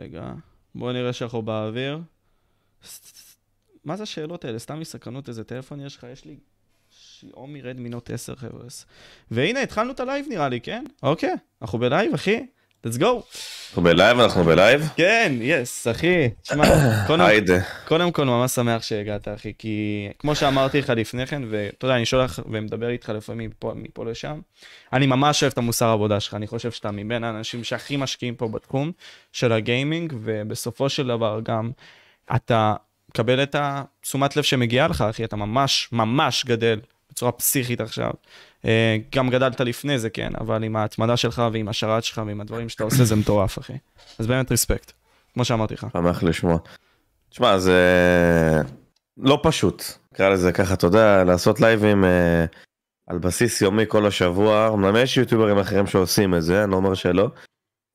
רגע, בואו נראה שאנחנו באוויר. מה זה השאלות האלה? סתם מסקרנות, איזה טלפון יש לך? יש לי שיאומי רדמי נוט 10 חבר'ה. והנה, התחלנו את הלייב נראה לי, כן? אוקיי, אנחנו בלייב, אחי. Let's go. אנחנו בלייב, אנחנו בלייב? כן, yes, אחי. תשמע, קודם. קודם כל ממש שמח שהגעת, אחי, כי כמו שאמרתי לך לפני כן, ואתה יודע, אני שולח ומדבר איתך לפעמים מפה, מפה לשם, אני ממש אוהב את המוסר העבודה שלך, אני חושב שאתה מבין האנשים שהכי משקיעים פה בתחום של הגיימינג, ובסופו של דבר גם אתה מקבל את התשומת לב שמגיעה לך, אחי, אתה ממש ממש גדל בצורה פסיכית עכשיו. אה, גם גדלת לפני זה, כן, אבל עם ההתמדה שלך ועם השרת שלך ועם הדברים שאתה עושה זה מטורף, אחי. אז באמת ריספקט, כמו שאמרתי לך. שמח לשמוע. תשמע, זה לא פשוט, נקרא לזה ככה, אתה יודע, לעשות לייבים אה, על בסיס יומי כל השבוע, אמנם יש יוטיוברים אחרים שעושים את זה, אני לא אומר שלא,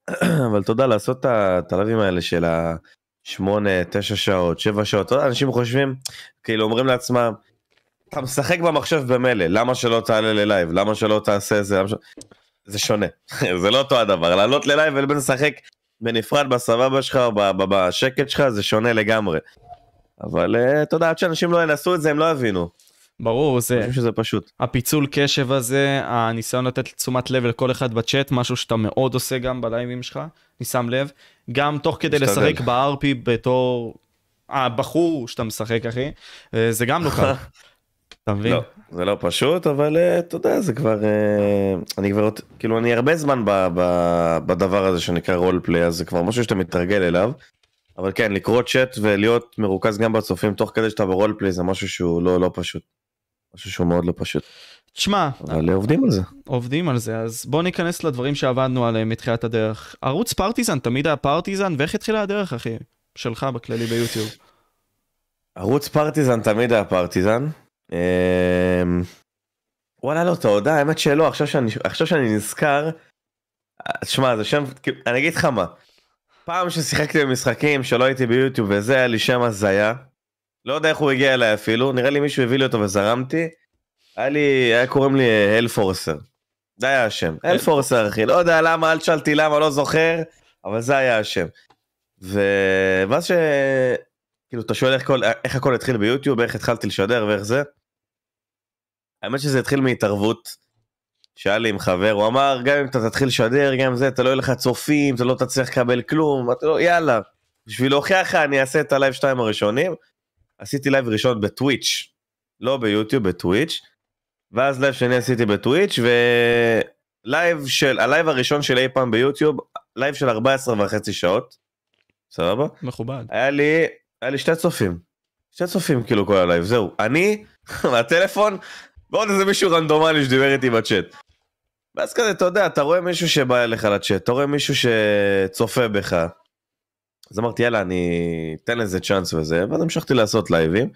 אבל אתה יודע, לעשות את הלייבים האלה של ה-8, 9 שעות, 7 שעות, אתה יודע, אנשים חושבים, כאילו אומרים לעצמם, אתה משחק במחשב במילא, למה שלא תעלה ללייב? למה שלא תעשה זה? ש... זה שונה, זה לא אותו הדבר, לעלות ללייב ולבין לשחק בנפרד בסבבה שלך או בשקט שלך זה שונה לגמרי. אבל אה, אתה יודע, עד שאנשים לא ינסו את זה הם לא יבינו. ברור, זה... אני חושב שזה פשוט. הפיצול קשב הזה, הניסיון לתת תשומת לב לכל אחד בצ'אט, משהו שאתה מאוד עושה גם בלייבים שלך, אני שם לב. גם תוך כדי לשחק ב-RP בתור הבחור שאתה משחק, אחי, אה, זה גם לא קל. אתה מבין? לא, זה לא פשוט, אבל uh, אתה יודע, זה כבר, uh, אני כבר, כאילו, אני הרבה זמן ב, ב, בדבר הזה שנקרא רולפליי, אז זה כבר משהו שאתה מתרגל אליו. אבל כן, לקרוא צ'אט ולהיות מרוכז גם בצופים תוך כדי שאתה ברולפליי זה משהו שהוא לא, לא פשוט. משהו שהוא מאוד לא פשוט. תשמע, אבל uh, עובדים על זה. עובדים על זה, אז בוא ניכנס לדברים שעבדנו עליהם מתחילת הדרך. ערוץ פרטיזן תמיד היה פרטיזן, ואיך התחילה הדרך, אחי? שלך בכללי ביוטיוב. ערוץ פרטיזן תמיד היה פרטיזן. אמ, וואלה לא אתה יודע האמת שלא עכשיו שאני עכשיו שאני נזכר. שמע זה שם כאילו, אני אגיד לך מה. פעם ששיחקתי במשחקים שלא הייתי ביוטיוב וזה היה לי שם הזיה. לא יודע איך הוא הגיע אליי אפילו נראה לי מישהו הביא לי אותו וזרמתי. היה לי היה קוראים לי הל פורסר. זה היה השם הל פורסר אחי לא יודע למה אל תשאלתי למה לא זוכר אבל זה היה השם. ואז ש... כאילו אתה שואל איך, כל... איך הכל התחיל ביוטיוב איך התחלתי לשדר ואיך זה. האמת שזה התחיל מהתערבות שהיה לי עם חבר, הוא אמר גם אם אתה תתחיל לשדר, גם זה, אתה לא יהיה לך צופים, אתה לא תצליח לקבל כלום, אתה לא, יאללה. בשביל להוכיח לך אני אעשה את הלייב שתיים הראשונים. עשיתי לייב ראשון בטוויץ', לא ביוטיוב, בטוויץ', ואז לייב שני עשיתי בטוויץ', ולייב של, הלייב הראשון של אי פעם ביוטיוב, לייב של 14 וחצי שעות, סבבה? מכובד. היה לי, היה לי שתי צופים, שתי צופים כאילו כל הלייב, זהו, אני, מהטלפון, ועוד איזה מישהו רנדומלי שדיבר איתי בצ'אט. ואז כזה, אתה יודע, אתה רואה מישהו שבא אליך לצ'אט, אתה רואה מישהו שצופה בך. אז אמרתי, יאללה, אני אתן לזה צ'אנס וזה, ואז המשכתי לעשות לייבים.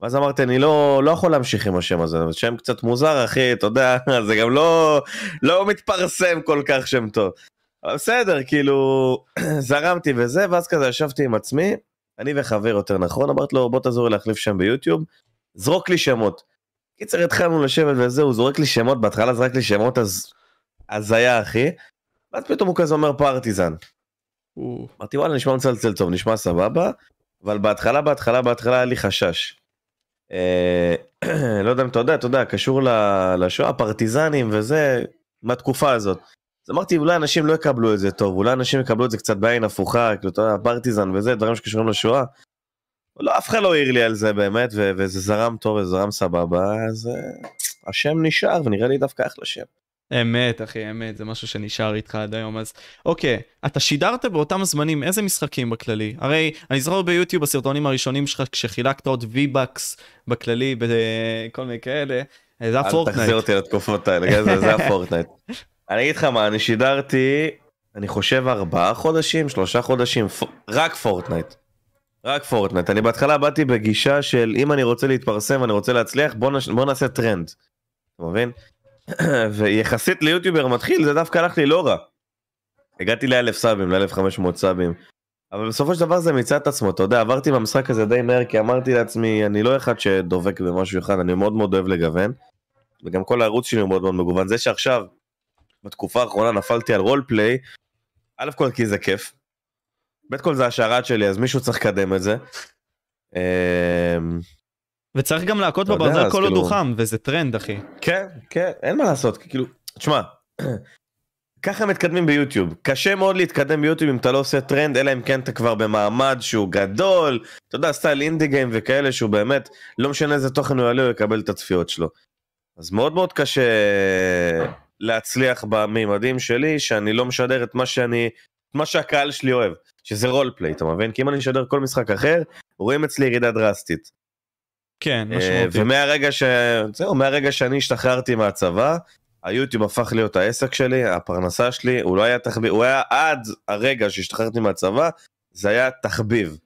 ואז אמרתי, אני לא, לא יכול להמשיך עם השם הזה, זה שם קצת מוזר, אחי, אתה יודע, זה גם לא, לא מתפרסם כל כך שם טוב. אבל בסדר, כאילו, זרמתי וזה, ואז כזה ישבתי עם עצמי, אני וחבר יותר נכון, אמרתי לו, בוא תעזור לי להחליף שם ביוטיוב, זרוק לי שמות. קיצר התחלנו לשבת וזה, הוא זורק לי שמות, בהתחלה זרק לי שמות אז הזיה אחי. ואז פתאום הוא כזה אומר פרטיזן. אמרתי וואלה נשמע מצלצל טוב, נשמע סבבה, אבל בהתחלה בהתחלה בהתחלה היה לי חשש. אה, לא יודע אם אתה יודע, אתה יודע, קשור לשואה, פרטיזנים וזה, מהתקופה הזאת. אז אמרתי אולי אנשים לא יקבלו את זה טוב, אולי אנשים יקבלו את זה קצת בעין הפוכה, כאילו אתה יודע, פרטיזן וזה, דברים שקשורים לשואה. לא, אף אחד לא העיר לי על זה באמת, ו- וזה זרם טוב וזרם סבבה, אז uh, השם נשאר ונראה לי דווקא אחלה שם. אמת אחי אמת זה משהו שנשאר איתך עד היום אז אוקיי אתה שידרת באותם זמנים איזה משחקים בכללי הרי אני זוכר ביוטיוב בסרטונים הראשונים שלך כשחילקת עוד V-Bucks בכללי בכל מיני כאלה זה היה פורטנייט. אל תחזיר אותי לתקופות האלה כן, זה, זה הפורטנייט. אני אגיד לך מה אני שידרתי אני חושב ארבעה חודשים שלושה חודשים רק פורטנייט. רק פורטנייט אני בהתחלה באתי בגישה של אם אני רוצה להתפרסם ואני רוצה להצליח בוא, נש... בוא נעשה טרנד. אתה מבין? ויחסית ליוטיובר מתחיל זה דווקא הלך לי לא רע. הגעתי לאלף סאבים לאלף חמש מאות סאבים. אבל בסופו של דבר זה מיצה את עצמו אתה יודע עברתי במשחק הזה די מהר כי אמרתי לעצמי אני לא אחד שדובק במשהו אחד אני מאוד מאוד אוהב לגוון. וגם כל הערוץ שלי הוא מאוד מאוד מגוון זה שעכשיו בתקופה האחרונה נפלתי על רול פליי. א' כל כי זה כיף בית כל זה השערד שלי, אז מישהו צריך לקדם את זה. אמ, וצריך גם להכות בברזל כל עוד הוא כאילו- חם, וזה טרנד, אחי. כן, כן, אין מה לעשות, כאילו, תשמע, ככה מתקדמים ביוטיוב. קשה מאוד להתקדם ביוטיוב אם אתה לא עושה טרנד, אלא אם כן אתה כבר במעמד שהוא גדול, אתה יודע, סטייל אינדי גיים וכאלה, שהוא באמת, לא משנה איזה תוכן הוא יעלה, הוא יקבל את הצפיות שלו. אז מאוד מאוד קשה להצליח במימדים שלי, שאני לא משדר את מה שאני, את מה שהקהל שלי אוהב, שזה רולפליי, אתה מבין? כי אם אני אשדר כל משחק אחר, רואים אצלי ירידה דרסטית. כן, אה, משמעותי. ומהרגע ש... זהו, מהרגע שאני השתחררתי מהצבא, היוטיוב הפך להיות העסק שלי, הפרנסה שלי, הוא לא היה תחביב, הוא היה עד הרגע שהשתחררתי מהצבא, זה היה תחביב.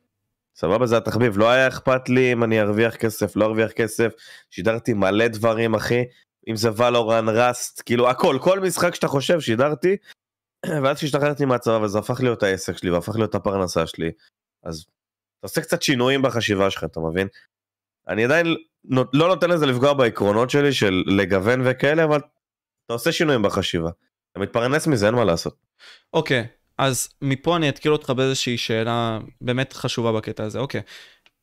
סבבה, זה היה תחביב, לא היה אכפת לי אם אני ארוויח כסף, לא ארוויח כסף, שידרתי מלא דברים, אחי, אם זה ולורן, ראסט, כאילו הכל, כל משחק שאתה חושב שידרתי, ואז שהשתחררתי מהצבא וזה הפך להיות העסק שלי והפך להיות הפרנסה שלי, אז אתה עושה קצת שינויים בחשיבה שלך, אתה מבין? אני עדיין לא נותן לזה לפגוע בעקרונות שלי של לגוון וכאלה, אבל אתה עושה שינויים בחשיבה. אתה מתפרנס מזה, אין מה לעשות. אוקיי, אז מפה אני אתקיל אותך באיזושהי שאלה באמת חשובה בקטע הזה. אוקיי,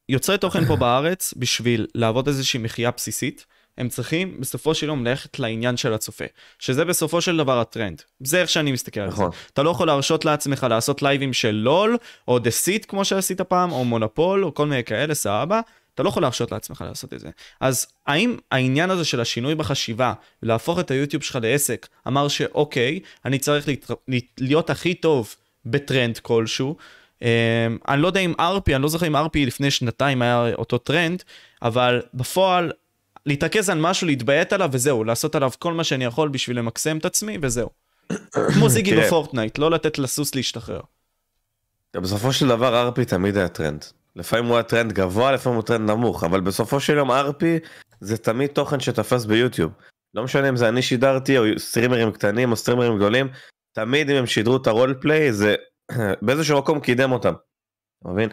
יוצרי תוכן פה בארץ, בשביל לעבוד איזושהי מחיה בסיסית, הם צריכים בסופו של יום ללכת לעניין של הצופה, שזה בסופו של דבר הטרנד. זה איך שאני מסתכל על זה. נכון. אתה לא יכול להרשות לעצמך לעשות לייבים של LoL, או Deceit כמו שעשית פעם, או מונופול, או כל מיני כאלה, סבבה. אתה לא יכול להרשות לעצמך לעשות את זה. אז האם העניין הזה של השינוי בחשיבה, להפוך את היוטיוב שלך לעסק, אמר שאוקיי, אני צריך להת... להיות הכי טוב בטרנד כלשהו. Um, אני לא יודע אם RP, אני לא זוכר אם RP לפני שנתיים היה אותו טרנד, אבל בפועל, להתרכז על משהו, להתביית עליו וזהו, לעשות עליו כל מה שאני יכול בשביל למקסם את עצמי וזהו. כמו זיגי. בפורטנייט, לא לתת לסוס להשתחרר. בסופו של דבר RP תמיד היה טרנד. לפעמים הוא היה טרנד גבוה, לפעמים הוא טרנד נמוך, אבל בסופו של יום RP זה תמיד תוכן שתפס ביוטיוב. לא משנה אם זה אני שידרתי או סטרימרים קטנים או סטרימרים גדולים, תמיד אם הם שידרו את ה role play זה באיזשהו מקום קידם אותם. אתה מבין?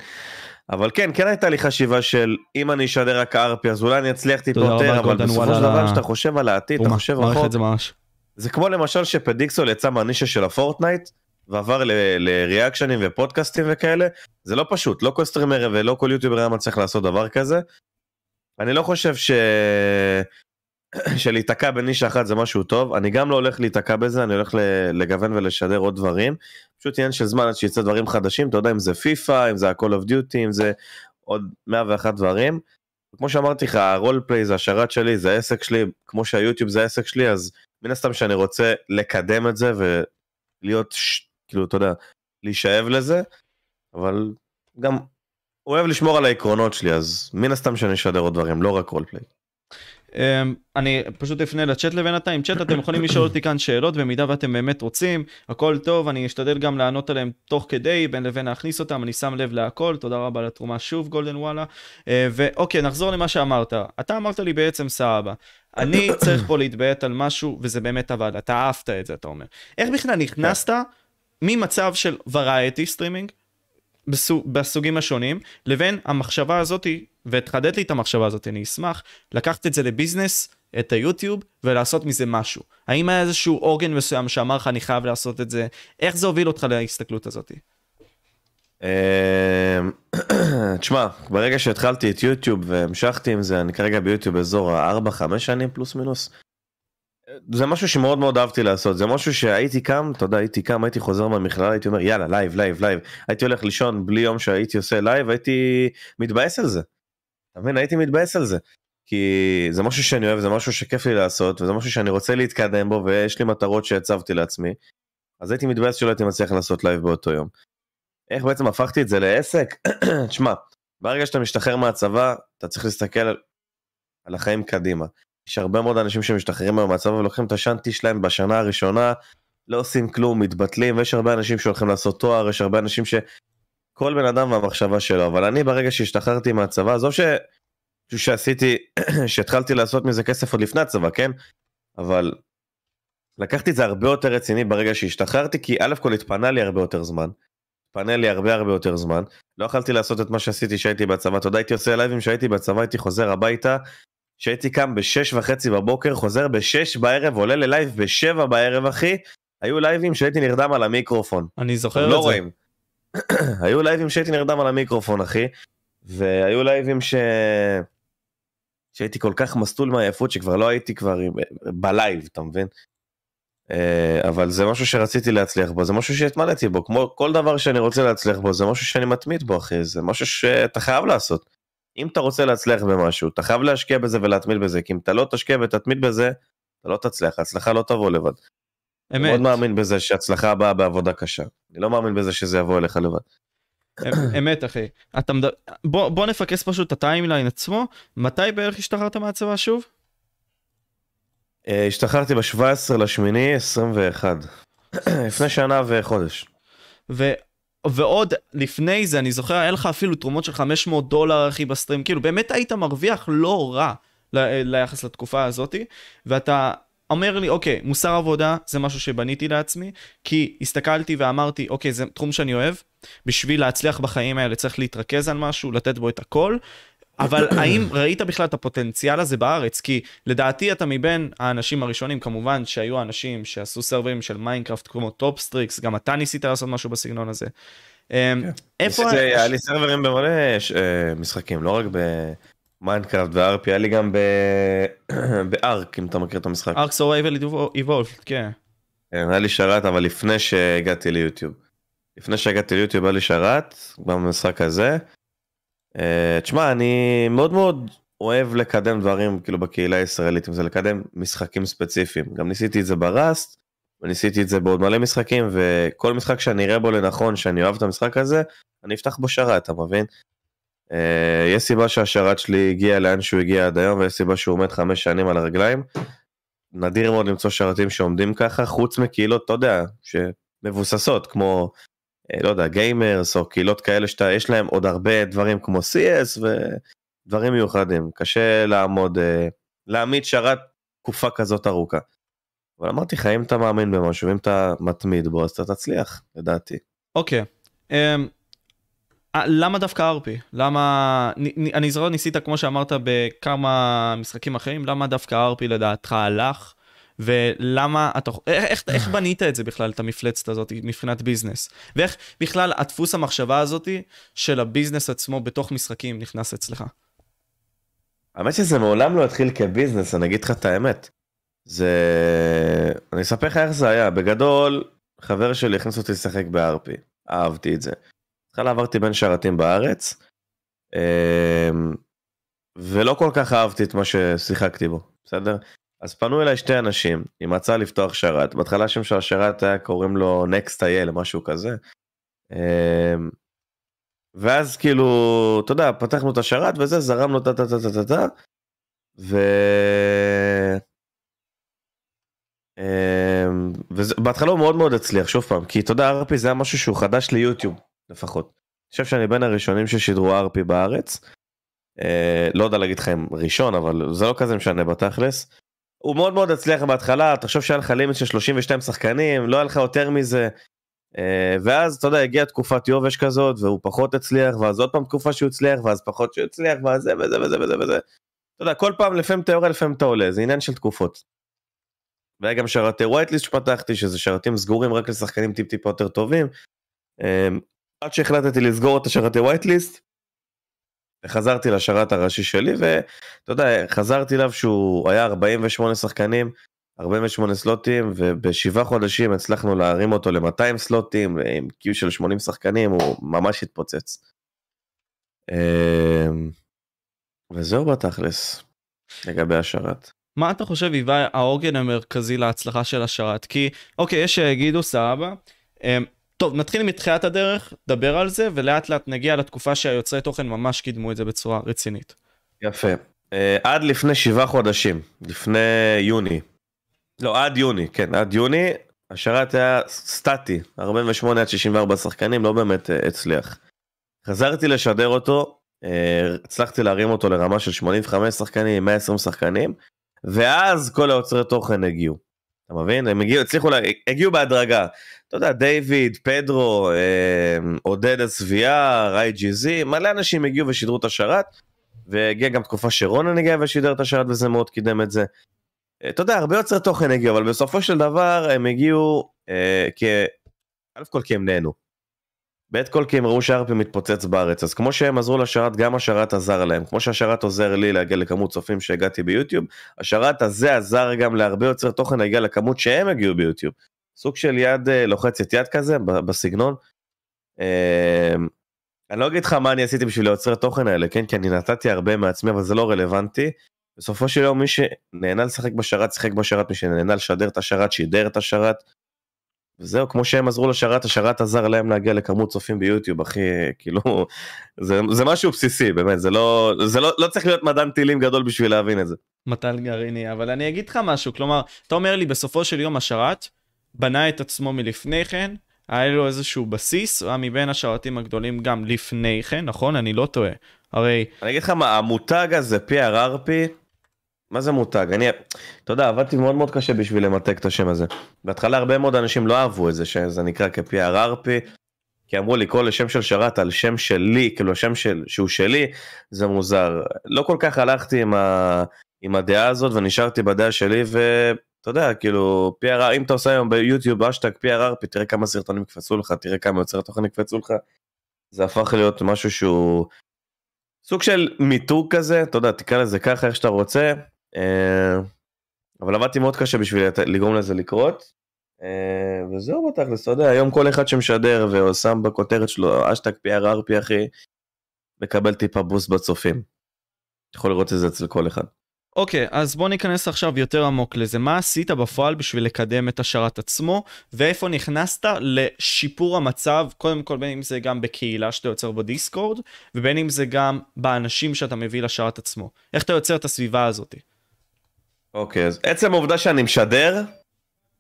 אבל כן, כן הייתה לי חשיבה של אם אני אשדר רק RP אז אולי אני אצליח טיפה יותר, אבל בסופו של דבר כשאתה חושב על העתיד, אתה חושב רחוק, זה. זה כמו למשל שפדיקסול יצא מהנישה של הפורטנייט ועבר לריאקשנים ופודקאסטים וכאלה, זה לא פשוט, לא כל סטרימר ולא כל יוטיובר היה מצליח לעשות דבר כזה. אני לא חושב ש... שלהיתקע בנישה אחת זה משהו טוב, אני גם לא הולך להיתקע בזה, אני הולך לגוון ולשדר עוד דברים. פשוט עניין של זמן עד שיצא דברים חדשים, אתה יודע אם זה פיפא, אם זה ה-call of duty, אם זה עוד 101 דברים. כמו שאמרתי לך, הרול פליי זה השרת שלי, זה העסק שלי, כמו שהיוטיוב זה העסק שלי, אז מן הסתם שאני רוצה לקדם את זה ולהיות, ש... כאילו, אתה יודע, להישאב לזה, אבל גם אוהב לשמור על העקרונות שלי, אז מן הסתם שאני אשדר עוד דברים, לא רק רולפליי. אמ, אני פשוט אפנה לצ'אט לבינתיים, צ'אט אתם יכולים לשאול אותי כאן שאלות במידה ואתם באמת רוצים, הכל טוב, אני אשתדל גם לענות עליהם תוך כדי, בין לבין להכניס אותם, אני שם לב להכל, תודה רבה על התרומה שוב גולדן וואלה. אה, ואוקיי, נחזור למה שאמרת, אתה אמרת לי בעצם סבבה, אני צריך פה להתביית על משהו וזה באמת עבד, אתה אהבת את זה אתה אומר. איך בכלל נכנסת ממצב של variety streaming, בסוג, בסוגים השונים, לבין המחשבה הזאתי, ותחדד לי את המחשבה הזאת, אני אשמח, לקחת את זה לביזנס, את היוטיוב, ולעשות מזה משהו. האם היה איזשהו עוגן מסוים שאמר לך אני חייב לעשות את זה? איך זה הוביל אותך להסתכלות הזאת? אמ, תשמע, ברגע שהתחלתי את יוטיוב והמשכתי עם זה, אני כרגע ביוטיוב באזור ה-4-5 שנים פלוס מינוס. זה משהו שמאוד מאוד אהבתי לעשות, זה משהו שהייתי קם, אתה יודע, הייתי קם, הייתי חוזר מהמכללה, הייתי אומר יאללה, לייב, לייב, לייב. הייתי הולך לישון בלי יום שהייתי עושה לייב, הייתי מתבאס על זה. אתה מבין? הייתי מתבאס על זה. כי זה משהו שאני אוהב, זה משהו שכיף לי לעשות, וזה משהו שאני רוצה להתקדם בו, ויש לי מטרות שהצבתי לעצמי. אז הייתי מתבאס שלא הייתי מצליח לעשות לייב באותו יום. איך בעצם הפכתי את זה לעסק? תשמע, ברגע שאתה משתחרר מהצבא, אתה צריך להסתכל על, על החיים קדימה. יש הרבה מאוד אנשים שמשתחררים מהצבא ולוקחים את השאנטי שלהם בשנה הראשונה, לא עושים כלום, מתבטלים, ויש הרבה אנשים שהולכים לעשות תואר, יש הרבה אנשים ש... כל בן אדם והמחשבה שלו, אבל אני ברגע שהשתחררתי מהצבא, עזוב ש... שעשיתי, שהתחלתי לעשות מזה כסף עוד לפני הצבא, כן? אבל לקחתי את זה הרבה יותר רציני ברגע שהשתחררתי, כי א' כל התפנה לי הרבה יותר זמן. התפנה לי הרבה הרבה יותר זמן. לא יכלתי לעשות את מה שעשיתי כשהייתי בצבא, אתה יודע, הייתי עושה לייבים כשהייתי בצבא, הייתי חוזר הביתה, כשהייתי קם בשש וחצי בבוקר, חוזר בשש בערב, עולה ללייב בשבע בערב, אחי. היו לייבים שהייתי נרדם על המיקרופון. אני זוכר לא את זה. רואים. היו לייבים שהייתי נרדם על המיקרופון אחי, והיו לייבים ש... שהייתי כל כך מסטול מעייפות שכבר לא הייתי כבר בלייב, אתה מבין? אה, אבל זה משהו שרציתי להצליח בו, זה משהו שהתמלאתי בו, כמו כל דבר שאני רוצה להצליח בו, זה משהו שאני מתמיד בו אחי, זה משהו שאתה חייב לעשות. אם אתה רוצה להצליח במשהו, אתה חייב להשקיע בזה ולהתמיד בזה, כי אם אתה לא תשקיע ותתמיד בזה, אתה לא תצליח, ההצלחה לא תבוא לבד. אמת. אני מאוד מאמין בזה שהצלחה באה בעבודה קשה. אני לא מאמין בזה שזה יבוא אליך לבד. אמת אחי. אתה מד... בוא, בוא נפקס פשוט את הטיימליין עצמו. מתי בערך השתחררת מהצבא שוב? אה, השתחררתי ב-17 לשמיני 21. לפני שנה וחודש. ועוד לפני זה אני זוכר היה לך אפילו תרומות של 500 דולר אחי בסטרים. כאילו באמת היית מרוויח לא רע ל- ליחס לתקופה הזאתי ואתה אומר לי, אוקיי, מוסר עבודה זה משהו שבניתי לעצמי, כי הסתכלתי ואמרתי, אוקיי, זה תחום שאני אוהב, בשביל להצליח בחיים האלה צריך להתרכז על משהו, לתת בו את הכל, אבל האם ראית בכלל את הפוטנציאל הזה בארץ? כי לדעתי אתה מבין האנשים הראשונים, כמובן שהיו אנשים שעשו סרברים של מיינקראפט כמו טופסטריקס, גם אתה ניסית לעשות משהו בסגנון הזה. אמ, כן. איפה... היה לי סרברים במלא אה, משחקים, לא רק ב... מיינקראפט ו RP היה לי גם ב ARK אם אתה מכיר את המשחק. ARK Survival Evolved כן. כן. היה לי שרת אבל לפני שהגעתי ליוטיוב. לפני שהגעתי ליוטיוב היה לי שרת במשחק הזה. אה, תשמע אני מאוד מאוד אוהב לקדם דברים כאילו בקהילה הישראלית אם זה לקדם משחקים ספציפיים גם ניסיתי את זה בראסט וניסיתי את זה בעוד מלא משחקים וכל משחק שאני אראה בו לנכון שאני אוהב את המשחק הזה אני אפתח בו שרת אתה מבין Uh, יש סיבה שהשרת שלי הגיע לאן שהוא הגיע עד היום ויש סיבה שהוא עומד חמש שנים על הרגליים. נדיר מאוד למצוא שרתים שעומדים ככה חוץ מקהילות אתה יודע שמבוססות כמו לא יודע גיימרס או קהילות כאלה שיש להם עוד הרבה דברים כמו CS ודברים מיוחדים קשה לעמוד uh, להעמיד שרת תקופה כזאת ארוכה. אבל אמרתי לך אם אתה מאמין במשהו אם אתה מתמיד בו אז אתה תצליח לדעתי. אוקיי. Okay. Um... אה, למה דווקא RP? למה... אני זוכר ניסית כמו שאמרת בכמה משחקים אחרים, למה דווקא RP לדעתך הלך? ולמה אתה... איך, איך בנית את זה בכלל, את המפלצת הזאת מבחינת ביזנס? ואיך בכלל הדפוס המחשבה הזאת של הביזנס עצמו בתוך משחקים נכנס אצלך? האמת שזה מעולם לא התחיל כביזנס, אני אגיד לך את האמת. זה... אני אספר לך איך זה היה. בגדול, חבר שלי הכניס אותי לשחק בארפי. אהבתי את זה. בהתחלה עברתי בין שרתים בארץ, אמ, ולא כל כך אהבתי את מה ששיחקתי בו, בסדר? אז פנו אליי שתי אנשים עם הצעה לפתוח שרת, בהתחלה השם של השרת היה קוראים לו נקסט אייל, משהו כזה. אמ, ואז כאילו, אתה יודע, פתחנו את השרת וזה, זרמנו טה טה טה טה טה טה, ו... אמ, ובהתחלה הוא מאוד מאוד הצליח, שוב פעם, כי אתה יודע, ארפי זה היה משהו שהוא חדש ליוטיוב. לפחות. אני חושב שאני בין הראשונים ששידרו ארפי בארץ. אה, לא יודע להגיד לך אם ראשון אבל זה לא כזה משנה בתכלס. הוא מאוד מאוד הצליח בהתחלה תחשוב שהיה לך לימיט של 32 שחקנים לא היה לך יותר מזה. אה, ואז אתה יודע הגיעה תקופת יובש כזאת והוא פחות הצליח ואז עוד פעם תקופה שהוא הצליח ואז פחות שהוא הצליח ואז זה וזה וזה וזה וזה. אתה יודע כל פעם לפעמים אתה יורד לפעמים אתה עולה זה עניין של תקופות. והיה גם שרתי ווייטליסט שפתחתי שזה שרתים סגורים רק לשחקנים טיפ טיפה יותר טובים. אה, עד שהחלטתי לסגור את השרתי ווייטליסט, חזרתי לשרת הראשי שלי ואתה יודע חזרתי אליו שהוא היה 48 שחקנים 48 סלוטים ובשבעה חודשים הצלחנו להרים אותו ל-200 סלוטים עם קיו של 80 שחקנים הוא ממש התפוצץ. אמ, וזהו בתכלס לגבי השרת. מה אתה חושב היווה העוגן המרכזי להצלחה של השרת כי אוקיי יש שיגידו סבבה. טוב, נתחיל מתחילת הדרך, דבר על זה, ולאט לאט נגיע לתקופה שהיוצרי תוכן ממש קידמו את זה בצורה רצינית. יפה. Uh, עד לפני שבעה חודשים, לפני יוני. לא, עד יוני, כן, עד יוני, השרת היה סטטי, 48 עד 64 שחקנים, לא באמת uh, הצליח. חזרתי לשדר אותו, uh, הצלחתי להרים אותו לרמה של 85 שחקנים, 120 שחקנים, ואז כל היוצרי תוכן הגיעו. אתה מבין? הם הגיעו, הצליחו, לה, הגיעו בהדרגה. אתה יודע, דיוויד, פדרו, אה, עודד הצביעה, IGZ, מלא אנשים הגיעו ושידרו את השרת, והגיעה גם תקופה שרונן הגיע ושידר את השרת וזה מאוד קידם את זה. אה, אתה יודע, הרבה יוצרי תוכן הגיעו, אבל בסופו של דבר הם הגיעו אה, כ... אלף כל כי הם נהנו. בית כל כי הם ראו שהארפי מתפוצץ בארץ, אז כמו שהם עזרו לשרת, גם השרת עזר להם. כמו שהשרת עוזר לי להגיע לכמות צופים שהגעתי ביוטיוב, השרת הזה עזר גם להרבה יוצר תוכן להגיע לכמות שהם הגיעו ביוטיוב. סוג של יד אה, לוחצת יד כזה, בסגנון. אה, אני לא אגיד לך מה אני עשיתי בשביל ליוצר תוכן האלה, כן? כי אני נתתי הרבה מעצמי, אבל זה לא רלוונטי. בסופו של יום מי שנהנה לשחק בשרת, שיחק בשרת, מי שנהנה לשדר את השרת, שידר את השרת. וזהו, כמו שהם עזרו לשרת, השרת עזר להם להגיע לכמות צופים ביוטיוב, אחי, כאילו, זה, זה משהו בסיסי, באמת, זה לא, זה לא, לא צריך להיות מדען טילים גדול בשביל להבין את זה. מטל גרעיני, אבל אני אגיד לך משהו, כלומר, אתה אומר לי, בסופו של יום השרת בנה את עצמו מלפני כן, היה לו איזשהו בסיס, הוא היה מבין השרתים הגדולים גם לפני כן, נכון? אני לא טועה. הרי... אני אגיד לך מה, המותג הזה, PRRP, מה זה מותג? אני, אתה יודע, עבדתי מאוד מאוד קשה בשביל למתג את השם הזה. בהתחלה הרבה מאוד אנשים לא אהבו את זה, שזה נקרא כ-PRRP, כי אמרו לי, כל השם של שרת על שם שלי, כאילו השם של, שהוא שלי, זה מוזר. לא כל כך הלכתי עם, ה, עם הדעה הזאת ונשארתי בדעה שלי, ואתה יודע, כאילו, PRR, אם אתה עושה היום ביוטיוב אשטג PRRP, תראה כמה סרטונים יקפצו לך, תראה כמה יוצרי תוכן יקפצו לך. זה הפך להיות משהו שהוא סוג של מיתוג כזה, אתה יודע, תקרא לזה ככה, איך שאתה רוצה. אה, אבל עבדתי מאוד קשה בשביל לגרום לזה לקרות. אה, וזהו בתכלס, אתה יודע, היום כל אחד שמשדר ושם בכותרת שלו אשטג PRRP אחי, מקבל טיפה בוסט בצופים. יכול לראות את זה אצל כל אחד. אוקיי, okay, אז בוא ניכנס עכשיו יותר עמוק לזה. מה עשית בפועל בשביל לקדם את השרת עצמו, ואיפה נכנסת לשיפור המצב, קודם כל בין אם זה גם בקהילה שאתה יוצר בדיסקורד, ובין אם זה גם באנשים שאתה מביא לשרת עצמו. איך אתה יוצר את הסביבה הזאת? אוקיי, אז עצם העובדה שאני משדר,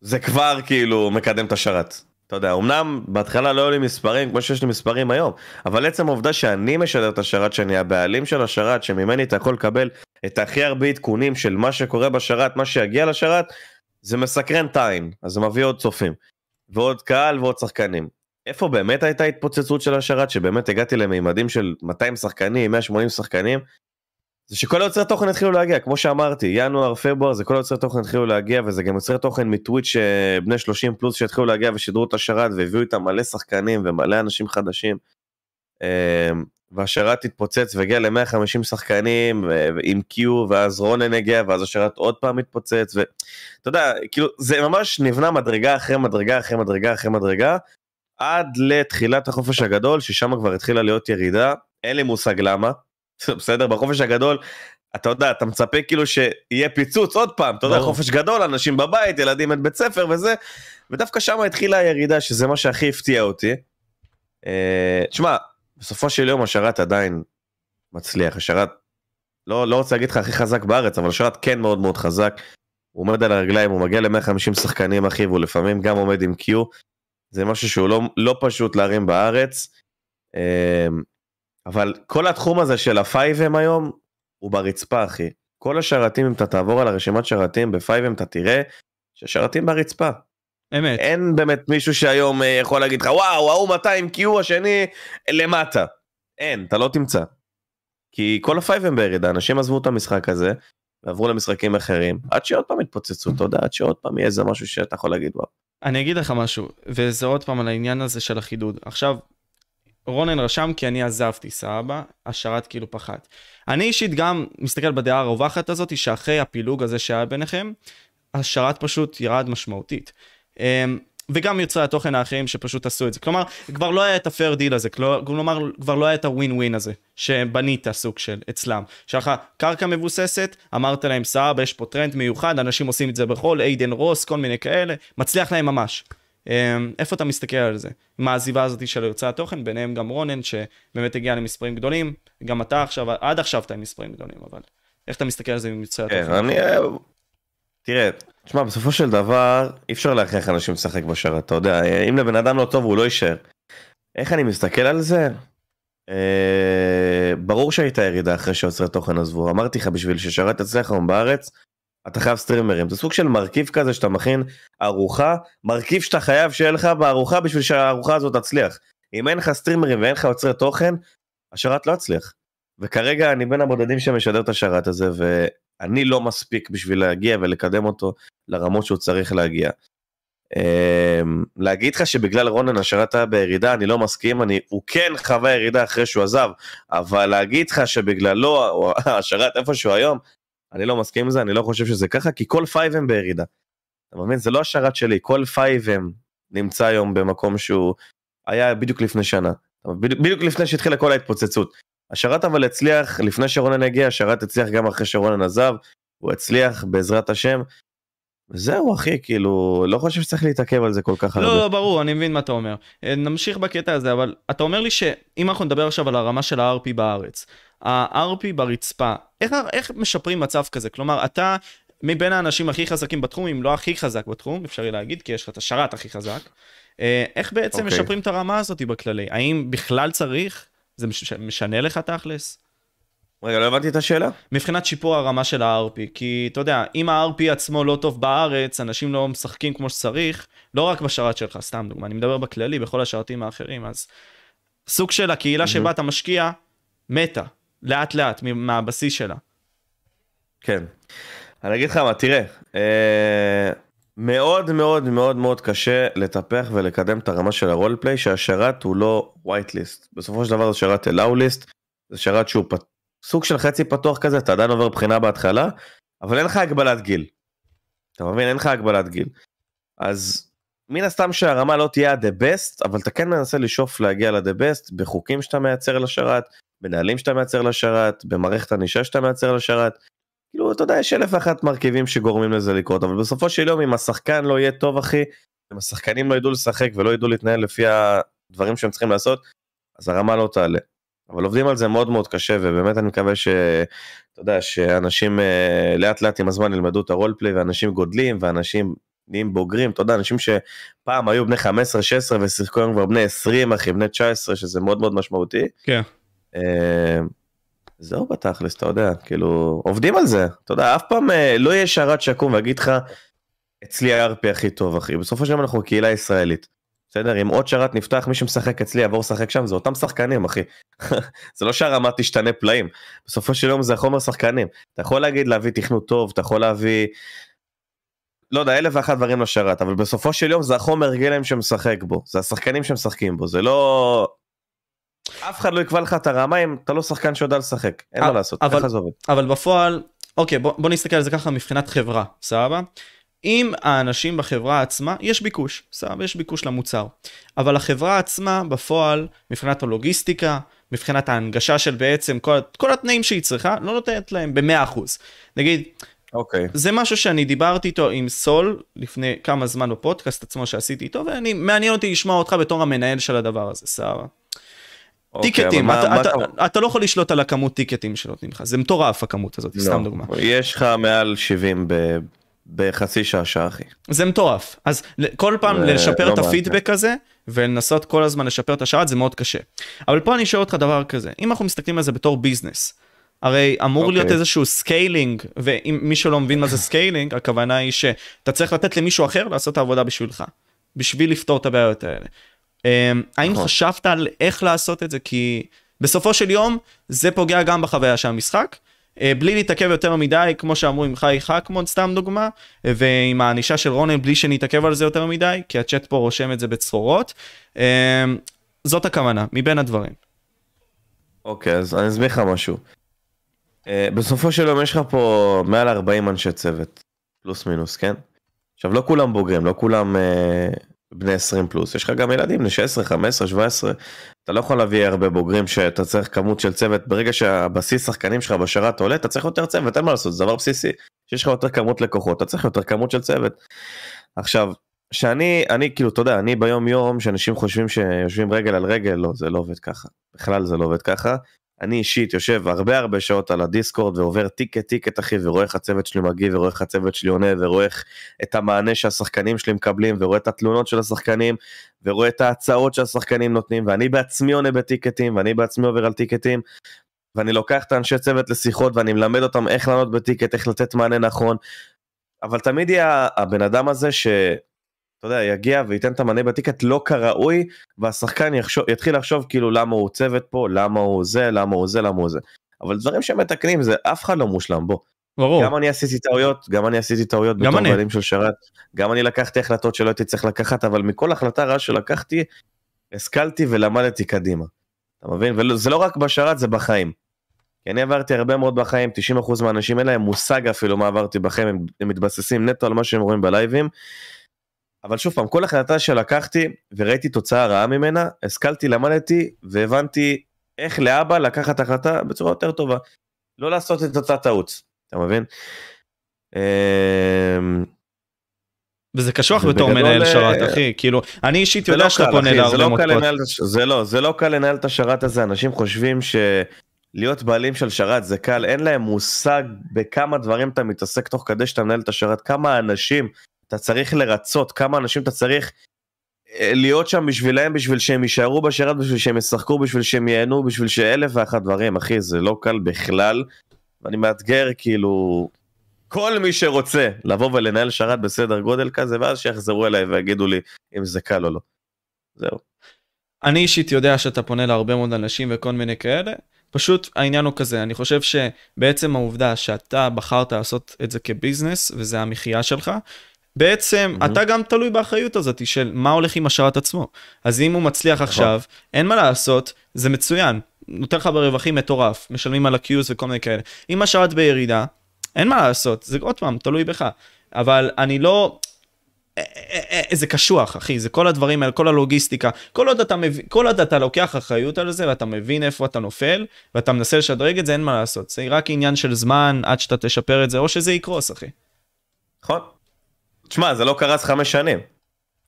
זה כבר כאילו מקדם את השרת. אתה יודע, אמנם בהתחלה לא היו לי מספרים כמו שיש לי מספרים היום, אבל עצם העובדה שאני משדר את השרת, שאני הבעלים של השרת, שממני אתה יכול לקבל את הכי הרבה עדכונים של מה שקורה בשרת, מה שיגיע לשרת, זה מסקרן טיים, אז זה מביא עוד צופים, ועוד קהל ועוד שחקנים. איפה באמת הייתה התפוצצות של השרת, שבאמת הגעתי למימדים של 200 שחקנים, 180 שחקנים, זה שכל היוצרי תוכן התחילו להגיע, כמו שאמרתי, ינואר, פברואר, זה כל היוצרי תוכן התחילו להגיע, וזה גם יוצרי תוכן מטוויץ' בני 30 פלוס שהתחילו להגיע ושידרו את השרת והביאו איתם מלא שחקנים ומלא אנשים חדשים. אמ, והשרת התפוצץ והגיע ל-150 שחקנים עם קיו ואז רונן הגיע ואז השרת עוד פעם התפוצץ ואתה יודע כאילו זה ממש נבנה מדרגה אחרי מדרגה אחרי מדרגה אחרי מדרגה עד לתחילת החופש הגדול ששם כבר התחילה להיות ירידה אין לי מושג למה בסדר בחופש הגדול אתה יודע אתה מצפה כאילו שיהיה פיצוץ עוד פעם אתה יודע חופש גדול אנשים בבית ילדים את בית ספר וזה ודווקא שם התחילה הירידה שזה מה שהכי הפתיע אותי. אה, תשמע בסופו של יום השרת עדיין מצליח השרת לא לא רוצה להגיד לך הכי חזק בארץ אבל השרת כן מאוד מאוד חזק. הוא עומד על הרגליים הוא מגיע ל-150 שחקנים אחי והוא לפעמים גם עומד עם קיו. זה משהו שהוא לא, לא פשוט להרים בארץ. אבל כל התחום הזה של הפייבם היום הוא ברצפה אחי. כל השרתים אם אתה תעבור על הרשימת שרתים בפייבם אתה תראה ששרתים ברצפה. אמת. אין באמת מישהו שהיום אה, יכול להגיד לך וואו ההוא 200 קיו השני למטה. אין אתה לא תמצא. כי כל הפייבם בירידה אנשים עזבו את המשחק הזה ועברו למשחקים אחרים עד שעוד פעם יתפוצצו אתה יודע עד שעוד פעם יהיה איזה משהו שאתה יכול להגיד וואו. אני אגיד לך משהו וזה עוד פעם על העניין הזה של החידוד עכשיו רונן רשם כי אני עזבתי, סבבה? השרת כאילו פחת. אני אישית גם מסתכל בדעה הרווחת הזאת, שאחרי הפילוג הזה שהיה ביניכם, השרת פשוט ירד משמעותית. אמ, וגם יוצרי התוכן האחרים שפשוט עשו את זה. כלומר, כבר לא היה את ה fair deal הזה, כלומר, כבר לא היה את הווין ווין הזה, שבנית סוג של אצלם. שהיה לך קרקע מבוססת, אמרת להם סבבה, יש פה טרנד מיוחד, אנשים עושים את זה בחו"ל, איידן רוס, כל מיני כאלה, מצליח להם ממש. אמ, איפה אתה מסתכל על זה? עם העזיבה הזאת של יוצרי התוכן, ביניהם גם רונן, שבאמת הגיע למספרים גדולים, גם אתה עכשיו, עד עכשיו אתה עם מספרים גדולים, אבל איך אתה מסתכל על זה עם יוצרי כן, התוכן? אני... תראה, תשמע, בסופו של דבר, אי אפשר להכריח אנשים לשחק בשרת, אתה יודע, אם לבן אדם לא טוב הוא לא יישאר. איך אני מסתכל על זה? אה, ברור שהייתה ירידה אחרי שיוצרי תוכן עזבו, אמרתי לך, בשביל ששרת יצליח היום בארץ, אתה חייב סטרימרים זה סוג של מרכיב כזה שאתה מכין ארוחה מרכיב שאתה חייב שיהיה לך בארוחה בשביל שהארוחה הזאת תצליח אם אין לך סטרימרים ואין לך יוצרי תוכן השרת לא יצליח. וכרגע אני בין הבודדים שמשדר את השרת הזה ואני לא מספיק בשביל להגיע ולקדם אותו לרמות שהוא צריך להגיע. אמ, להגיד לך שבגלל רונן השרת היה בירידה, אני לא מסכים, אני, הוא כן חווה ירידה אחרי שהוא עזב, אבל להגיד לך שבגללו, השרת איפשהו היום, אני לא מסכים עם זה, אני לא חושב שזה ככה, כי כל FiveM בירידה. אתה מבין? זה לא השרת שלי, כל FiveM נמצא היום במקום שהוא היה בדיוק לפני שנה. בדיוק לפני שהתחילה כל ההתפוצצות. השרת אבל הצליח, לפני שרונן הגיע, השרת הצליח גם אחרי שרונן עזב, הוא הצליח בעזרת השם. זהו אחי, כאילו, לא חושב שצריך להתעכב על זה כל כך לא, הרבה. לא, ברור, אני מבין מה אתה אומר. אה, נמשיך בקטע הזה, אבל אתה אומר לי שאם אנחנו נדבר עכשיו על הרמה של ה-RP בארץ, ה-RP ברצפה, איך, איך משפרים מצב כזה? כלומר, אתה מבין האנשים הכי חזקים בתחום, אם לא הכי חזק בתחום, אפשר יהיה להגיד, כי יש לך את השרת הכי חזק. אה, איך בעצם okay. אוקיי. משפרים את הרמה הזאת בכללי? האם בכלל צריך? זה מש- משנה לך תכלס? רגע, לא הבנתי את השאלה? מבחינת שיפור הרמה של ה-RP, כי אתה יודע, אם ה-RP עצמו לא טוב בארץ, אנשים לא משחקים כמו שצריך, לא רק בשרת שלך, סתם דוגמה, אני מדבר בכללי, בכל השרתים האחרים, אז סוג של הקהילה שבה אתה משקיע, מתה, לאט לאט, מהבסיס שלה. כן. אני אגיד לך מה, תראה, אה, מאוד מאוד מאוד מאוד קשה לטפח ולקדם את הרמה של הרולפליי שהשרת הוא לא white list. בסופו של דבר זה שרת allow list, זה שרת שהוא פ... סוג של חצי פתוח כזה, אתה עדיין עובר בחינה בהתחלה, אבל אין לך הגבלת גיל. אתה מבין? אין לך הגבלת גיל. אז מן הסתם שהרמה לא תהיה ה-the best, אבל אתה כן מנסה לשאוף להגיע ל-the best בחוקים שאתה מייצר לשרת, בנהלים שאתה מייצר לשרת, במערכת ענישה שאתה מייצר לשרת. כאילו, אתה יודע, יש אלף ואחת מרכיבים שגורמים לזה לקרות, אבל בסופו של יום, אם השחקן לא יהיה טוב, אחי, אם השחקנים לא ידעו לשחק ולא ידעו להתנהל לפי הדברים שהם צריכים לעשות, אז הרמה לא תעלה. אבל עובדים על זה מאוד מאוד קשה, ובאמת אני מקווה ש... אתה יודע, שאנשים אה, לאט לאט עם הזמן ילמדו את הרולפליי, ואנשים גודלים, ואנשים נהיים בוגרים, אתה יודע, אנשים שפעם היו בני 15-16 ושיחקו היום כבר בני 20, אחי, בני 19, שזה מאוד מאוד משמעותי. כן. אה, זהו בתכלס, אתה יודע, כאילו, עובדים על זה, אתה יודע, אף פעם אה, לא יהיה שרת שיקום ויגיד לך, אצלי ה-RP הכי טוב, אחי, בסופו של דבר אנחנו קהילה ישראלית. בסדר, אם עוד שרת נפתח, מי שמשחק אצלי יעבור לשחק שם, זה אותם שחקנים, אחי. זה לא שהרמה תשתנה פלאים, בסופו של יום זה החומר שחקנים. אתה יכול להגיד להביא תכנות טוב, אתה יכול להביא, לא יודע, אלף ואחת דברים לשרת, אבל בסופו של יום זה החומר גלם שמשחק בו, זה השחקנים שמשחקים בו, זה לא... אף אחד לא יקבע לך את הרמה אם אתה לא שחקן שיודע לשחק, אין מה לעשות, ככה זה עובד. אבל בפועל, אוקיי, בוא, בוא נסתכל על זה ככה מבחינת חברה, סבבה? אם האנשים בחברה עצמה, יש ביקוש, סבבה, יש ביקוש למוצר. אבל החברה עצמה, בפועל, מבחינת הלוגיסטיקה, מבחינת ההנגשה של בעצם כל, כל התנאים שהיא צריכה, לא נותנת להם ב-100%. נגיד, אוקיי. זה משהו שאני דיברתי איתו עם סול לפני כמה זמן בפודקאסט עצמו שעשיתי איתו, ואני, מעניין אותי לשמוע אותך בתור המנהל של הדבר הזה, סבבה. אוקיי, טיקטים, אתה, מה- אתה, מה אתה- אתה לא יכול לשלוט על הכמות טיקטים שנותנים לך, זה מטורף הכמות הזאת, לא, סתם דוגמה. יש לך מעל 70 ב- בחצי שעה שעה אחי. זה מטורף. אז כל פעם זה לשפר לא לא מעט, הפידבק הזה, ולנסות כל הזמן לשפר את השרת, זה מאוד קשה. אבל פה אני שואל אותך דבר כזה, אם אנחנו מסתכלים על זה בתור ביזנס, הרי אמור אוקיי. להיות איזשהו scaling, ואם מי שלא מבין מה זה scaling, הכוונה היא שאתה צריך לתת למישהו אחר לעשות את העבודה בשבילך, בשביל לפתור את הבעיות האלה. אמ, האם נכון. חשבת על איך לעשות את זה? כי בסופו של יום, זה פוגע גם בחוויה של המשחק. אה, בלי להתעכב יותר מדי, כמו שאמרו עם חי חכמון, סתם דוגמה, ועם הענישה של רונן, בלי שנתעכב על זה יותר מדי, כי הצ'אט פה רושם את זה בצרורות. אה, זאת הכוונה, מבין הדברים. אוקיי, אז אני אסביר לך משהו. אה, בסופו של יום יש לך פה מעל 40 אנשי צוות, פלוס מינוס, כן? עכשיו לא כולם בוגרים, לא כולם אה, בני 20 פלוס, יש לך גם ילדים בני 16, 15, 17, אתה לא יכול להביא הרבה בוגרים שאתה צריך כמות של צוות, ברגע שהבסיס שחקנים שלך בשרת עולה, אתה צריך יותר צוות, אין מה לעשות, זה דבר בסיסי. שיש לך יותר כמות לקוחות, אתה צריך יותר כמות של צוות. עכשיו, שאני, אני כאילו, אתה יודע, אני ביום יום, שאנשים חושבים שיושבים רגל על רגל, לא, זה לא עובד ככה. בכלל זה לא עובד ככה. אני אישית יושב הרבה הרבה שעות על הדיסקורד ועובר טיקט טיקט אחי ורואה איך הצוות שלי מגיב ורואה איך הצוות שלי עונה ורואה איך את המענה שהשחקנים שלי מקבלים ורואה את התלונות של השחקנים ורואה את ההצעות שהשחקנים נותנים ואני בעצמי עונה בטיקטים ואני בעצמי עובר על טיקטים ואני לוקח את האנשי צוות לשיחות ואני מלמד אותם איך לענות בטיקט איך לתת מענה נכון אבל תמיד יהיה הבן אדם הזה ש... אתה יודע, יגיע וייתן את המענה בטיקט לא כראוי, והשחקן יחשוב, יתחיל לחשוב כאילו למה הוא צוות פה, למה הוא זה, למה הוא זה, למה הוא זה. אבל דברים שמתקנים זה אף אחד לא מושלם בו. ברור. גם אני עשיתי טעויות, גם אני עשיתי טעויות בתור. בעלים של שרת, גם אני לקחתי החלטות שלא הייתי צריך לקחת, אבל מכל החלטה רעה שלקחתי, השכלתי ולמדתי קדימה. אתה מבין? וזה לא רק בשרת, זה בחיים. כי אני עברתי הרבה מאוד בחיים, 90% מהאנשים אין להם מושג אפילו מה עברתי בחיים, הם מתבססים נטו על מה שהם רואים בלייבים. אבל שוב פעם, כל החלטה שלקחתי וראיתי תוצאה רעה ממנה, השכלתי, למדתי והבנתי איך לאבא לקחת החלטה בצורה יותר טובה. לא לעשות את אותה טעות, אתה מבין? אמ, וזה קשוח בתור מנהל אה, שרת, אחי. כאילו, אני אישית יודע לא שאתה פונה להרבה הש- זה לא, זה לא קל לנהל את השרת הזה, אנשים חושבים שלהיות בעלים של שרת זה קל, אין להם מושג בכמה דברים אתה מתעסק תוך כדי שאתה מנהל את השרת, כמה אנשים אתה צריך לרצות, כמה אנשים אתה צריך אה, להיות שם בשבילם, בשביל שהם יישארו בשרת, בשביל שהם ישחקו, בשביל שהם ייהנו, בשביל שאלף ואחת דברים, אחי, זה לא קל בכלל, ואני מאתגר כאילו כל מי שרוצה לבוא ולנהל שרת בסדר גודל כזה, ואז שיחזרו אליי ויגידו לי אם זה קל או לא. זהו. אני אישית יודע שאתה פונה להרבה מאוד אנשים וכל מיני כאלה. פשוט העניין הוא כזה, אני חושב שבעצם העובדה שאתה בחרת לעשות את זה כביזנס, וזה המחיה שלך, בעצם מהמם. אתה גם תלוי באחריות הזאת של מה הולך עם השרת עצמו. אז אם הוא מצליח עכשיו, אין מה לעשות, זה מצוין. נותן לך ברווחים מטורף, משלמים על ה-Qs וכל מיני כאלה. אם השרת בירידה, אין מה לעשות, זה עוד פעם, תלוי בך. אבל אני לא... אה, אה, אה, זה קשוח, אחי, זה כל הדברים האלה, כל הלוגיסטיקה. כל עוד אתה מבין, כל עוד אתה לוקח אחריות על זה, ואתה מבין איפה אתה נופל, ואתה מנסה לשדרג את זה, אין מה לעשות. זה רק עניין של זמן עד שאתה תשפר את זה, או שזה יקרוס, אחי. נכון? תשמע, זה לא קרס חמש שנים.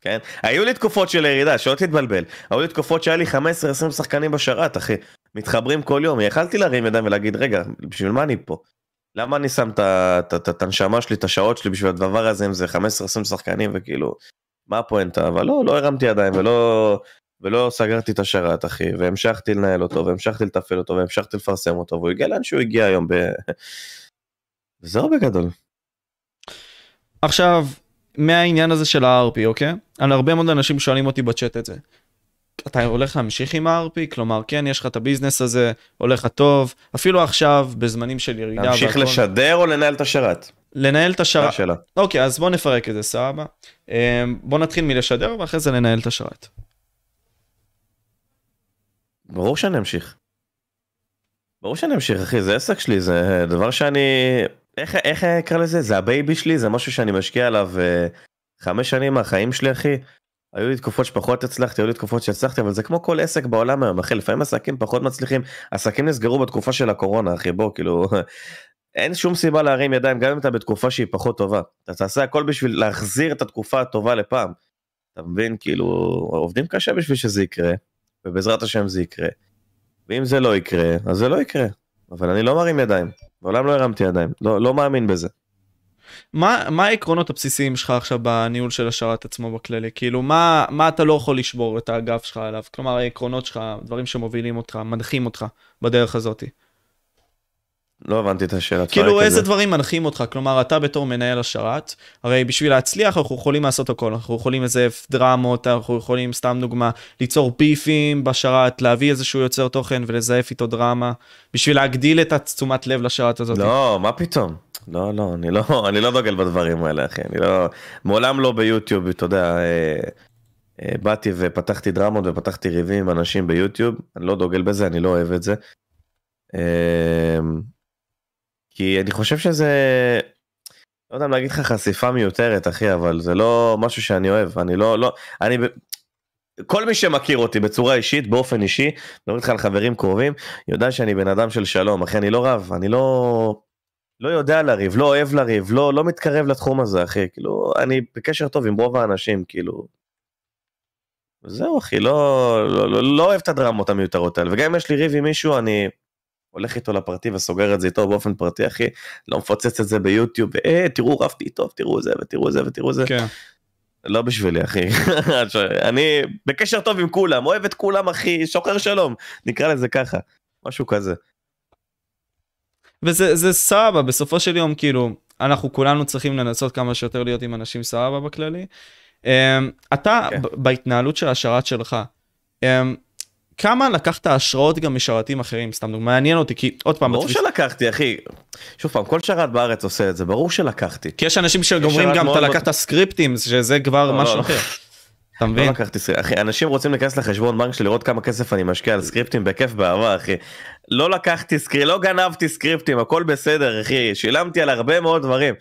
כן? היו לי תקופות של ירידה, שלא תתבלבל. היו לי תקופות שהיה לי 15-20 שחקנים בשרת, אחי. מתחברים כל יום. יכלתי להרים ידיים ולהגיד, רגע, בשביל מה אני פה? למה אני שם את הנשמה שלי, את השעות שלי בשביל הדבר הזה, אם זה 15-20 שחקנים, וכאילו, מה הפואנטה? אבל לא, לא הרמתי ידיים ולא... ולא סגרתי את השרת, אחי, והמשכתי לנהל אותו, והמשכתי לתפעל אותו, והמשכתי לפרסם אותו, והוא הגיע לאן שהוא הגיע היום ב... וזהו בגדול. עכשיו, מהעניין הזה של ה-RP, אוקיי? על הרבה מאוד אנשים שואלים אותי בצ'אט את זה. אתה הולך להמשיך עם ה-RP? כלומר, כן, יש לך את הביזנס הזה, הולך לך טוב, אפילו עכשיו, בזמנים של ירידה להמשיך והכל. לשדר או לנהל את השרת? לנהל את השרת. השאלה. אוקיי, אז בוא נפרק את זה, סבבה. אמ, בוא נתחיל מלשדר, ואחרי זה לנהל את השרת. ברור שאני אמשיך. ברור שאני אמשיך אחי זה עסק שלי זה דבר שאני איך איך אקרא לזה? זה ה baby שלי? זה משהו שאני משקיע עליו אה, חמש שנים מהחיים שלי אחי. היו לי תקופות שפחות הצלחתי היו לי תקופות שהצלחתי אבל זה כמו כל עסק בעולם היום אחי. לפעמים עסקים פחות מצליחים. עסקים נסגרו בתקופה של הקורונה אחי. בוא כאילו אין שום סיבה להרים ידיים גם אם אתה בתקופה שהיא פחות טובה. אתה תעשה הכל בשביל להחזיר את התקופה הטובה לפעם. אתה מבין? כאילו עובדים קשה בשביל שזה יקרה ובעזרת השם זה יקרה. ואם זה לא יקרה אז זה לא יקרה. אבל אני לא מרים ידיים מעולם לא הרמתי ידיים לא לא מאמין בזה. מה, מה העקרונות הבסיסיים שלך עכשיו בניהול של השרת עצמו בכללי? כאילו, מה, מה אתה לא יכול לשבור את האגף שלך עליו? כלומר, העקרונות שלך, דברים שמובילים אותך, מנחים אותך בדרך הזאת. לא הבנתי את השאלה. כאילו, איזה זה. דברים מנחים אותך? כלומר, אתה בתור מנהל השרת, הרי בשביל להצליח אנחנו יכולים לעשות הכל, אנחנו יכולים לזייף דרמות, אנחנו יכולים, סתם דוגמה, ליצור ביפים בשרת, להביא איזשהו יוצר תוכן ולזייף איתו דרמה, בשביל להגדיל את התשומת לב לשרת הזאת. לא מה פתאום. לא לא אני לא אני לא דוגל בדברים האלה אחי אני לא מעולם לא ביוטיוב אתה יודע אה, אה, באתי ופתחתי דרמות ופתחתי ריבים עם אנשים ביוטיוב אני לא דוגל בזה אני לא אוהב את זה. אה, כי אני חושב שזה לא יודע להגיד לך חשיפה מיותרת אחי אבל זה לא משהו שאני אוהב. אני לא לא אני כל מי שמכיר אותי בצורה אישית באופן אישי מדבר איתך על חברים קרובים יודע שאני בן אדם של שלום אחי אני לא רב אני לא לא יודע לריב לא אוהב לריב לא לא מתקרב לתחום הזה אחי. כאילו אני בקשר טוב עם רוב האנשים כאילו. זהו אחי לא לא, לא, לא אוהב את הדרמות המיותרות האלה. וגם אם יש לי ריב עם מישהו אני הולך איתו לפרטי וסוגר את זה איתו באופן פרטי אחי לא מפוצץ את זה ביוטיוב אה תראו רבתי איתו תראו זה ותראו זה ותראו זה כן. לא בשבילי אחי אני בקשר טוב עם כולם אוהב את כולם אחי שוחר שלום נקרא לזה ככה משהו כזה. וזה זה סבבה, בסופו של יום, כאילו, אנחנו כולנו צריכים לנסות כמה שיותר להיות עם אנשים סבבה בכללי. Um, אתה, כן. ב- בהתנהלות של השרת שלך, um, כמה לקחת השראות גם משרתים אחרים, סתם דוגמא, מעניין אותי, כי עוד פעם, ברור התפיס- שלקחתי אחי שוב פעם, כל שרת בארץ עושה את זה, ברור שלקחתי. כי יש אנשים שגומרים גם, מאוד אתה לקחת סקריפטים, שזה כבר לא, משהו לא. אחר. אתה לא מבין? לקחתי סקריפט, אחי, אנשים רוצים להיכנס לחשבון בנק שלי לראות כמה כסף אני משקיע על סקריפטים בכיף באהבה, אחי. לא לקחתי סקריפט, לא גנבתי סקריפטים, הכל בסדר, אחי, שילמתי על הרבה מאוד דברים.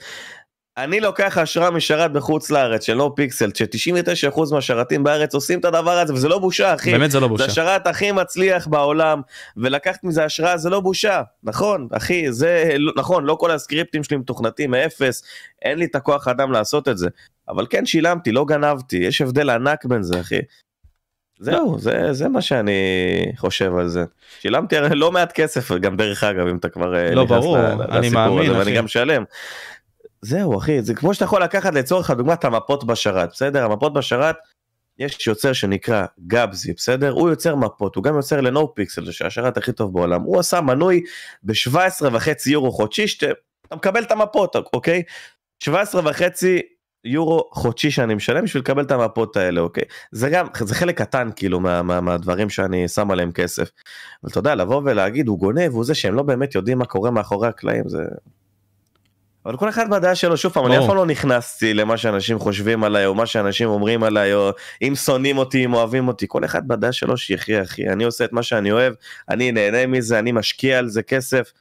אני לוקח השראה משרת בחוץ לארץ של נו פיקסל, ש-99% מהשרתים בארץ עושים את הדבר הזה, וזה לא בושה, אחי. באמת זה לא זה בושה. השרת הכי מצליח בעולם, ולקחת מזה השראה זה לא בושה, נכון, אחי, זה, לא- נכון, לא כל הסקריפטים שלי מתוכנתים מאפס, אין לי את הכוח אדם לעשות את זה, אבל כן שילמתי, לא גנבתי, יש הבדל ענק בין זה, אחי. זהו, זה, זה מה שאני חושב על זה. שילמתי הרי לא מעט כסף, גם דרך אגב, אם אתה כבר אה, לא, נכנס ברור, ל- אני לסיפור מאמין, הזה, אחי. ואני גם שלם. זהו, אחי, זה כמו שאתה יכול לקחת לצורך הדוגמה את המפות בשרת, בסדר? המפות בשרת, יש יוצר שנקרא גבזי, בסדר? הוא יוצר מפות, הוא גם יוצר לנו פיקסל, זה השרת הכי טוב בעולם. הוא עשה מנוי ב-17.5 יורו חודשי, שאתה אתה מקבל את המפות, אוקיי? 17.5 יורו חודשי שאני משלם בשביל לקבל את המפות האלה, אוקיי? זה גם, זה חלק קטן כאילו מה, מה, מהדברים שאני שם עליהם כסף. אבל אתה יודע, לבוא ולהגיד הוא גונב, הוא זה שהם לא באמת יודעים מה קורה מאחורי הקלעים, זה... אבל כל אחד בדעה שלו, שוב פעם, אני אף. פעם לא נכנסתי למה שאנשים חושבים עליי, או מה שאנשים אומרים עליי, או אם שונאים אותי, אם אוהבים אותי, כל אחד בדעה שלו שיחיה, אחי. אני עושה את מה שאני אוהב, אני נהנה מזה, אני משקיע על זה כסף.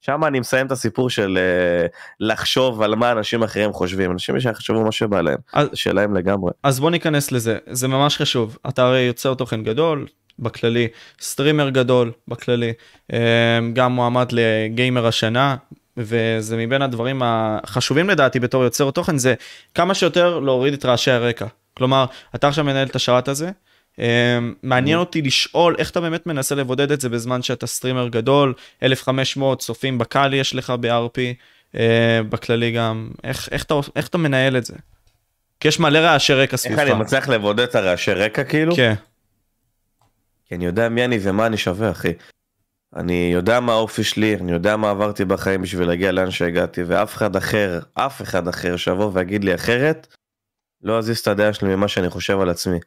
שם אני מסיים את הסיפור של אה, לחשוב על מה אנשים אחרים חושבים. אנשים שיחשבו מה שבא להם, אז- שלהם לגמרי. אז בוא ניכנס לזה, זה ממש חשוב. אתה הרי יוצר תוכן גדול, בכללי, סטרימר גדול, בכללי, אה, גם מועמד לגיימר השנה, וזה מבין הדברים החשובים לדעתי בתור יוצר תוכן, זה כמה שיותר להוריד את רעשי הרקע. כלומר, אתה עכשיו מנהל את השרת הזה, אה, מעניין אותי לשאול איך אתה באמת מנסה לבודד את זה בזמן שאתה סטרימר גדול, 1500 צופים בקהל יש לך ב-RP, אה, בכללי גם, איך, איך, אתה, איך אתה מנהל את זה? כי יש מלא רעשי רקע איך סביבך. אני מצליח לבודד את הרעשי רקע כאילו? כן, כי אני יודע מי אני ומה אני שווה, אחי. אני יודע מה האופי שלי, אני יודע מה עברתי בחיים בשביל להגיע לאן שהגעתי, ואף אחד אחר, אף אחד אחר שיבוא ויגיד לי אחרת, לא אזיז את הדעה שלי ממה שאני חושב על עצמי.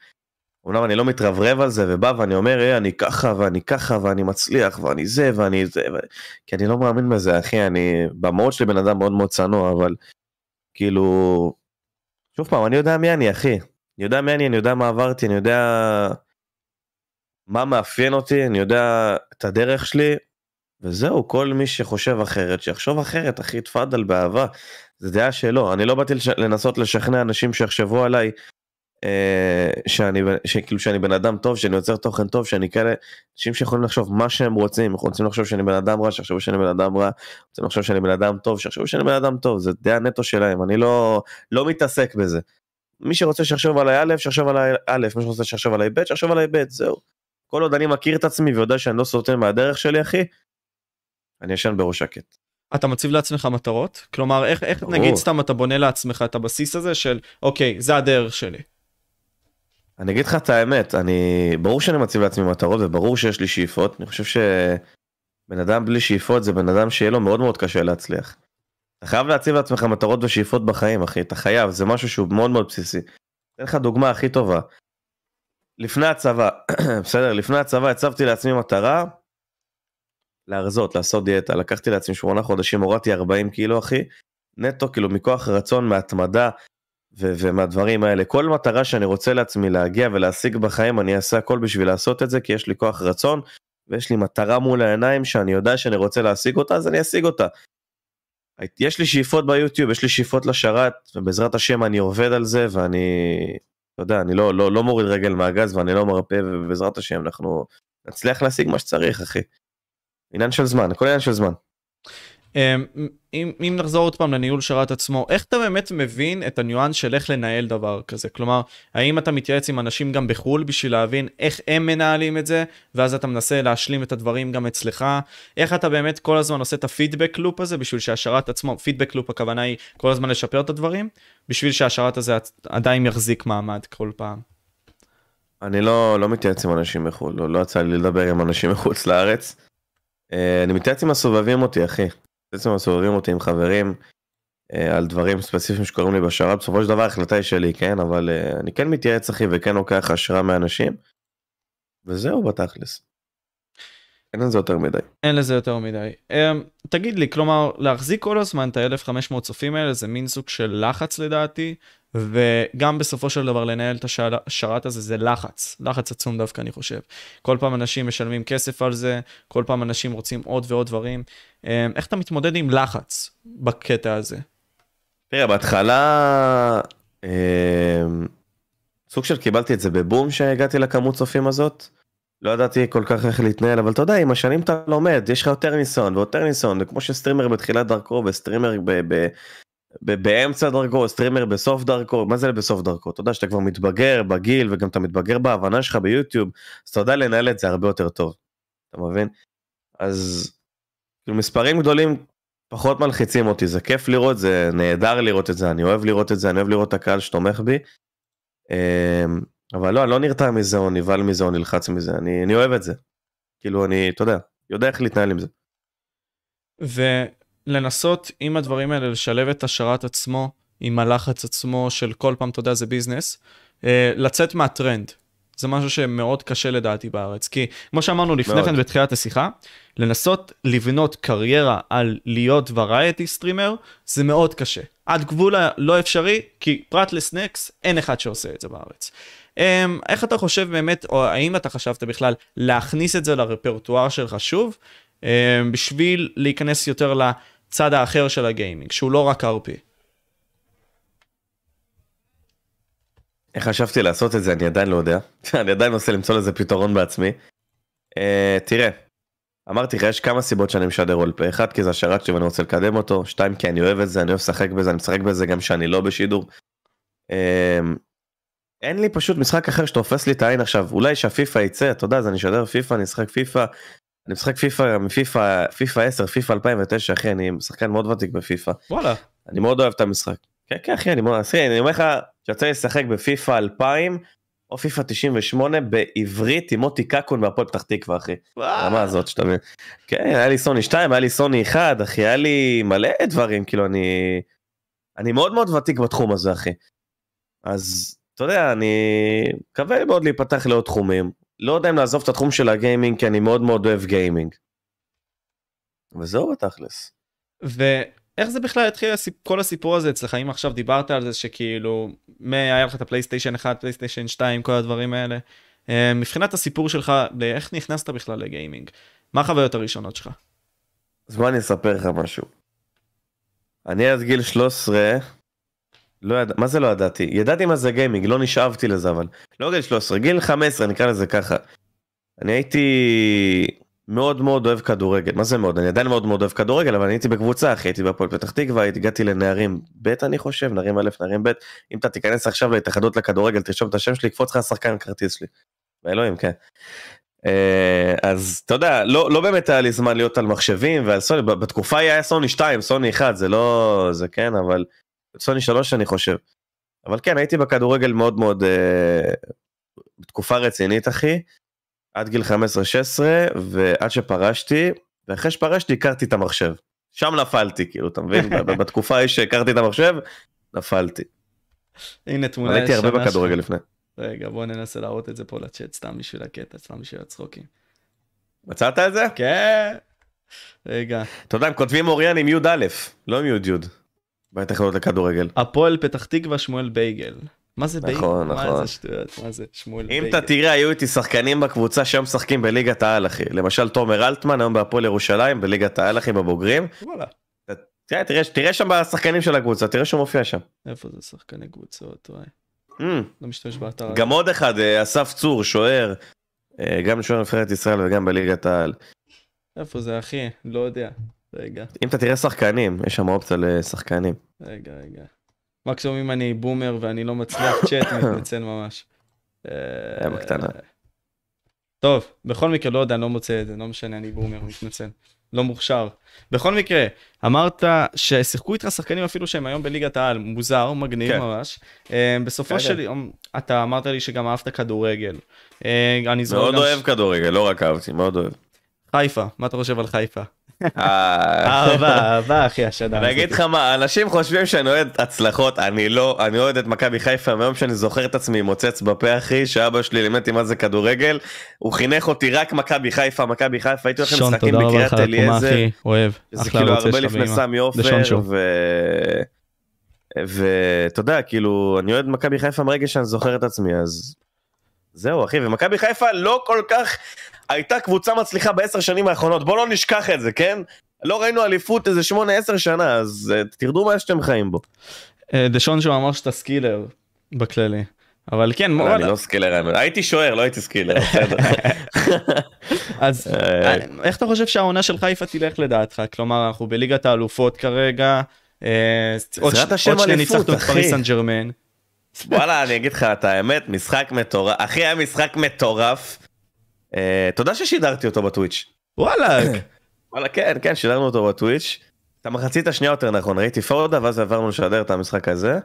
אמנם אני לא מתרברב על זה ובא ואני אומר, אה, אני ככה ואני ככה ואני מצליח ואני זה ואני זה, ו... כי אני לא מאמין בזה, אחי, אני במהות שלי בן אדם מאוד מאוד צנוע, אבל כאילו, שוב פעם, אני יודע מי אני, אחי. אני יודע מי אני, אני יודע מה עברתי, אני יודע מה מאפיין אותי, אני יודע את הדרך שלי, וזהו, כל מי שחושב אחרת, שיחשוב אחרת, אחי, תפאדל באהבה. זה דעה שלו, אני לא באתי. לנסות לשכנע אנשים שיחשבו עליי, אה, שאני, שכאילו שאני בן אדם טוב, שאני יוצר תוכן טוב, שאני כאלה, אנשים שיכולים לחשוב מה שהם רוצים, רוצים לחשוב שאני בן אדם רע, שיחשבו שאני בן אדם רע, רוצים לחשוב שאני בן אדם טוב, שיחשבו שאני בן אדם טוב, זה דעה נטו שלהם, אני לא, לא מתעסק בזה. מי שרוצה שיחשוב עליי א', שיחשוב עליי א', מי שרוצה שיחשוב עליי ב', שיחשוב עליי ב', זהו. כל עוד אני מכיר את עצמי ויודע שאני לא סוטה מהדרך שלי, אחי, אני ישן בראש שקט. אתה מציב לעצמך מטרות? כלומר, איך, איך ברור. נגיד סתם אתה בונה לעצמך את הבסיס הזה של, אוקיי, זה הדרך שלי. אני אגיד לך את האמת, אני, ברור שאני מציב לעצמי מטרות וברור שיש לי שאיפות, אני חושב שבן אדם בלי שאיפות זה בן אדם שיהיה לו מאוד מאוד קשה להצליח. אתה חייב להציב לעצמך מטרות ושאיפות בחיים, אחי, אתה חייב, זה משהו שהוא מאוד מאוד בסיסי. אתן לך דוגמה הכי טובה. לפני הצבא, בסדר, לפני הצבא הצבתי לעצמי מטרה להרזות, לעשות דיאטה, לקחתי לעצמי שמונה חודשים, הורדתי 40 קילו, אחי, נטו, כאילו מכוח רצון, מהתמדה, ו- ומהדברים האלה. כל מטרה שאני רוצה לעצמי להגיע ולהשיג בחיים, אני אעשה הכל בשביל לעשות את זה, כי יש לי כוח רצון, ויש לי מטרה מול העיניים שאני יודע שאני רוצה להשיג אותה, אז אני אשיג אותה. יש לי שאיפות ביוטיוב, יש לי שאיפות לשרת, ובעזרת השם אני עובד על זה, ואני, אתה יודע, אני לא, לא, לא מוריד רגל מהגז ואני לא מרפא, ובעזרת השם אנחנו נצליח להשיג מה שצריך, אחי. עניין של זמן, הכל עניין של זמן. אמ, אם, אם נחזור עוד פעם לניהול שרת עצמו, איך אתה באמת מבין את הניואנס של איך לנהל דבר כזה? כלומר, האם אתה מתייעץ עם אנשים גם בחו"ל בשביל להבין איך הם מנהלים את זה, ואז אתה מנסה להשלים את הדברים גם אצלך? איך אתה באמת כל הזמן עושה את הפידבק לופ הזה בשביל שהשרת עצמו, פידבק לופ הכוונה היא כל הזמן לשפר את הדברים, בשביל שהשרת הזה עדיין יחזיק מעמד כל פעם. אני לא, לא מתייעץ עם אנשים מחו"ל, לא, לא יצא לי לדבר עם אנשים מחוץ לארץ. אה, אני מתייעץ עם הסובבים אותי, אחי. מתייעץ עם הסובבים אותי, עם חברים, אה, על דברים ספציפיים שקורים לי בשרת. בסופו של דבר ההחלטה היא שלי, כן? אבל אה, אני כן מתייעץ, אחי, וכן לוקח השראה מאנשים. וזהו בתכלס. אין לזה יותר מדי. אין לזה יותר מדי. Um, תגיד לי, כלומר, להחזיק כל הזמן את ה-1500 צופים האלה זה מין סוג של לחץ לדעתי, וגם בסופו של דבר לנהל את השרת הזה זה לחץ, לחץ עצום דווקא אני חושב. כל פעם אנשים משלמים כסף על זה, כל פעם אנשים רוצים עוד ועוד דברים. Um, איך אתה מתמודד עם לחץ בקטע הזה? תראה, בהתחלה, um, סוג של קיבלתי את זה בבום שהגעתי לכמות צופים הזאת. לא ידעתי כל כך איך להתנהל אבל אתה יודע עם השנים אתה לומד יש לך יותר ניסיון ויותר ניסיון וכמו שסטרימר בתחילת דרכו וסטרימר ב- ב- באמצע דרכו סטרימר בסוף דרכו מה זה בסוף דרכו אתה יודע שאתה כבר מתבגר בגיל וגם אתה מתבגר בהבנה שלך ביוטיוב אז אתה יודע לנהל את זה הרבה יותר טוב. אתה מבין? אז כאילו, מספרים גדולים פחות מלחיצים אותי זה כיף לראות זה נהדר לראות את זה אני אוהב לראות את זה אני אוהב לראות את הקהל שתומך בי. אמ, אבל לא, אני לא נרתע מזה או נבהל מזה או נלחץ מזה, אני, אני אוהב את זה. כאילו אני, אתה יודע, יודע איך להתנהל עם זה. ולנסות עם הדברים האלה לשלב את השרת עצמו עם הלחץ עצמו של כל פעם, אתה יודע, זה ביזנס, אה, לצאת מהטרנד. זה משהו שמאוד קשה לדעתי בארץ, כי כמו שאמרנו לפני מאוד. כן בתחילת השיחה, לנסות לבנות קריירה על להיות variety streamer, זה מאוד קשה. עד גבול הלא אפשרי, כי פרט לסנקס, אין אחד שעושה את זה בארץ. Um, איך אתה חושב באמת, או האם אתה חשבת בכלל להכניס את זה לרפרטואר שלך שוב, um, בשביל להיכנס יותר לצד האחר של הגיימינג, שהוא לא רק RP? איך חשבתי לעשות את זה אני עדיין לא יודע, אני עדיין מנסה למצוא לזה פתרון בעצמי. Uh, תראה, אמרתי לך יש כמה סיבות שאני משדר רולפה, אחד כי זה השרת שלי ואני רוצה לקדם אותו, שתיים כי אני אוהב את זה, אני אוהב לשחק בזה, אני משחק בזה גם שאני לא בשידור. Uh, אין לי פשוט משחק אחר שתופס לי את העין עכשיו אולי שהפיפא יצא אתה יודע אז אני אשדר פיפא אני אשחק פיפא. אני משחק פיפא מפיפא פיפא 10 פיפא 2009 אחי אני שחקן מאוד ותיק בפיפא. וואלה. אני מאוד אוהב את המשחק. כן כן אחי אני מאוד אחי אני אומר לך שיוצא לי לשחק בפיפא 2000 או פיפא 98 בעברית עם מוטי קקון והפועל פתח תקווה אחי. מה הזאת שאתה מבין. כן היה לי סוני 2 היה לי סוני 1 אחי היה לי מלא דברים כאילו אני אני מאוד מאוד ותיק בתחום הזה אחי. אז אתה יודע, אני מקווה מאוד להיפתח לעוד תחומים. לא יודע אם לעזוב את התחום של הגיימינג, כי אני מאוד מאוד אוהב גיימינג. וזהו בתכלס. ואיך זה בכלל התחיל כל הסיפור הזה אצלך? אם עכשיו דיברת על זה שכאילו, היה לך את הפלייסטיישן 1, פלייסטיישן 2, כל הדברים האלה. אה, מבחינת הסיפור שלך, איך נכנסת בכלל לגיימינג? מה החוויות הראשונות שלך? אז בוא אני אספר לך משהו. אני עד גיל 13 לא יד... מה זה לא ידעתי? ידעתי מה זה גיימינג, לא נשאבתי לזה אבל. לא גיל 13, גיל 15 נקרא לזה ככה. אני הייתי מאוד מאוד אוהב כדורגל, מה זה מאוד? אני עדיין מאוד מאוד אוהב כדורגל, אבל אני הייתי בקבוצה אחי, הייתי בהפועל פתח תקווה, הגעתי לנערים ב' אני חושב, נערים א', נערים ב', אם אתה תיכנס עכשיו להתאחדות לכדורגל, תרשום את השם שלי, יקפוץ לך השחקן כרטיס שלי. באלוהים, כן. אה, אז אתה יודע, לא, לא באמת היה לי זמן להיות על מחשבים ועל סוני, בתקופה היה סוני 2, סוני 1, זה לא, זה כן, אבל סוני 3 אני חושב. אבל כן הייתי בכדורגל מאוד מאוד אה, בתקופה רצינית אחי. עד גיל 15-16 ועד שפרשתי ואחרי שפרשתי הכרתי את המחשב. שם נפלתי כאילו אתה מבין בתקופה ההיא שהכרתי את המחשב נפלתי. הנה תמונה הייתי הרבה בכדורגל לפני. רגע בוא ננסה להראות את זה פה לצ'אט סתם בשביל הקטע סתם בשביל הצחוקים. מצאת את זה? כן. רגע. אתה יודע הם כותבים אוריאן עם י"א לא עם י"י. בטח לכדורגל. הפועל פתח תקווה שמואל בייגל. מה זה בייגל? נכון, נכון. מה זה שטויות? מה זה שמואל בייגל? אם אתה תראה, היו איתי שחקנים בקבוצה שהיום משחקים בליגת העל, אחי. למשל תומר אלטמן, היום בהפועל ירושלים, בליגת העל, אחי, בבוגרים. וואלה. תראה, תראה, תראה שם בשחקנים של הקבוצה, תראה שהוא מופיע שם. איפה זה שחקני קבוצות, וואי. Mm. לא משתמש באתר. גם עוד אחד, אה, אסף צור, שוער, אה, גם שוער נבחרת ישראל וגם בליגת העל. איפה זה, אחי? לא יודע. רגע. אם אתה תראה שחקנים, יש שם אופציה לשחקנים. רגע, רגע. מקסימום אם אני בומר ואני לא מצליח צ'אט, מתנצל ממש. היה בקטנה. טוב, בכל מקרה, לא יודע, אני לא מוצא את זה, לא משנה, אני בומר, מתנצל. לא מוכשר. בכל מקרה, אמרת ששיחקו איתך שחקנים אפילו שהם היום בליגת העל, מוזר, מגניב כן. ממש. אה, בסופו של יום, אתה אמרת לי שגם אהבת כדורגל. אה, מאוד אוהב כדורגל, לא רק אהבתי, מאוד אוהב. חיפה, מה אתה חושב על חיפה? אה, אהבה, אהבה, אחי, השנה אני אגיד לך מה, אנשים חושבים שאני אוהד הצלחות, אני לא, אני אוהד את מכבי חיפה מהיום שאני זוכר את עצמי מוצץ בפה אחי, שאבא שלי לימד אותי מה זה כדורגל, הוא חינך אותי רק מכבי חיפה, מכבי חיפה, הייתי הולך שון, למשחקים בקריית אליעזר. זה כאילו הרבה לפני. סמי עופר. ואתה יודע, כאילו, אני אוהד מכבי חיפה מרגע שאני זוכר את עצמי, אז זהו אחי, ומכבי חיפה לא כל כך הייתה קבוצה מצליחה בעשר שנים האחרונות, בוא לא נשכח את זה, כן? לא ראינו אליפות איזה שמונה עשר שנה, אז אה, תרדו מה שאתם חיים בו. אה, דשון שהוא אמר שאתה סקילר בכללי. אבל כן, אני וואלה, לא סקילר הייתי שוער, לא הייתי סקילר, בסדר. אז אה, אה, איך אתה חושב שהעונה של חיפה תלך לדעתך? כלומר, אנחנו בליגת האלופות כרגע. אה, עוד בעזרת ש- השם עוד שנייה אליפות, ניצחנו את אחי. פריס סן ג'רמן. וואלה, אני אגיד לך את האמת, משחק מטורף, אחי היה משחק מטורף. אה, תודה ששידרתי אותו בטוויץ'. וואלה, וואלה, כן, כן, שידרנו אותו בטוויץ'. את המחצית השנייה יותר נכון, ראיתי פורדה ואז עברנו לשדר את המשחק הזה.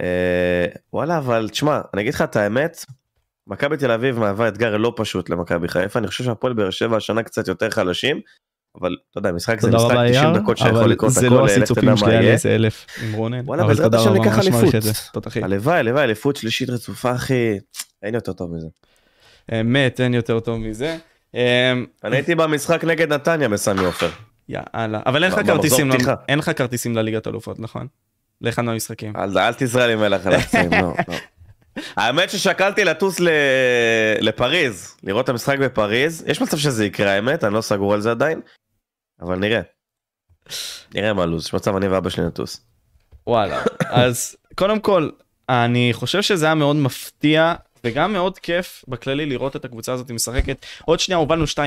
אה, וואלה, אבל תשמע, אני אגיד לך את האמת, מכבי תל אביב מהווה אתגר לא פשוט למכבי חיפה, אני חושב שהפועל באר שבע השנה קצת יותר חלשים, אבל אתה יודע, משחק זה משחק רבה 90 אייל, דקות שיכול לקרות זה הכל, לא לך תדע הסיצופים שלי על. איזה אלף עם רונן. וואלה, בעזרת השם ניקח אליפות. זה. הלוואי, הלוואי, אליפות שלישית רצופה, אחי, אין יותר טוב מזה. אמת, אין יותר טוב מזה. אה, אני הייתי במשחק נגד נתניה בסמי עופר. יאללה, אבל אין לך כרטיסים. אין לך כרטיסים לליגת אלופות, נכון? לאחד מהמשחקים. אל תזרע לי מלח על הפצעים, לא, לא. האמת ששקלתי לטוס ל... לפריז, לראות את המשחק בפריז, יש מצב שזה יקרה האמת, אני לא סגור על זה עדיין, אבל נראה. נראה מה לו"ז, יש מצב אני ואבא שלי נטוס. וואלה, אז קודם כל, אני חושב שזה היה מאוד מפתיע וגם מאוד כיף בכללי לראות את הקבוצה הזאת משחקת. עוד שנייה הובלנו 2-0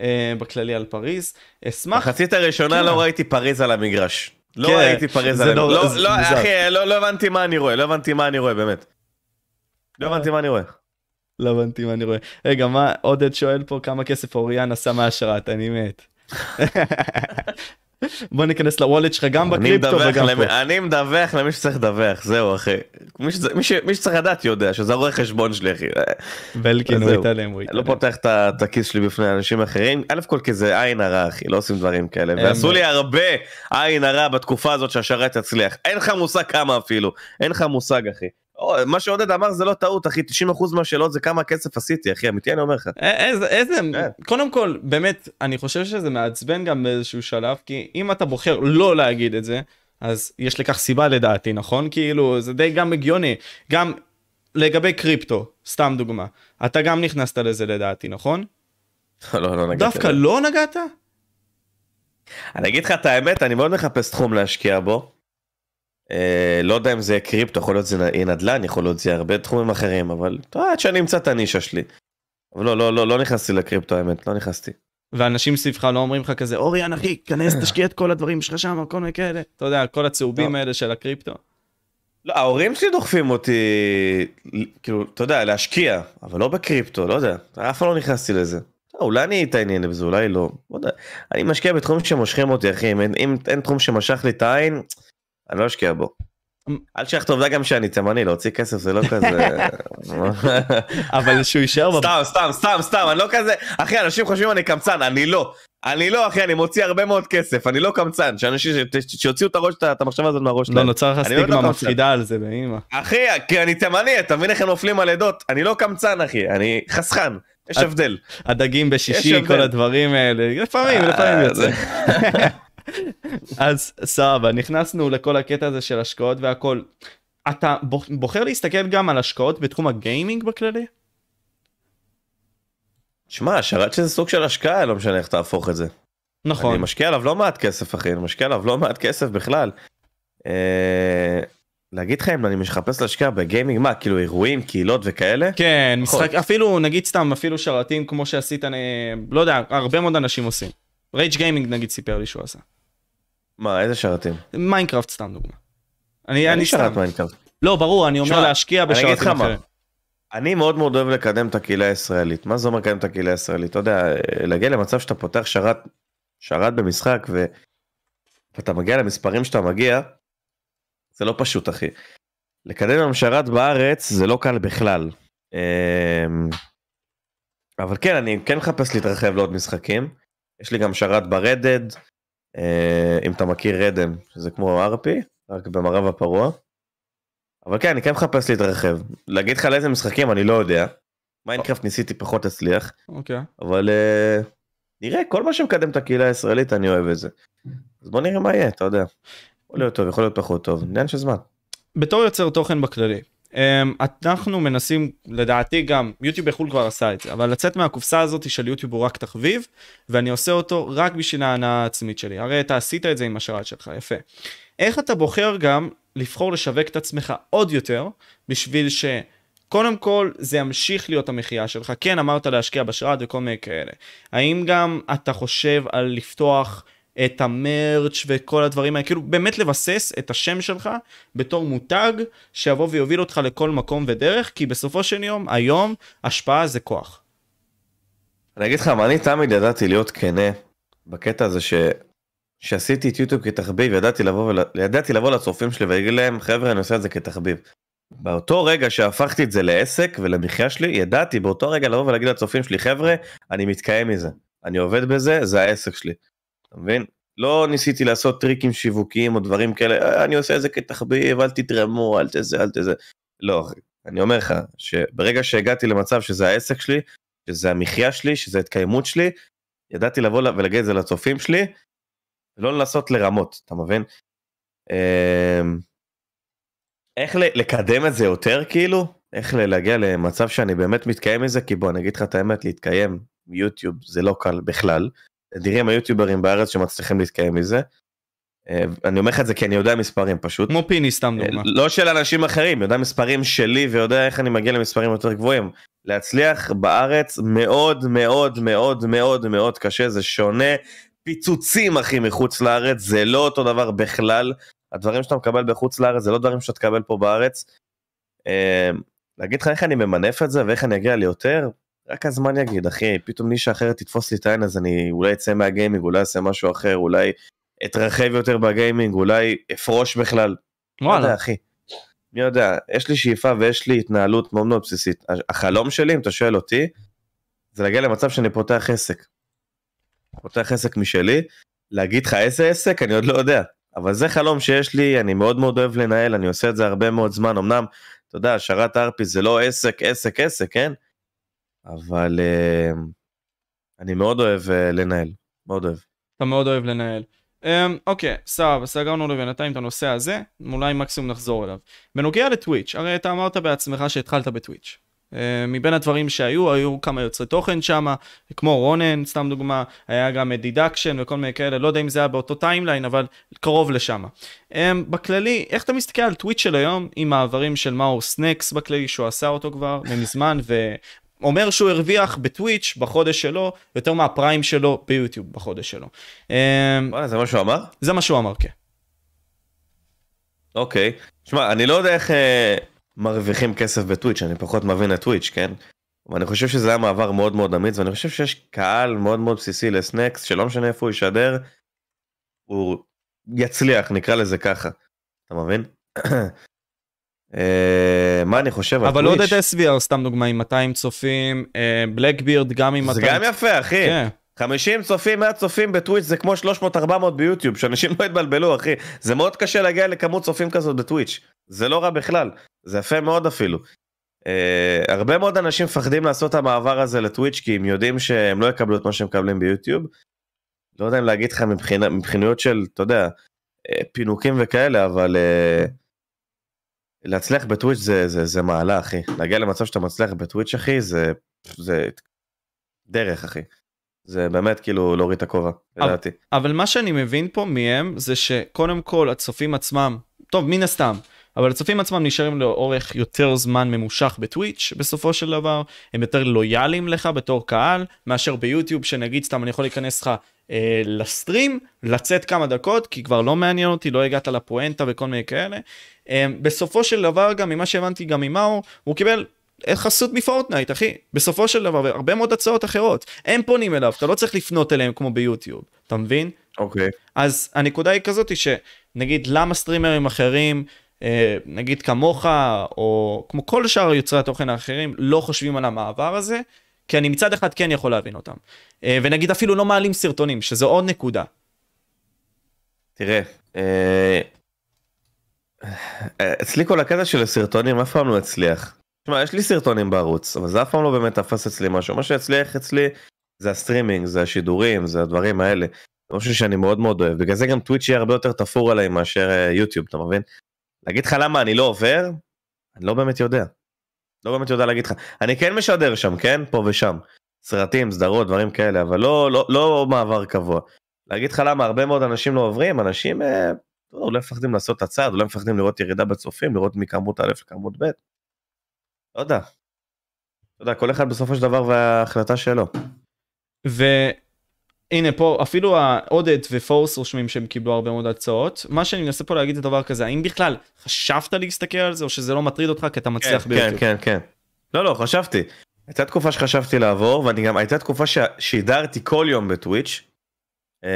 אה, בכללי על פריז. אשמח, מחצית הראשונה כן. לא ראיתי פריז על המגרש. לא כן, ראיתי פריז על לא- המגרש. לא, לא, מוזר. אחי, לא לא הבנתי מה אני רואה, לא הבנתי מה אני רואה, באמת. לא הבנתי מה אני רואה. לא הבנתי מה אני רואה. רגע, מה עודד שואל פה כמה כסף אוריאן עשה מהשרת, אני מת. בוא ניכנס לוולט שלך גם בקריפטו וגם למי- פה. אני מדווח למי שצריך לדווח, זהו אחי. מי שזה- מי ש- מי שצריך לדעת יודע שזה הרואה חשבון שלי אחי. ולקין הוא. התעלם, הוא אני לא התעלם. פותח את הכיס שלי בפני אנשים אחרים, א' כל כי זה עין הרע אחי, לא עושים דברים כאלה, ועשו לי הרבה עין הרע בתקופה הזאת שהשרת יצליח, אין לך מושג כמה אפילו, אין לך מושג אחי. מה שעודד אמר זה לא טעות אחי, 90% מהשאלות זה כמה כסף עשיתי אחי, אמיתי אני אומר לך. איזה, איזה, כן. קודם כל, באמת, אני חושב שזה מעצבן גם באיזשהו שלב, כי אם אתה בוחר לא להגיד את זה, אז יש לכך סיבה לדעתי, נכון? כאילו, זה די גם הגיוני. גם לגבי קריפטו, סתם דוגמה, אתה גם נכנסת לזה לדעתי, נכון? לא, לא נגעתי. דווקא. לא נגעת? אני אגיד לך את האמת, אני מאוד מחפש תחום להשקיע בו. אה, לא יודע אם זה קריפטו, יכול להיות זה יהיה נדל"ן, יכול להיות זה יהיה הרבה תחומים אחרים, אבל עד שאני אמצא את הנישה שלי. אבל לא, לא, לא, לא נכנסתי לקריפטו האמת, לא נכנסתי. ואנשים סביבך לא אומרים לך כזה, אוריאן אחי, כנס תשקיע את כל הדברים שלך שם, כל מיני כאלה. אתה יודע, כל הצהובים לא. האלה של הקריפטו. לא, ההורים שלי דוחפים אותי, כאילו, אתה יודע, להשקיע, אבל לא בקריפטו, לא יודע, אף פעם לא נכנסתי לזה. אולי אני אתעניין בזה, אולי לא, לא יודע. אני משקיע בתחומים שמושכים אותי, אחי, אם, אין- אם אין תחום שמשך לי את העין, אני לא אשקיע בו. אמ- אל תשכח את העובדה גם שאני תימני, להוציא כסף זה לא כזה... אבל שהוא יישאר. סתם, סתם, סתם, סתם, אני לא כזה, אחי, אנשים חושבים אני קמצן, אני לא. אני לא, אחי, אני מוציא הרבה מאוד כסף, אני לא קמצן, שאנשים, שיוציאו את הראש, את המחשבה הזאת מהראש לא שלהם. נוצר לך לא סטיגמה קמצן. מפחידה על זה, באמא. אחי, כי אני תימני, אתה מבין איך הם נופלים על עדות? אני לא קמצן, אחי, אני חסכן, יש הבדל. הדגים יש בשישי. כל הדברים האלה, לפעמים, לפעמים אה, יוצא. אז סבבה, נכנסנו לכל הקטע הזה של השקעות והכל. אתה בוח- בוחר להסתכל גם על השקעות בתחום הגיימינג בכללי? שמע, שרת שזה סוג של השקעה, לא משנה איך תהפוך את זה. נכון. אני משקיע עליו לא מעט כסף, אחי, אני משקיע עליו לא מעט כסף בכלל. אה, להגיד לך אם אני מחפש להשקיע בגיימינג, מה, כאילו אירועים, קהילות וכאלה? כן. משחק, אפילו נגיד סתם, אפילו שרתים כמו שעשית, אני- לא יודע, הרבה מאוד אנשים עושים. רייג' גיימינג נגיד סיפר לי שהוא עשה. מה, איזה שרתים? מיינקראפט סתם דוגמה. אני אני. שרת מיינקראפט. לא, ברור, אני אומר להשקיע בשרתים. אחרים. אני מאוד מאוד אוהב לקדם את הקהילה הישראלית. מה זה אומר לקדם את הקהילה הישראלית? אתה יודע, להגיע למצב שאתה פותח שרת, שרת במשחק ו... ואתה מגיע למספרים שאתה מגיע, זה לא פשוט אחי. לקדם היום שרת בארץ זה לא קל בכלל. אמ, אבל כן, אני כן מחפש להתרחב לעוד משחקים. יש לי גם שרת ברדד, אם אתה מכיר רדם, שזה כמו ארפי, רק במערב הפרוע. אבל כן, אני כן מחפש להתרחב. להגיד לך לאיזה משחקים אני לא יודע. מיינקראפט ניסיתי פחות הצליח, אוקיי. אבל אה, נראה, כל מה שמקדם את הקהילה הישראלית אני אוהב את זה. אז בוא נראה מה יהיה, אתה יודע. יכול להיות טוב, יכול להיות פחות טוב, עניין של זמן. בתור יוצר תוכן בכללי, אנחנו מנסים, לדעתי גם, יוטיוב בחו"ל כבר עשה את זה, אבל לצאת מהקופסה הזאת של יוטיוב הוא רק תחביב, ואני עושה אותו רק בשביל ההנאה העצמית שלי. הרי אתה עשית את זה עם השרת שלך, יפה. איך אתה בוחר גם לבחור לשווק את עצמך עוד יותר, בשביל ש... קודם כל זה ימשיך להיות המחיה שלך כן אמרת להשקיע בשרת וכל מיני כאלה האם גם אתה חושב על לפתוח את המרץ' וכל הדברים האלה, כאילו באמת לבסס את השם שלך בתור מותג שיבוא ויוביל אותך לכל מקום ודרך, כי בסופו של יום, היום, השפעה זה כוח. אני אגיד לך מה, אני תמיד ידעתי להיות כנה בקטע הזה ש... שעשיתי את יוטיוב כתחביב, ידעתי לבוא, ול... ידעתי לבוא לצופים שלי ולהגיד להם, חבר'ה, אני עושה את זה כתחביב. באותו רגע שהפכתי את זה לעסק ולמחיה שלי, ידעתי באותו רגע לבוא ולהגיד לצופים שלי, חבר'ה, אני מתקיים מזה, אני עובד בזה, זה העסק שלי. אתה מבין? לא ניסיתי לעשות טריקים שיווקיים או דברים כאלה, "אה, אני עושה את זה כתחביב, אל תתרמו, אל תזה, אל תזה. לא. אני אומר לך, שברגע שהגעתי למצב שזה העסק שלי, שזה המחיה שלי, שזה ההתקיימות שלי, ידעתי לבוא ולהגיד את זה לצופים שלי, ולא לנסות לרמות, אתה מבין? אמ, איך לקדם את זה יותר כאילו? איך להגיע למצב שאני באמת מתקיים מזה? כי בוא, אני אגיד לך את האמת, להתקיים מיוטיוב זה לא קל בכלל. נדירים היוטיוברים בארץ שמצליחים להתקיים מזה. אה, אני אומר לך את זה כי אני יודע מספרים פשוט. כמו פיני סתם אה, דוגמה. לא של אנשים אחרים, יודע מספרים שלי ויודע איך אני מגיע למספרים יותר גבוהים. להצליח בארץ מאוד מאוד מאוד מאוד מאוד קשה, זה שונה פיצוצים אחי מחוץ לארץ, זה לא אותו דבר בכלל. הדברים שאתה מקבל בחוץ לארץ זה לא דברים שאתה תקבל פה בארץ. אה, להגיד לך איך אני ממנף את זה ואיך אני אגיע ליותר, רק הזמן יגיד אחי, פתאום נישה אחרת תתפוס לי את העין אז אני אולי אצא מהגיימינג, אולי אעשה משהו אחר, אולי אתרחב יותר בגיימינג, אולי אפרוש בכלל. לא יודע, וואלה. אחי. מי יודע, יש לי שאיפה ויש לי התנהלות מאוד מאוד בסיסית. החלום שלי, אם אתה שואל אותי, זה להגיע למצב שאני פותח עסק. פותח עסק משלי, להגיד לך איזה עסק, אני עוד לא יודע. אבל זה חלום שיש לי, אני מאוד מאוד אוהב לנהל, אני עושה את זה הרבה מאוד זמן. אמנם, אתה יודע, שרת ארפי זה לא עסק, עסק, עסק, כן? אבל אה, אני מאוד אוהב אה, לנהל, מאוד אוהב. אתה מאוד אוהב לנהל. אמ, אוקיי, סבבה, סגרנו לבינתיים את הנושא הזה, אולי מקסימום נחזור אליו. בנוגע לטוויץ', הרי אתה אמרת בעצמך שהתחלת בטוויץ'. אה, מבין הדברים שהיו, היו כמה יוצרי תוכן שם, כמו רונן, סתם דוגמה, היה גם דידקשן וכל מיני כאלה, לא יודע אם זה היה באותו טיימליין, אבל קרוב לשם. אמ, בכללי, איך אתה מסתכל על טוויץ' של היום, עם מעברים של מאור סנקס בכללי, שהוא עשה אותו כבר מזמן, ואומר שהוא הרוויח בטוויץ' בחודש שלו, יותר מה prime שלו ביוטיוב בחודש שלו. אמ, וואלה, זה מה שהוא אמר? זה מה שהוא אמר, כן. אוקיי. שמע, אני לא יודע איך אה, מרוויחים כסף בטוויץ', אני פחות מבין את טוויץ', כן? אבל אני חושב שזה היה מעבר מאוד מאוד אמיץ, ואני חושב שיש קהל מאוד מאוד בסיסי לסנקס, שלא משנה איפה הוא ישדר, הוא יצליח, נקרא לזה ככה. אתה מבין? אה, מה אני חושב על אבל עוד את? SVR, סתם דוגמה, עם 200 צופים, בלקבירד גם עם זה 200... גם יפה, אחי. כן. 50 צופים 100 צופים בטוויץ' זה כמו 300-400 ביוטיוב, שאנשים לא יתבלבלו, אחי. זה מאוד קשה להגיע לכמות צופים כזאת בטוויץ'. זה לא רע בכלל, זה יפה מאוד אפילו. Uh, הרבה מאוד אנשים מפחדים לעשות את המעבר הזה לטוויץ' כי הם יודעים שהם לא יקבלו את מה שהם מקבלים ביוטיוב. לא יודע אם להגיד לך מבחינה, מבחיניות של, אתה יודע, פינוקים וכאלה, אבל uh, להצליח בטוויץ' זה, זה, זה מעלה, אחי. להגיע למצב שאתה מצליח בטוויץ', אחי, זה, זה דרך, אחי. זה באמת כאילו להוריד את הכובע, לדעתי. אבל מה שאני מבין פה מהם, זה שקודם כל הצופים עצמם, טוב, מן הסתם, אבל הצופים עצמם נשארים לאורך יותר זמן ממושך בטוויץ' בסופו של דבר, הם יותר לויאליים לך בתור קהל, מאשר ביוטיוב, שנגיד סתם אני יכול להיכנס לך אה, לסטרים, לצאת כמה דקות, כי כבר לא מעניין אותי, לא הגעת לפואנטה וכל מיני כאלה. אה, בסופו של דבר, גם ממה שהבנתי גם ממאור, הוא קיבל חסות מפורטנייט, אחי. בסופו של דבר, והרבה מאוד הצעות אחרות. הם פונים אליו, אתה לא צריך לפנות אליהם כמו ביוטיוב, אתה מבין? אוקיי. אז הנקודה היא כזאת שנגיד למה סטרימרים אחרים, נגיד כמוך, או כמו כל שאר יוצרי התוכן האחרים, לא חושבים על המעבר הזה, כי אני מצד אחד כן יכול להבין אותם. אה, ונגיד אפילו לא מעלים סרטונים, שזו עוד נקודה. תראה, אה, אצלי כל הקטע של הסרטונים אף פעם לא הצליח. תשמע, יש לי סרטונים בערוץ, אבל זה אף פעם לא באמת תפס אצלי משהו. מה שהצליח אצלי זה הסטרימינג, זה השידורים, זה הדברים האלה. משהו שאני מאוד מאוד אוהב. בגלל זה גם טוויץ' יהיה הרבה יותר תפור עליי מאשר אה, יוטיוב, אתה מבין? להגיד לך למה אני לא עובר? אני לא באמת יודע. לא באמת יודע להגיד לך. אני כן משדר שם, כן? פה ושם. סרטים, סדרות, דברים כאלה, אבל לא, לא, לא מעבר קבוע. להגיד לך למה הרבה מאוד אנשים לא עוברים, אנשים אה, לא, אולי מפחדים לעשות את הצעד, אולי מפחדים לראות ירידה בצופים, לראות מכמות א' לכמות ב'. לא יודע. אתה יודע, כל אחד בסופו של דבר וההחלטה שלו. והנה פה אפילו העודד ופורס רושמים שהם קיבלו הרבה מאוד הצעות. מה שאני מנסה פה להגיד זה דבר כזה, האם בכלל חשבת להסתכל על זה או שזה לא מטריד אותך כי אתה מצליח כן, ביוטיוב? כן, כן, כן. לא, לא, חשבתי. הייתה תקופה שחשבתי לעבור, ואני גם, הייתה תקופה ששידרתי כל יום בטוויץ'. אמ,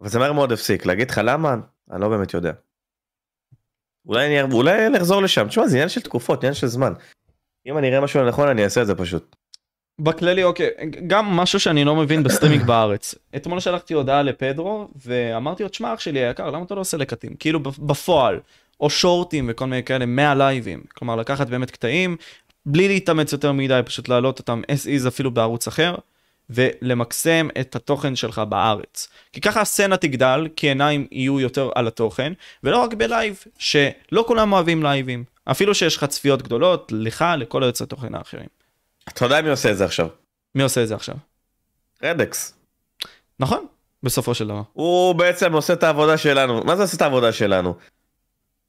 אבל זה מהר מאוד הפסיק. להגיד לך למה? אני לא באמת יודע. אולי אני אולי אני אחזור לשם. תשמע, זה עניין של תקופות, עניין של זמן. אם אני אראה משהו נכון, אני אעשה את זה פשוט. בכללי אוקיי גם משהו שאני לא מבין בסטרימינג בארץ. אתמול שלחתי הודעה לפדרו ואמרתי לו תשמע אח שלי היקר למה אתה לא עושה לקטים? כאילו בפועל או שורטים וכל מיני כאלה מהלייבים. כלומר לקחת באמת קטעים בלי להתאמץ יותר מדי פשוט להעלות אותם as is אפילו בערוץ אחר ולמקסם את התוכן שלך בארץ. כי ככה הסצנה תגדל כי עיניים יהיו יותר על התוכן ולא רק בלייב שלא כולם אוהבים לייבים. אפילו שיש לך צפיות גדולות לך לכל היוצרי תוכן האחרים. אתה יודע מי עושה את זה עכשיו? מי עושה את זה עכשיו? רדקס. נכון, בסופו של דבר. הוא בעצם עושה את העבודה שלנו. מה זה עושה את העבודה שלנו?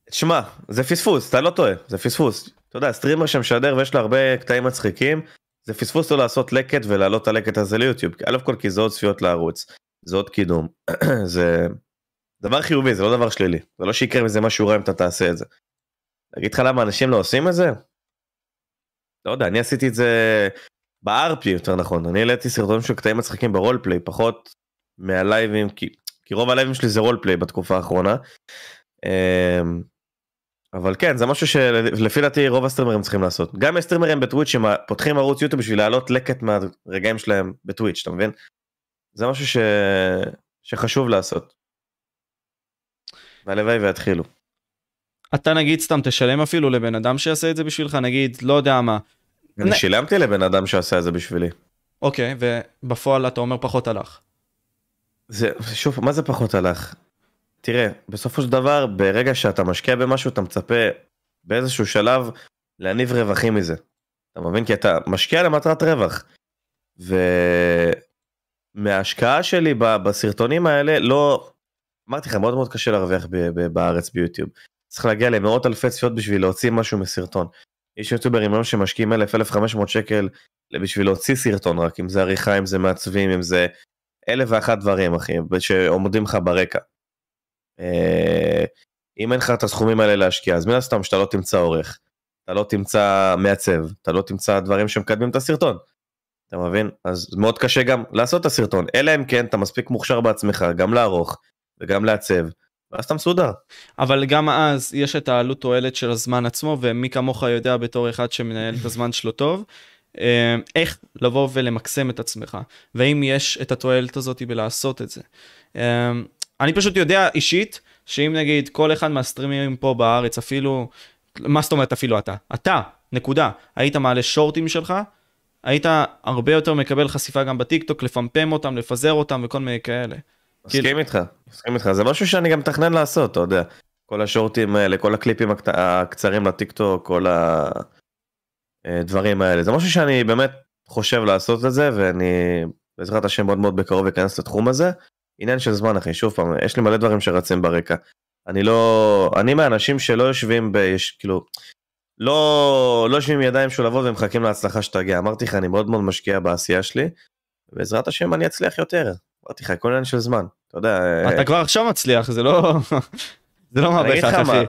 תשמע, זה פספוס, אתה לא טועה, זה פספוס. אתה יודע, סטרימר שמשדר ויש לו הרבה קטעים מצחיקים, זה פספוס לא לעשות לקט ולהעלות את הלקט הזה ליוטיוב. א' כל כי זה עוד צפיות לערוץ, זה עוד קידום. זה דבר חיובי, זה לא דבר שלילי. זה לא שיקרה מזה משהו רע אם אתה תעשה את זה. להגיד לך למה אנשים לא עושים את זה? לא יודע, אני עשיתי את זה ב-RP יותר נכון, אני העליתי סרטונים של קטעים מצחיקים ברולפליי, פחות מהלייבים, כי, כי רוב הלייבים שלי זה רולפליי בתקופה האחרונה. אמ, אבל כן, זה משהו שלפי דעתי רוב הסטרימרים צריכים לעשות. גם הסטרימרים בטוויץ' שפותחים ערוץ יוטיוב בשביל להעלות לקט מהרגעים שלהם בטוויץ', אתה מבין? זה משהו ש... שחשוב לעשות. והלוואי ויתחילו. אתה נגיד סתם תשלם אפילו לבן אדם שיעשה את זה בשבילך, נגיד, לא יודע מה. אני שילמתי לבן אדם שעשה את זה בשבילי. אוקיי, ובפועל אתה אומר פחות הלך. זה, שוב, מה זה פחות הלך? תראה, בסופו של דבר, ברגע שאתה משקיע במשהו, אתה מצפה באיזשהו שלב להניב רווחים מזה. אתה מבין? כי אתה משקיע למטרת רווח. ומההשקעה שלי בסרטונים האלה, לא... אמרתי לך, מאוד מאוד קשה להרוויח בארץ ביוטיוב. צריך להגיע למאות אלפי צפיות בשביל להוציא משהו מסרטון. יש יוטיוברים היום שמשקיעים 1000-1500 שקל בשביל להוציא סרטון רק, אם זה עריכה, אם זה מעצבים, אם זה אלף ואחת דברים אחי, שעומדים לך ברקע. אה, אם אין לך את הסכומים האלה להשקיע, אז מן הסתם שאתה לא תמצא עורך, אתה לא תמצא מעצב, אתה לא תמצא דברים שמקדמים את הסרטון. אתה מבין? אז מאוד קשה גם לעשות את הסרטון, אלא אם כן אתה מספיק מוכשר בעצמך, גם לערוך וגם לעצב. ואז אתה מסודר. אבל גם אז יש את העלות תועלת של הזמן עצמו ומי כמוך יודע בתור אחד שמנהל את הזמן שלו טוב. אה, איך לבוא ולמקסם את עצמך והאם יש את התועלת הזאת בלעשות את זה. אה, אני פשוט יודע אישית שאם נגיד כל אחד מהסטרימים פה בארץ אפילו מה זאת אומרת אפילו אתה אתה נקודה היית מעלה שורטים שלך היית הרבה יותר מקבל חשיפה גם בטיק טוק לפמפם אותם לפזר אותם וכל מיני כאלה. מסכים איתך, מסכים איתך, זה משהו שאני גם מתכנן לעשות, אתה יודע. כל השורטים האלה, כל הקליפים הקצרים לטיק טוק, כל הדברים האלה, זה משהו שאני באמת חושב לעשות את זה, ואני בעזרת השם מאוד מאוד בקרוב אכנס לתחום הזה. עניין של זמן אחי, שוב פעם, יש לי מלא דברים שרצים ברקע. אני לא, אני מהאנשים שלא יושבים ב... יש, כאילו, לא, לא יושבים עם ידיים משולבות ומחכים להצלחה שתגיע. אמרתי לך, אני מאוד מאוד משקיע בעשייה שלי, בעזרת השם אני אצליח יותר. אמרתי לך, הכל עניין של זמן, אתה יודע. אתה כבר עכשיו מצליח, זה לא... זה לא מהפך אחי.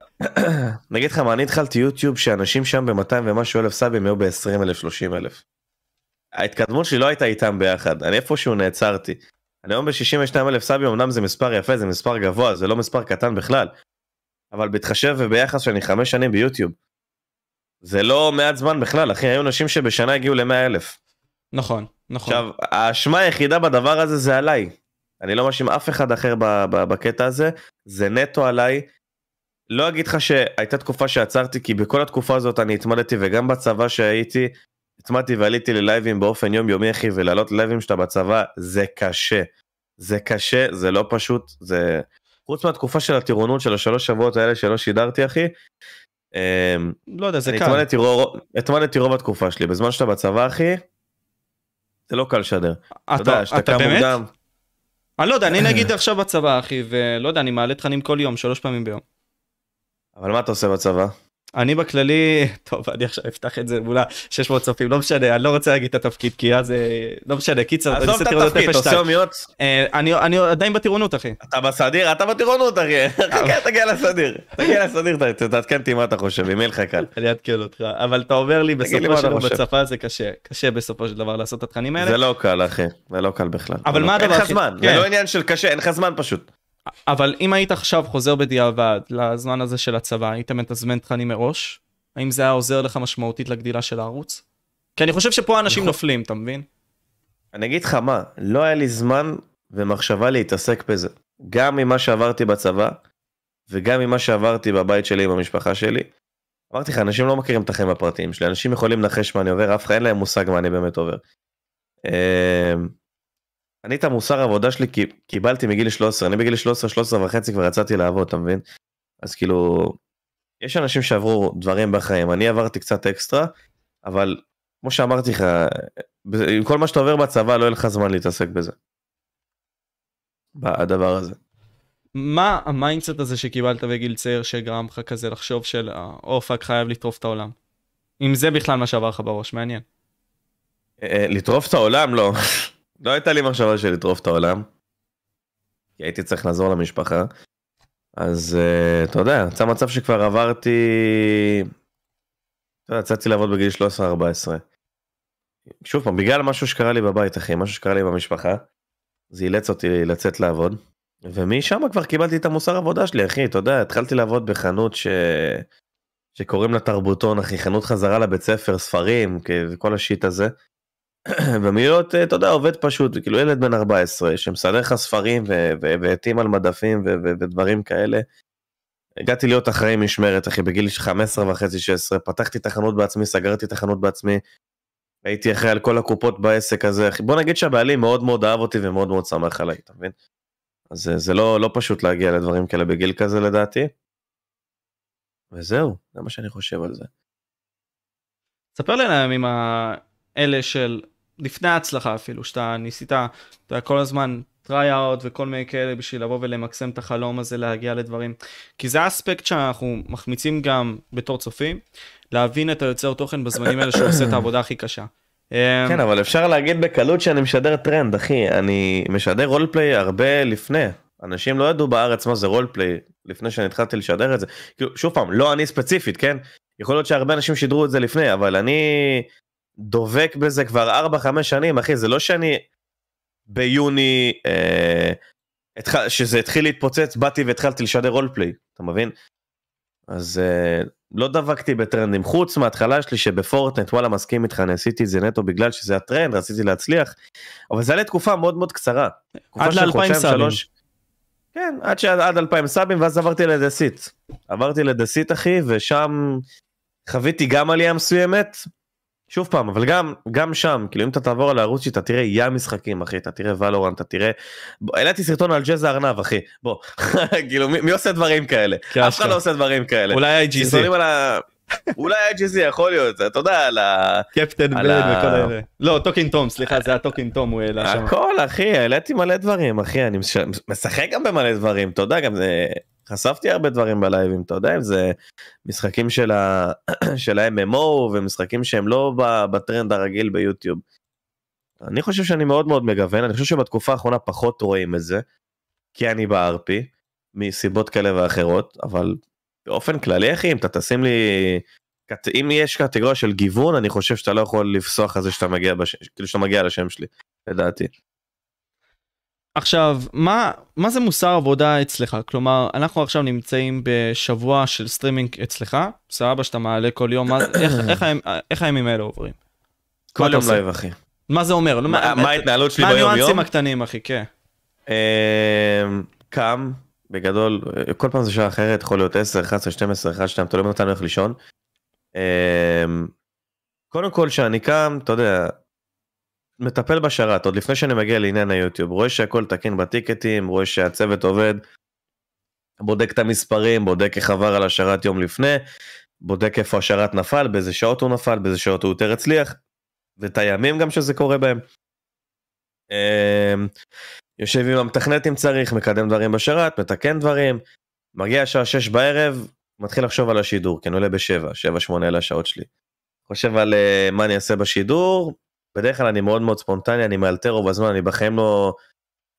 אני אגיד לך מה, אני התחלתי יוטיוב שאנשים שם ב-200 ומשהו אלף סאבים היו ב-20 אלף, 30 אלף. ההתקדמות שלי לא הייתה איתם ביחד, אני איפשהו נעצרתי. אני היום ב-62 אלף סאבים, אמנם זה מספר יפה, זה מספר גבוה, זה לא מספר קטן בכלל. אבל בהתחשב וביחס שאני חמש שנים ביוטיוב. זה לא מעט זמן בכלל, אחי, היו אנשים שבשנה הגיעו ל-100 אלף. נכון, נכון. עכשיו, האשמה היחידה בדבר הזה זה עליי. אני לא מאשים אף אחד אחר ב- ב- בקטע הזה, זה נטו עליי. לא אגיד לך שהייתה תקופה שעצרתי, כי בכל התקופה הזאת אני התמדתי, וגם בצבא שהייתי, התמדתי ועליתי ללייבים באופן יומיומי, אחי, ולעלות ללייבים שאתה בצבא, זה קשה. זה קשה, זה לא פשוט, זה... חוץ מהתקופה של הטירונות של השלוש שבועות האלה שלא שידרתי, אחי, אמ, לא יודע, זה קל. התמדתי רוב, התקופה שלי, בזמן שאתה בצבא, אחי, זה לא קל לשדר. אתה אתה אתה באמת? מוקדם, אני לא יודע, אני נגיד עכשיו בצבא, אחי, ולא יודע, אני מעלה תכנים כל יום, שלוש פעמים ביום. אבל מה אתה עושה בצבא? אני בכללי, טוב, אני עכשיו אפתח את זה מול ה-600 צופים, לא משנה, אני לא רוצה להגיד את התפקיד, כי אז אה, לא משנה, קיצר, אני עושה טירונות התפקיד, אתה 02. עושה יומיות, אה, אני אני עדיין בטירונות, אחי. אתה בסדיר, אתה בטירונות, אחי. חכה, תגיע לסדיר. תגיע לסדיר, תעדכן אותי מה אתה חושב, עם מי לך קל. אני אעדכן אותך, אבל אתה אומר לי, בסופו של דבר. בצבא זה קשה, קשה בסופו של דבר לעשות את התכנים האלה. זה לא קל, אחי. זה לא קל בכלל. אבל מה הדבר אין לך הכי- זמן, כן. זה לא עניין של קשה, אין לך זמן פשוט. אבל אם היית עכשיו חוזר בדיעבד לזמן הזה של הצבא, היית מתזמן תכנים מראש? האם זה היה עוזר לך משמעותית לגדילה של הערוץ? כי אני חושב שפה אנשים נכון. נופלים, אתה מבין? אני אגיד לך מה, לא היה לי זמן ומחשבה להתעסק בזה. גם ממה שעברתי בצבא, וגם ממה שעברתי בבית שלי עם המשפחה שלי. אמרתי לך, אנשים לא מכירים את החיים הפרטיים שלי, אנשים יכולים לנחש מה אני עובר, אף אחד אין להם מושג מה אני באמת עובר. אני את המוסר העבודה שלי קיבלתי מגיל 13, אני בגיל 13, 13 וחצי כבר יצאתי לעבוד, אתה מבין? אז כאילו, יש אנשים שעברו דברים בחיים, אני עברתי קצת אקסטרה, אבל כמו שאמרתי לך, עם כל מה שאתה עובר בצבא לא יהיה לך זמן להתעסק בזה. בדבר הזה. מה ה mindset הזה שקיבלת בגיל צעיר שגרם לך כזה לחשוב של אה, oh fuck חייב לטרוף את העולם? אם זה בכלל מה שעבר לך בראש, מעניין. אה, לטרוף את העולם לא. לא הייתה לי מחשבה של לטרוף את העולם. כי הייתי צריך לעזור למשפחה. אז אה, אתה יודע, יצא מצב שכבר עברתי... אתה יודע, יצאתי לעבוד בגיל 13-14. שוב פעם, בגלל משהו שקרה לי בבית, אחי, משהו שקרה לי במשפחה, זה אילץ אותי לצאת לעבוד. ומשם כבר קיבלתי את המוסר עבודה שלי, אחי, אתה יודע, התחלתי לעבוד בחנות ש... שקוראים לה תרבותון, אחי, חנות חזרה לבית ספר, ספרים, וכל השיט הזה. ומלהיות, אתה יודע, עובד פשוט, כאילו ילד בן 14, שמסדר לך ספרים ו- ו- ועטים על מדפים ודברים כאלה. הגעתי להיות אחראי משמרת, אחי, בגיל 15 וחצי, 16, פתחתי את החנות בעצמי, סגרתי את החנות בעצמי. הייתי אחראי על כל הקופות בעסק הזה, אחי. בוא נגיד שהבעלים מאוד מאוד אהב אותי ומאוד מאוד שמח עליי, אתה מבין? אז זה, זה לא, לא פשוט להגיע לדברים כאלה בגיל כזה לדעתי. וזהו, זה מה שאני חושב על זה. ספר לי על הימים האלה של לפני ההצלחה אפילו, שאתה ניסית, אתה יודע, כל הזמן אאוט וכל מיני כאלה בשביל לבוא ולמקסם את החלום הזה להגיע לדברים. כי זה האספקט שאנחנו מחמיצים גם בתור צופים, להבין את היוצר תוכן בזמנים האלה שהוא עושה את העבודה הכי קשה. כן, אבל אפשר להגיד בקלות שאני משדר טרנד, אחי. אני משדר roleplay הרבה לפני. אנשים לא ידעו בארץ מה זה roleplay לפני שאני התחלתי לשדר את זה. כאילו, שוב פעם, לא אני ספציפית, כן? יכול להיות שהרבה אנשים שידרו את זה לפני, אבל אני דובק בזה כבר 4-5 שנים, אחי. זה לא שאני ביוני, אה, התח... שזה התחיל להתפוצץ, באתי והתחלתי לשדר roleplay, אתה מבין? אז אה, לא דבקתי בטרנדים, חוץ מההתחלה שלי שבפורטנט, וואלה מסכים איתך, אני עשיתי את זה נטו בגלל שזה הטרנד, רציתי להצליח, אבל זה היה לתקופה מאוד מאוד קצרה. עד של לאלפיים חודשיים, סאבים. שלוש. כן, עד, שעד, עד 2000 סאבים, ואז עברתי לדסיט. עברתי לדסיט, אחי, ושם חוויתי גם עלייה מסוימת, שוב פעם, אבל גם, גם שם, כאילו אם אתה תעבור על הערוץ שלי, אתה תראה ים משחקים, אחי, אתה תראה ולורנט, אתה תראה... העליתי סרטון על ג'אז הארנב, אחי, בוא, כאילו, מי, מי עושה דברים כאלה? אף אחד. לא עושה דברים כאלה. אולי ה... אולי IGZ יכול להיות, אתה יודע, על ה... קפטן בן וכל האלה. לא, טוקין תום, סליחה, זה היה טוקין תום, הוא העלה שם. הכל, אחי, העליתי מלא דברים, אחי, אני מש- משחק גם במלא דברים, אתה יודע, גם זה... חשפתי הרבה דברים בלייבים, אתה יודע, אם זה משחקים של ה... של ה-MMO ומשחקים שהם לא בטרנד הרגיל ביוטיוב. אני חושב שאני מאוד מאוד מגוון, אני חושב שבתקופה האחרונה פחות רואים את זה, כי אני ב-RP, מסיבות כאלה ואחרות, אבל באופן כללי, אחי, אם אתה תשים לי... אם יש קטגוריה של גיוון, אני חושב שאתה לא יכול לפסוח על זה שאתה מגיע, בש... כאילו שאתה מגיע לשם שלי, לדעתי. עכשיו, מה, מה זה מוסר עבודה אצלך? כלומר, אנחנו עכשיו נמצאים בשבוע של סטרימינג אצלך, סבבה שאתה מעלה כל יום, מה, איך, איך, הימ- איך הימים האלה עוברים? כל יום? לייב אחי. מה זה אומר? מה מה ההתנהלות שלי מה ביום הניואנסים? הקטנים, אחי, כן. אמ, קם, בגדול, כל פעם זה שעה אחרת, יכול להיות 10, 11, 12, 1, 2, תלוי מתי אני הולך לישון. אמ, קודם כל כשאני קם, אתה יודע, מטפל בשרת, עוד לפני שאני מגיע לעניין היוטיוב, רואה שהכל תקין בטיקטים, רואה שהצוות עובד, בודק את המספרים, בודק איך עבר על השרת יום לפני, בודק איפה השרת נפל, באיזה שעות הוא נפל, באיזה שעות הוא יותר הצליח, ואת הימים גם שזה קורה בהם. אמ, יושב עם המתכנת אם צריך, מקדם דברים בשרת, מתקן דברים, מגיע השעה 6 בערב, מתחיל לחשוב על השידור, כי אני עולה ב-7, 7-8 אלה השעות שלי. חושב על uh, מה אני אעשה בשידור, בדרך כלל אני מאוד מאוד ספונטני, אני מאלתר רוב הזמן, אני בחיים לא...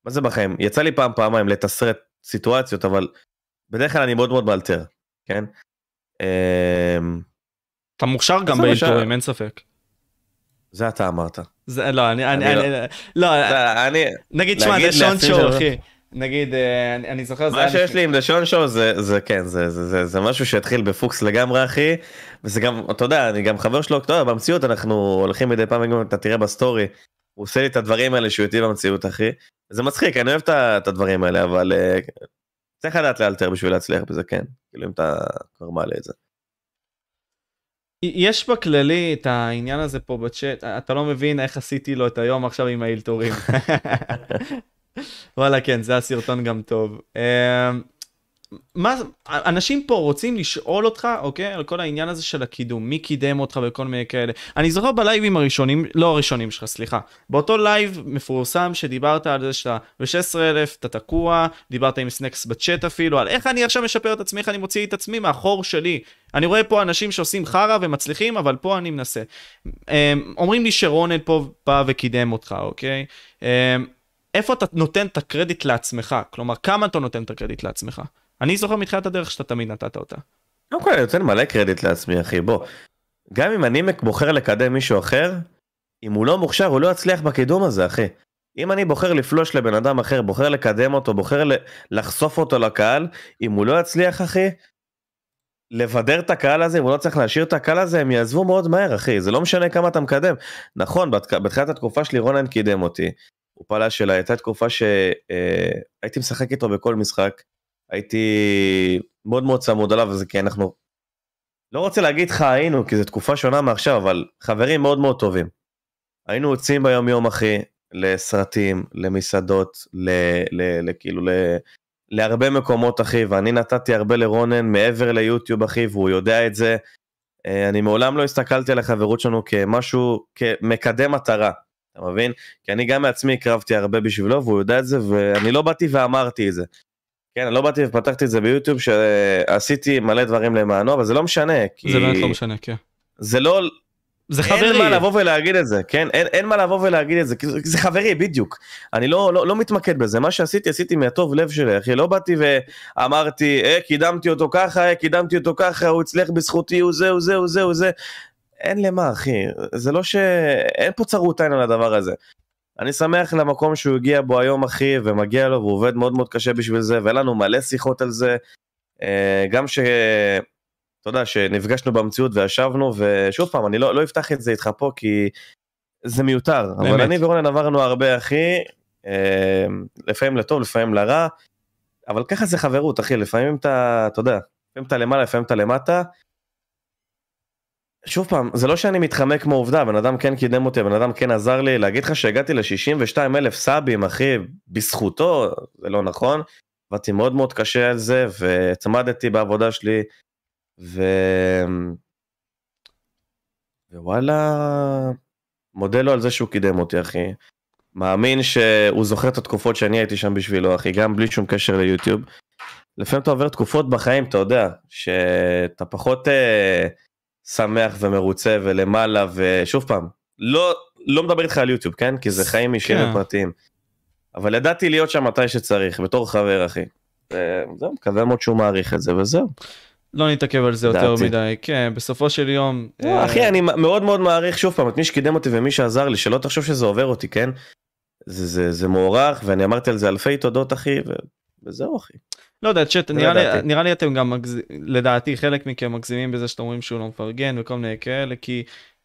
מה זה בחיים? יצא לי פעם פעמיים לתסרט סיטואציות, אבל בדרך כלל אני מאוד מאוד מאלתר, כן? אמ, אתה מוכשר גם באלתורים, אין ספק. זה אתה אמרת. זה, לא, אני, אני, אני לא- אני, לא, נגיד, שמע, זה שון לעצמי שואו, שזה- אחי. נגיד, אה, אני אני זוכר, מה שיש לי עם דשון שואו זה זה כן זה זה זה זה משהו שהתחיל בפוקס לגמרי אחי וזה גם אתה יודע אני גם חבר שלו אתה יודע, במציאות אנחנו הולכים מדי פעם גם אתה תראה בסטורי הוא עושה לי את הדברים האלה שהוא איתי במציאות אחי זה מצחיק אני אוהב את הדברים האלה אבל אה, צריך לדעת לאלתר בשביל להצליח בזה כן כאילו אם אתה כבר מעלה את זה. יש בכללי את העניין הזה פה בצ'אט, אתה לא מבין איך עשיתי לו את היום עכשיו עם האלתורים. וואלה כן, זה הסרטון גם טוב. אמ, מה, אנשים פה רוצים לשאול אותך, אוקיי, על כל העניין הזה של הקידום, מי קידם אותך וכל מיני כאלה. אני זוכר בלייבים הראשונים, לא הראשונים שלך, סליחה. באותו לייב מפורסם שדיברת על זה שאתה ב-16,000, אתה תקוע, דיברת עם סנקס בצ'אט אפילו, על איך אני עכשיו משפר את עצמי, איך אני מוציא את עצמי מהחור שלי. אני רואה פה אנשים שעושים חרא ומצליחים, אבל פה אני מנסה. אמ, אומרים לי שרונד פה בא וקידם אותך, אוקיי? איפה אתה נותן את הקרדיט לעצמך? כלומר, כמה אתה נותן את הקרדיט לעצמך? אני זוכר מתחילת הדרך שאתה תמיד נתת אותה. קודם כל אני נותן מלא קרדיט לעצמי אחי בוא. גם אם אני בוחר לקדם מישהו אחר אם הוא לא מוכשר הוא לא יצליח בקידום הזה אחי. אם אני בוחר לפלוש לבן אדם אחר בוחר לקדם אותו בוחר לחשוף אותו לקהל אם הוא לא יצליח אחי. לבדר את הקהל הזה אם הוא לא צריך להשאיר את הקהל הזה הם יעזבו מאוד מהר אחי זה לא משנה כמה אתה מקדם. נכון בת- בתחילת התקופה שלי רונן קידם אותי. הוא פלש אליי הייתה תקופה שהייתי משחק איתו בכל משחק. הייתי מאוד מאוד צמוד עליו וזה כי אנחנו לא רוצה להגיד לך היינו כי זו תקופה שונה מעכשיו אבל חברים מאוד מאוד טובים. היינו יוצאים ביום יום אחי לסרטים למסעדות ל, ל, ל, כאילו ל, להרבה מקומות אחי ואני נתתי הרבה לרונן מעבר ליוטיוב אחי והוא יודע את זה. אה, אני מעולם לא הסתכלתי על החברות שלנו כמשהו כמקדם מטרה. אתה מבין? כי אני גם מעצמי הקרבתי הרבה בשבילו והוא יודע את זה ואני לא באתי ואמרתי את זה. כן, אני לא באתי ופתחתי את זה ביוטיוב שעשיתי מלא דברים למענו, אבל זה לא משנה, כי זה באמת לא משנה, כן. זה לא, זה אין מה חברי. לבוא ולהגיד את זה, כן? אין, אין מה לבוא ולהגיד את זה, כי זה, זה חברי, בדיוק. אני לא, לא, לא מתמקד בזה, מה שעשיתי, עשיתי מהטוב לב שלי, אחי, לא באתי ואמרתי, אה, קידמתי אותו ככה, אה, קידמתי אותו ככה, הוא הצליח בזכותי, הוא זה, הוא זה, הוא זה, הוא זה. אין למה, אחי, זה לא ש... אין פה צרות עין על הדבר הזה. אני שמח למקום שהוא הגיע בו היום, אחי, ומגיע לו, והוא עובד מאוד מאוד קשה בשביל זה, והיה לנו מלא שיחות על זה. אה, גם ש... אתה יודע, שנפגשנו במציאות וישבנו, ושוב פעם, אני לא, לא אפתח את זה איתך פה, כי זה מיותר. אבל באמת. אני ורונן עברנו הרבה, אחי, אה, לפעמים לטוב, לפעמים לרע, אבל ככה זה חברות, אחי, לפעמים אתה, אתה יודע, לפעמים אתה למעלה, לפעמים אתה למטה. שוב פעם, זה לא שאני מתחמק מעובדה, בן אדם כן קידם אותי, בן אדם כן עזר לי, להגיד לך שהגעתי ל-62 אלף סאבים, אחי, בזכותו, זה לא נכון. עבדתי מאוד מאוד קשה על זה, והצמדתי בעבודה שלי, ו... ווואלה, מודה לו על זה שהוא קידם אותי, אחי. מאמין שהוא זוכר את התקופות שאני הייתי שם בשבילו, אחי, גם בלי שום קשר ליוטיוב. לפעמים אתה עובר תקופות בחיים, אתה יודע, שאתה פחות אה, שמח ומרוצה ולמעלה, ושוב פעם, לא, לא מדבר איתך על יוטיוב, כן? כי זה חיים אישיים כן. ופרטיים. אבל ידעתי להיות שם מתי שצריך, בתור חבר, אחי. וזהו, מקווה מאוד שהוא מעריך את זה, וזהו. לא נתעכב על זה יותר דעתי. מדי. כן, בסופו של יום... לא, אה, אחי, אני מאוד מאוד מעריך שוב פעם את מי שקידם אותי ומי שעזר לי, שלא תחשוב שזה עובר אותי, כן? זה, זה, זה מוערך, ואני אמרתי על זה אלפי תודות, אחי. וזהו, אחי. לא יודע, צ'אט, זה נראה לי-. נראה לי אתם גם, מגז- לדעתי, חלק מכם מגזימים בזה שאתם אומרים שהוא לא מפרגן וכל מיני כאלה, כי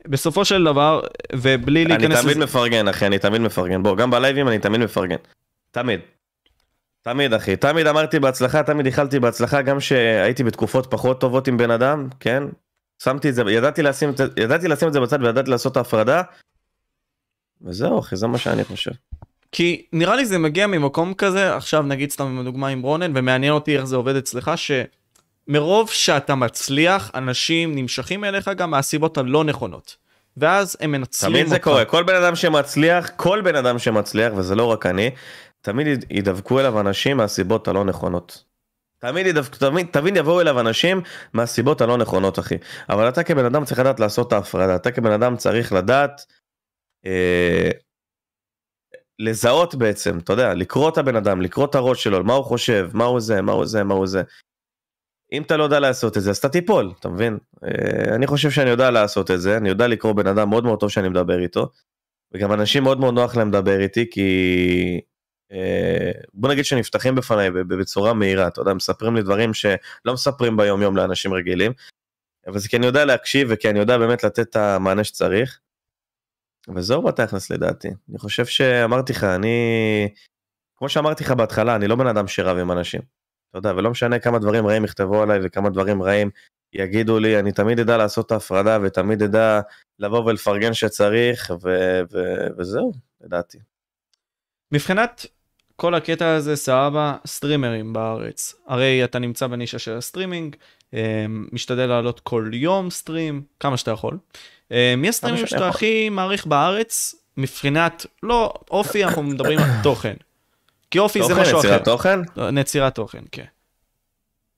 בסופו של דבר, ובלי להיכנס... אני תמיד לזה- מפרגן, אחי, אני תמיד מפרגן. בוא, גם בלייבים אני תמיד מפרגן. תמיד. תמיד, אחי. תמיד אמרתי בהצלחה, תמיד איחלתי בהצלחה, גם שהייתי בתקופות פחות טובות עם בן אדם, כן? שמתי את זה, ידעתי לשים, ידעתי לשים את זה בצד וידעתי לעשות את ההפרדה. וזהו, אחי, זה מה שאני חושב. כי נראה לי זה מגיע ממקום כזה, עכשיו נגיד סתם דוגמה עם רונן, ומעניין אותי איך זה עובד אצלך, שמרוב שאתה מצליח, אנשים נמשכים אליך גם מהסיבות הלא נכונות. ואז הם מנצלים תמיד אותך. זה קורה, כל בן אדם שמצליח, כל בן אדם שמצליח, וזה לא רק אני, תמיד יד- ידבקו אליו אנשים מהסיבות הלא נכונות. תמיד, ידבק, תמיד, תמיד יבואו אליו אנשים מהסיבות הלא נכונות אחי. אבל אתה כבן אדם צריך לדעת לעשות את ההפרדה, אתה כבן אדם צריך לדעת אה, לזהות בעצם, אתה יודע, לקרוא את הבן אדם, לקרוא את הראש שלו, מה הוא חושב, מה הוא זה, מה הוא זה, מה הוא זה. אם אתה לא יודע לעשות את זה אז אתה תיפול, אתה מבין? אה, אני חושב שאני יודע לעשות את זה, אני יודע לקרוא בן אדם מאוד מאוד טוב שאני מדבר איתו, וגם אנשים מאוד מאוד נוח להם לדבר איתי כי אה, בוא נגיד שנפתחים בפניי בצורה מהירה, אתה יודע, מספרים לי דברים שלא מספרים ביום יום לאנשים רגילים, אבל זה כי אני יודע להקשיב וכי אני יודע באמת לתת את המענה שצריך. וזהו בתכלס לדעתי, אני חושב שאמרתי לך, אני, כמו שאמרתי לך בהתחלה, אני לא בן אדם שרב עם אנשים. אתה יודע, ולא משנה כמה דברים רעים יכתבו עליי וכמה דברים רעים יגידו לי, אני תמיד אדע לעשות את ההפרדה ותמיד אדע לבוא ולפרגן שצריך, ו- ו- וזהו, לדעתי. מבחינת כל הקטע הזה, סבבה, סטרימרים בארץ. הרי אתה נמצא בנישה של הסטרימינג, אה, משתדל לעלות כל יום סטרים, כמה שאתה יכול. אה, מי הסטרימים שאני שאתה. הכי מעריך בארץ, מבחינת, לא, אופי, אנחנו מדברים על תוכן. כי אופי זה משהו אחר. תוכן? יצירת תוכן, כן.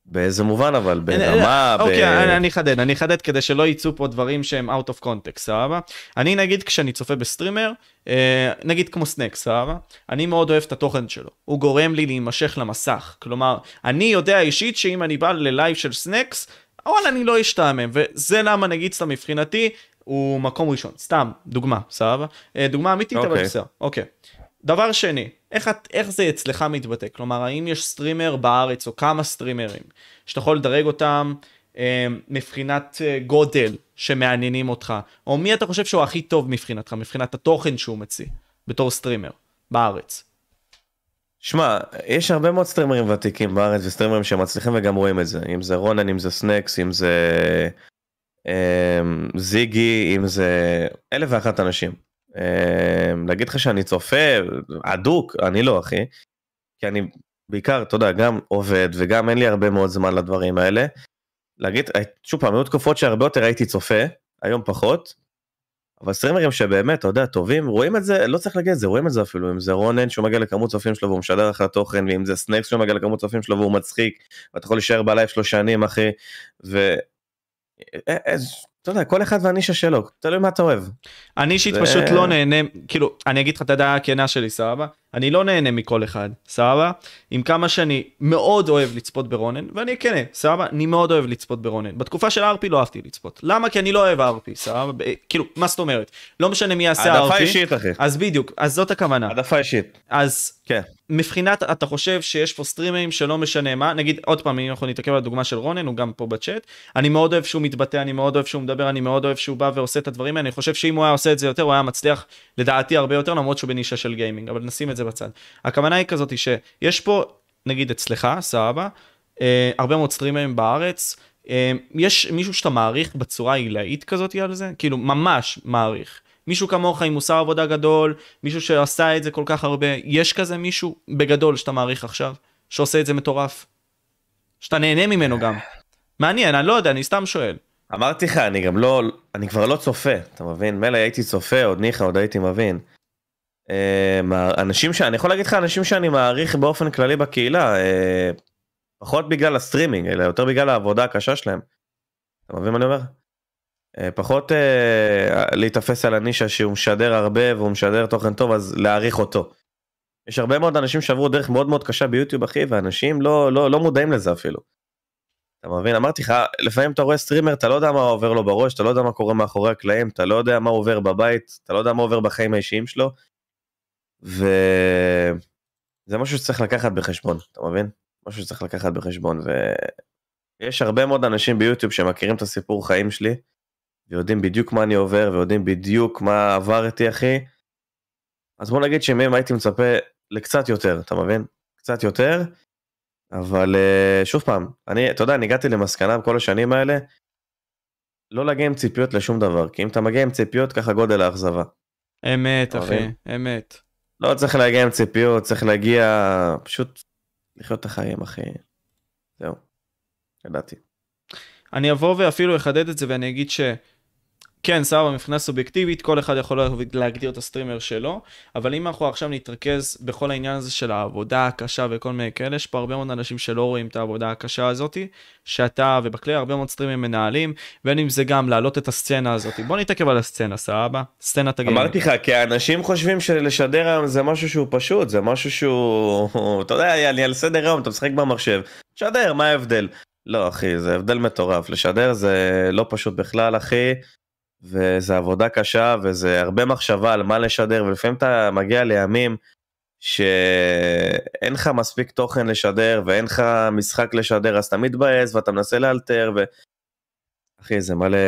באיזה מובן אבל? ברמה? אוקיי, אני- אחדד, אני אחדד כדי שלא יצאו פה דברים שהם out of context, סבבה? אני נגיד כשאני צופה בסטרימר, אה, נגיד כמו סנקס, סבבה? אני מאוד אוהב את התוכן שלו. הוא גורם לי להימשך למסך. כלומר, אני יודע אישית שאם אני בא ללייב של סנקס, וואלה, אני לא אשתעמם, וזה למה נגיד סתם מבחינתי, הוא מקום ראשון. סתם, דוגמה, סבבה? אה, דוגמה אמיתית, אבל אוקיי. בסדר. אוקיי. דבר שני, איך, את- איך זה אצלך מתבטא? כלומר, האם יש סטרימר בארץ או כמה סטרימרים שאתה יכול לדרג אותם אה, מבחינת אה, גודל שמעניינים אותך, או מי אתה חושב שהוא הכי טוב מבחינתך, מבחינת התוכן שהוא מוציא, בתור סטרימר, בארץ? שמע, יש הרבה מאוד סטרימרים ותיקים בארץ וסטרימרים שמצליחים וגם רואים את זה. אם זה רונן, אם זה סנקס, אם זה זיגי, אם זה אלף ואחת אנשים. אמ, להגיד לך שאני צופה הדוק, אני לא אחי. כי אני בעיקר, אתה יודע, גם עובד וגם אין לי הרבה מאוד זמן לדברים האלה. להגיד, שוב פעם, היו תקופות שהרבה יותר הייתי צופה, היום פחות. אבל סטרימרים שבאמת, אתה יודע, טובים, רואים את זה, לא צריך להגיד את זה, רואים את זה אפילו, אם זה רונן שהוא מגיע לכמות צופים שלו והוא משדר אחלה תוכן, ואם זה סנקס שהוא מגיע לכמות צופים שלו והוא מצחיק, ואתה יכול להישאר בלייב שלו שנים, אחי, ו... אה, אה, אתה יודע, כל אחד והנישה שלו, תלוי מה אתה אוהב. אני אישית פשוט לא נהנה, כאילו, אני אגיד לך את הדעה הכנה שלי, סבבה? אני לא נהנה מכל אחד, סבבה? עם כמה שאני מאוד אוהב לצפות ברונן, ואני כן, סבבה? אני מאוד אוהב לצפות ברונן. בתקופה של ארפי לא אהבתי לצפות. למה? כי אני לא אוהב ארפי, סבבה? כאילו, מה זאת אומרת? לא משנה מי יעשה העדפה ארפי. אישית, אחי. אז בדיוק, אז זאת הכוונה. העדפה אישית. אז כן. מבחינת אתה חושב שיש פה סטרימרים שלא משנה מה נגיד עוד פעם אם אנחנו נתעכב על הדוגמה של רונן הוא גם פה בצ'אט אני מאוד אוהב שהוא מתבטא אני מאוד אוהב שהוא מדבר אני מאוד אוהב שהוא בא ועושה את הדברים האלה אני חושב שאם הוא היה עושה את זה יותר הוא היה מצליח לדעתי הרבה יותר למרות שהוא בנישה של גיימינג אבל נשים את זה בצד. הכוונה היא כזאת שיש פה נגיד אצלך סבבה אה, הרבה מאוד סטרימרים בארץ אה, יש מישהו שאתה מעריך בצורה עילאית כזאת על זה כאילו ממש מעריך. מישהו כמוך עם מוסר עבודה גדול, מישהו שעשה את זה כל כך הרבה, יש כזה מישהו בגדול שאתה מעריך עכשיו, שעושה את זה מטורף? שאתה נהנה ממנו גם. מעניין, אני לא יודע, אני סתם שואל. אמרתי לך, אני גם לא, אני כבר לא צופה, אתה מבין? מילא הייתי צופה, עוד ניחא, עוד הייתי מבין. מה- אנשים ש... אני יכול להגיד לך אנשים שאני מעריך באופן כללי בקהילה, אה, פחות בגלל הסטרימינג, אלא יותר בגלל העבודה הקשה שלהם. אתה מבין מה אני אומר? אה, פחות אה, להיתפס על הנישה שהוא משדר הרבה והוא משדר תוכן טוב, אז להעריך אותו. יש הרבה מאוד אנשים שעברו דרך מאוד מאוד קשה ביוטיוב אחי, ואנשים לא, לא, לא מודעים לזה אפילו. אתה מבין? אמרתי לך, לפעמים אתה רואה סטרימר, אתה לא יודע מה עובר לו בראש, אתה לא יודע מה קורה מאחורי הקלעים, אתה לא יודע מה עובר בבית, אתה לא יודע מה עובר בחיים האישיים שלו, וזה משהו שצריך לקחת בחשבון, אתה מבין? משהו שצריך לקחת בחשבון, ויש הרבה מאוד אנשים ביוטיוב שמכירים את הסיפור חיים שלי, ויודעים בדיוק מה אני עובר, ויודעים בדיוק מה עברתי, אחי, אז בוא נגיד שמהם הייתי מצפה לקצת יותר, אתה מבין? קצת יותר, אבל uh, שוב פעם, אני, אתה יודע, אני הגעתי למסקנה בכל השנים האלה, לא להגיע עם ציפיות לשום דבר, כי אם אתה מגיע עם ציפיות, ככה גודל האכזבה. אמת, אחי? אמת. לא צריך להגיע עם ציפיות, צריך להגיע, פשוט לחיות את החיים, אחי. זהו. ידעתי. אני אבוא ואפילו אחדד את זה ואני אגיד ש... כן, סבבה, מבחינה סובייקטיבית, כל אחד יכול להגדיר את הסטרימר שלו, אבל אם אנחנו עכשיו נתרכז בכל העניין הזה של העבודה הקשה וכל מיני כאלה, יש פה הרבה מאוד אנשים שלא רואים את העבודה הקשה הזאתי, שאתה ובכלי הרבה מאוד סטרימים מנהלים, בין אם זה גם להעלות את הסצנה הזאתי. בוא נתעכב על הסצנה, סבבה? סצנת הגיימינג. אמרתי לך, כי האנשים חושבים שלשדר היום זה משהו שהוא פשוט, זה משהו שהוא, אתה יודע, אני על סדר היום, אתה משחק במחשב, תשדר, מה ההבדל? לא, אחי, זה הבדל מטורף, לשדר זה לא פשוט בכלל, אחי. וזה עבודה קשה וזה הרבה מחשבה על מה לשדר ולפעמים אתה מגיע לימים שאין לך מספיק תוכן לשדר ואין לך משחק לשדר אז אתה מתבאס ואתה מנסה לאלתר ו... אחי זה מלא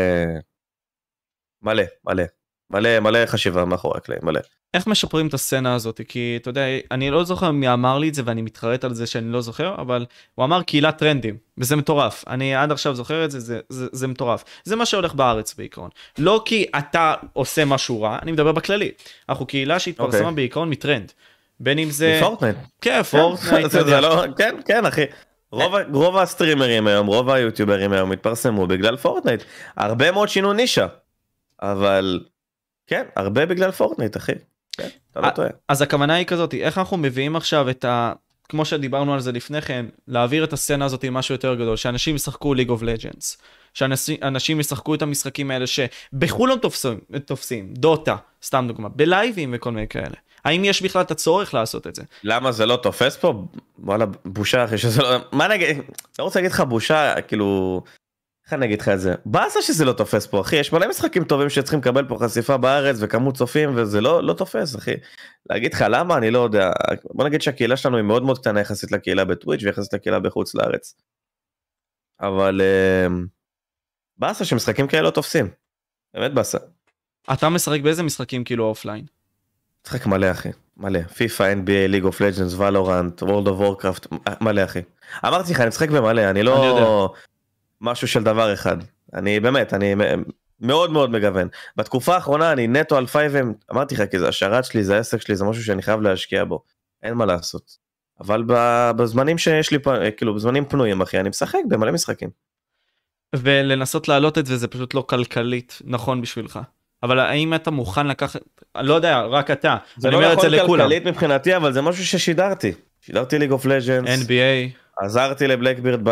מלא מלא מלא מלא חשיבה מאחורי הקלעים מלא. איך משפרים את הסצנה הזאת? כי אתה יודע אני לא זוכר מי אמר לי את זה ואני מתחרט על זה שאני לא זוכר אבל הוא אמר קהילת trend־ים וזה מטורף. אני עד עכשיו זוכר את זה זה, זה, זה מטורף. זה מה שהולך בארץ בעיקרון. לא כי אתה עושה משהו רע אני מדבר בכללי. אנחנו קהילה שהתפרסמה okay. אוקיי. בעיקרון מטרנד. בין אם זה פורטנייט כן פורטנייט זה, זה לא כן כן אחי. רוב, רוב הסטרימרים היום רוב היוטיוברים היום התפרסמו בגלל פורטנייט. הרבה מאוד שינו נישה אבל כן הרבה בגלל פורטנייט אחי. כן, אתה לא טועה. אז הכוונה היא כזאת, איך אנחנו מביאים עכשיו את ה... כמו שדיברנו על זה לפני כן, להעביר את הסצנה הזאת עם משהו יותר גדול, שאנשים ישחקו League of Legends, שאנשים ישחקו את המשחקים האלה שבחו"ל הם תופסים, תופסים, דוטה, סתם דוגמה, בלייבים וכל מיני כאלה. האם יש בכלל את הצורך לעשות את זה? למה זה לא תופס פה? וואלה, בושה אחי שזה לא... מה נגיד? לא רוצה להגיד לך בושה, כאילו... איך אני אגיד לך את זה? באסה שזה לא תופס פה אחי יש מלא משחקים טובים שצריכים לקבל פה חשיפה בארץ וכמות צופים וזה לא לא תופס אחי. להגיד לך למה אני לא יודע בוא נגיד שהקהילה שלנו היא מאוד מאוד קטנה יחסית לקהילה בטוויץ' ויחסית לקהילה בחוץ לארץ. אבל uh, באסה שמשחקים כאלה לא תופסים. באמת באסה. אתה משחק באיזה משחקים כאילו offline? משחק מלא אחי מלא פיפא NBA League of Legends Valorant World of Warcraft מלא אחי. אמרתי לך אני משחק במלא אני לא. אני משהו של דבר אחד. אני באמת, אני מאוד מאוד מגוון. בתקופה האחרונה אני נטו על FiveM, אמרתי לך, כי זה השרת שלי, זה העסק שלי, זה משהו שאני חייב להשקיע בו. אין מה לעשות. אבל בזמנים שיש לי, כאילו, בזמנים פנויים, אחי, אני משחק במלא משחקים. ולנסות להעלות את זה, זה פשוט לא כלכלית נכון בשבילך. אבל האם אתה מוכן לקחת, לא יודע, רק אתה, זה לא נכון כלכלית מבחינתי, אבל זה משהו ששידרתי. שידרתי League of Legends. NBA. עזרתי ל Blackbird ב,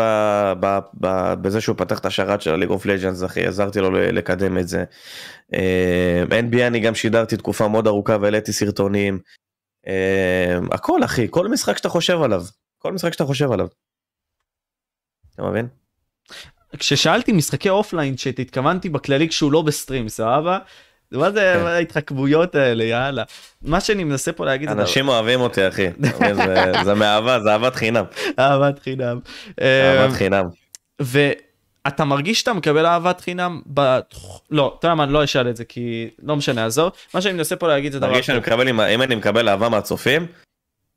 ב, ב, בזה שהוא פתח את השרת של ה League of Legends אחי עזרתי לו לקדם את זה. אה, NBA אני גם שידרתי תקופה מאוד ארוכה והעליתי סרטונים. אה, הכל אחי כל משחק שאתה חושב עליו כל משחק שאתה חושב עליו. אתה מבין? כששאלתי משחקי offline שהתכוונתי בכללי כשהוא לא ב stream סבבה מה זה כן. ההתחכבויות האלה יאללה? מה שאני מנסה פה להגיד אנשים אוהבים אותי אחי. זה מאהבה זה אהבת חינם. אהבת חינם. אהבת אה, חינם. ואתה מרגיש שאתה מקבל אהבת חינם ב... לא אתה יודע מה אני לא אשאל את זה כי לא משנה עזוב. מה שאני מנסה פה להגיד זה דבר שאני מקבל אם אני מקבל אהבה מהצופים?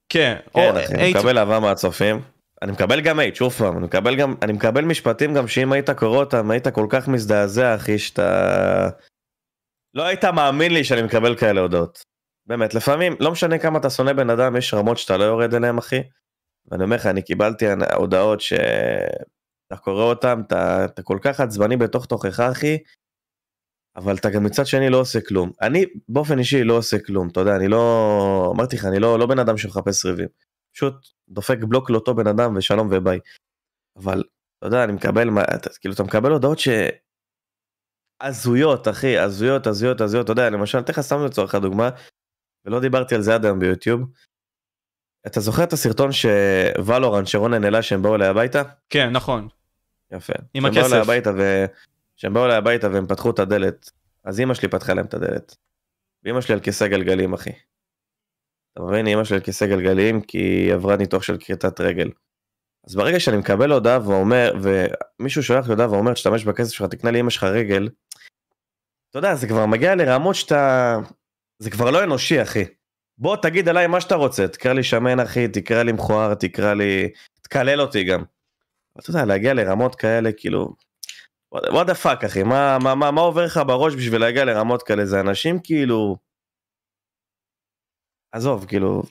כן, כן אני מקבל אהבה מהצופים. אני מקבל גם אייט, שוב פעם, אני מקבל גם, אני מקבל משפטים גם שאם היית קורא אותם, היית כל כך מזדעזע, אחי, שאתה... לא היית מאמין לי שאני מקבל כאלה הודעות. באמת, לפעמים, לא משנה כמה אתה שונא בן אדם, יש רמות שאתה לא יורד אליהם, אחי. ואני אומר לך, אני קיבלתי הודעות שאתה קורא אותם, אתה, אתה כל כך עצבני בתוך תוכך, אחי, אבל אתה גם מצד שני לא עושה כלום. אני באופן אישי לא עושה כלום, אתה יודע, אני לא... אמרתי לך, אני לא, לא בן אדם שמחפש ריבים. פשוט דופק בלוק לאותו בן אדם ושלום וביי. אבל, אתה יודע, אני מקבל, אתה, כאילו, אתה מקבל הודעות ש... הזויות אחי הזויות הזויות הזויות אתה יודע למשל לך סתם לצורך הדוגמה ולא דיברתי על זה עד היום ביוטיוב. אתה זוכר את הסרטון שוולורן שרונן העלה שהם באו אליי הביתה? כן נכון. יפה. עם הכסף. באו הביתה ו... שהם באו אליי הביתה והם פתחו את הדלת אז אמא שלי פתחה להם את הדלת. ואמא שלי על כיסא גלגלים אחי. אתה מבין אמא שלי על כיסא גלגלים כי היא עברה ניתוח של כריתת רגל. אז ברגע שאני מקבל הודעה ואומר, ומישהו שולח לי הודעה ואומר, תשתמש בכסף שלך, תקנה לאמא שלך רגל, אתה יודע, זה כבר מגיע לרמות שאתה... זה כבר לא אנושי, אחי. בוא תגיד עליי מה שאתה רוצה, תקרא לי שמן, אחי, תקרא לי מכוער, תקרא לי... תקלל אותי גם. אתה יודע, להגיע לרמות כאלה, כאילו... what the fuck, אחי, מה, מה, מה, מה עובר לך בראש בשביל להגיע לרמות כאלה? זה אנשים כאילו... עזוב, כאילו...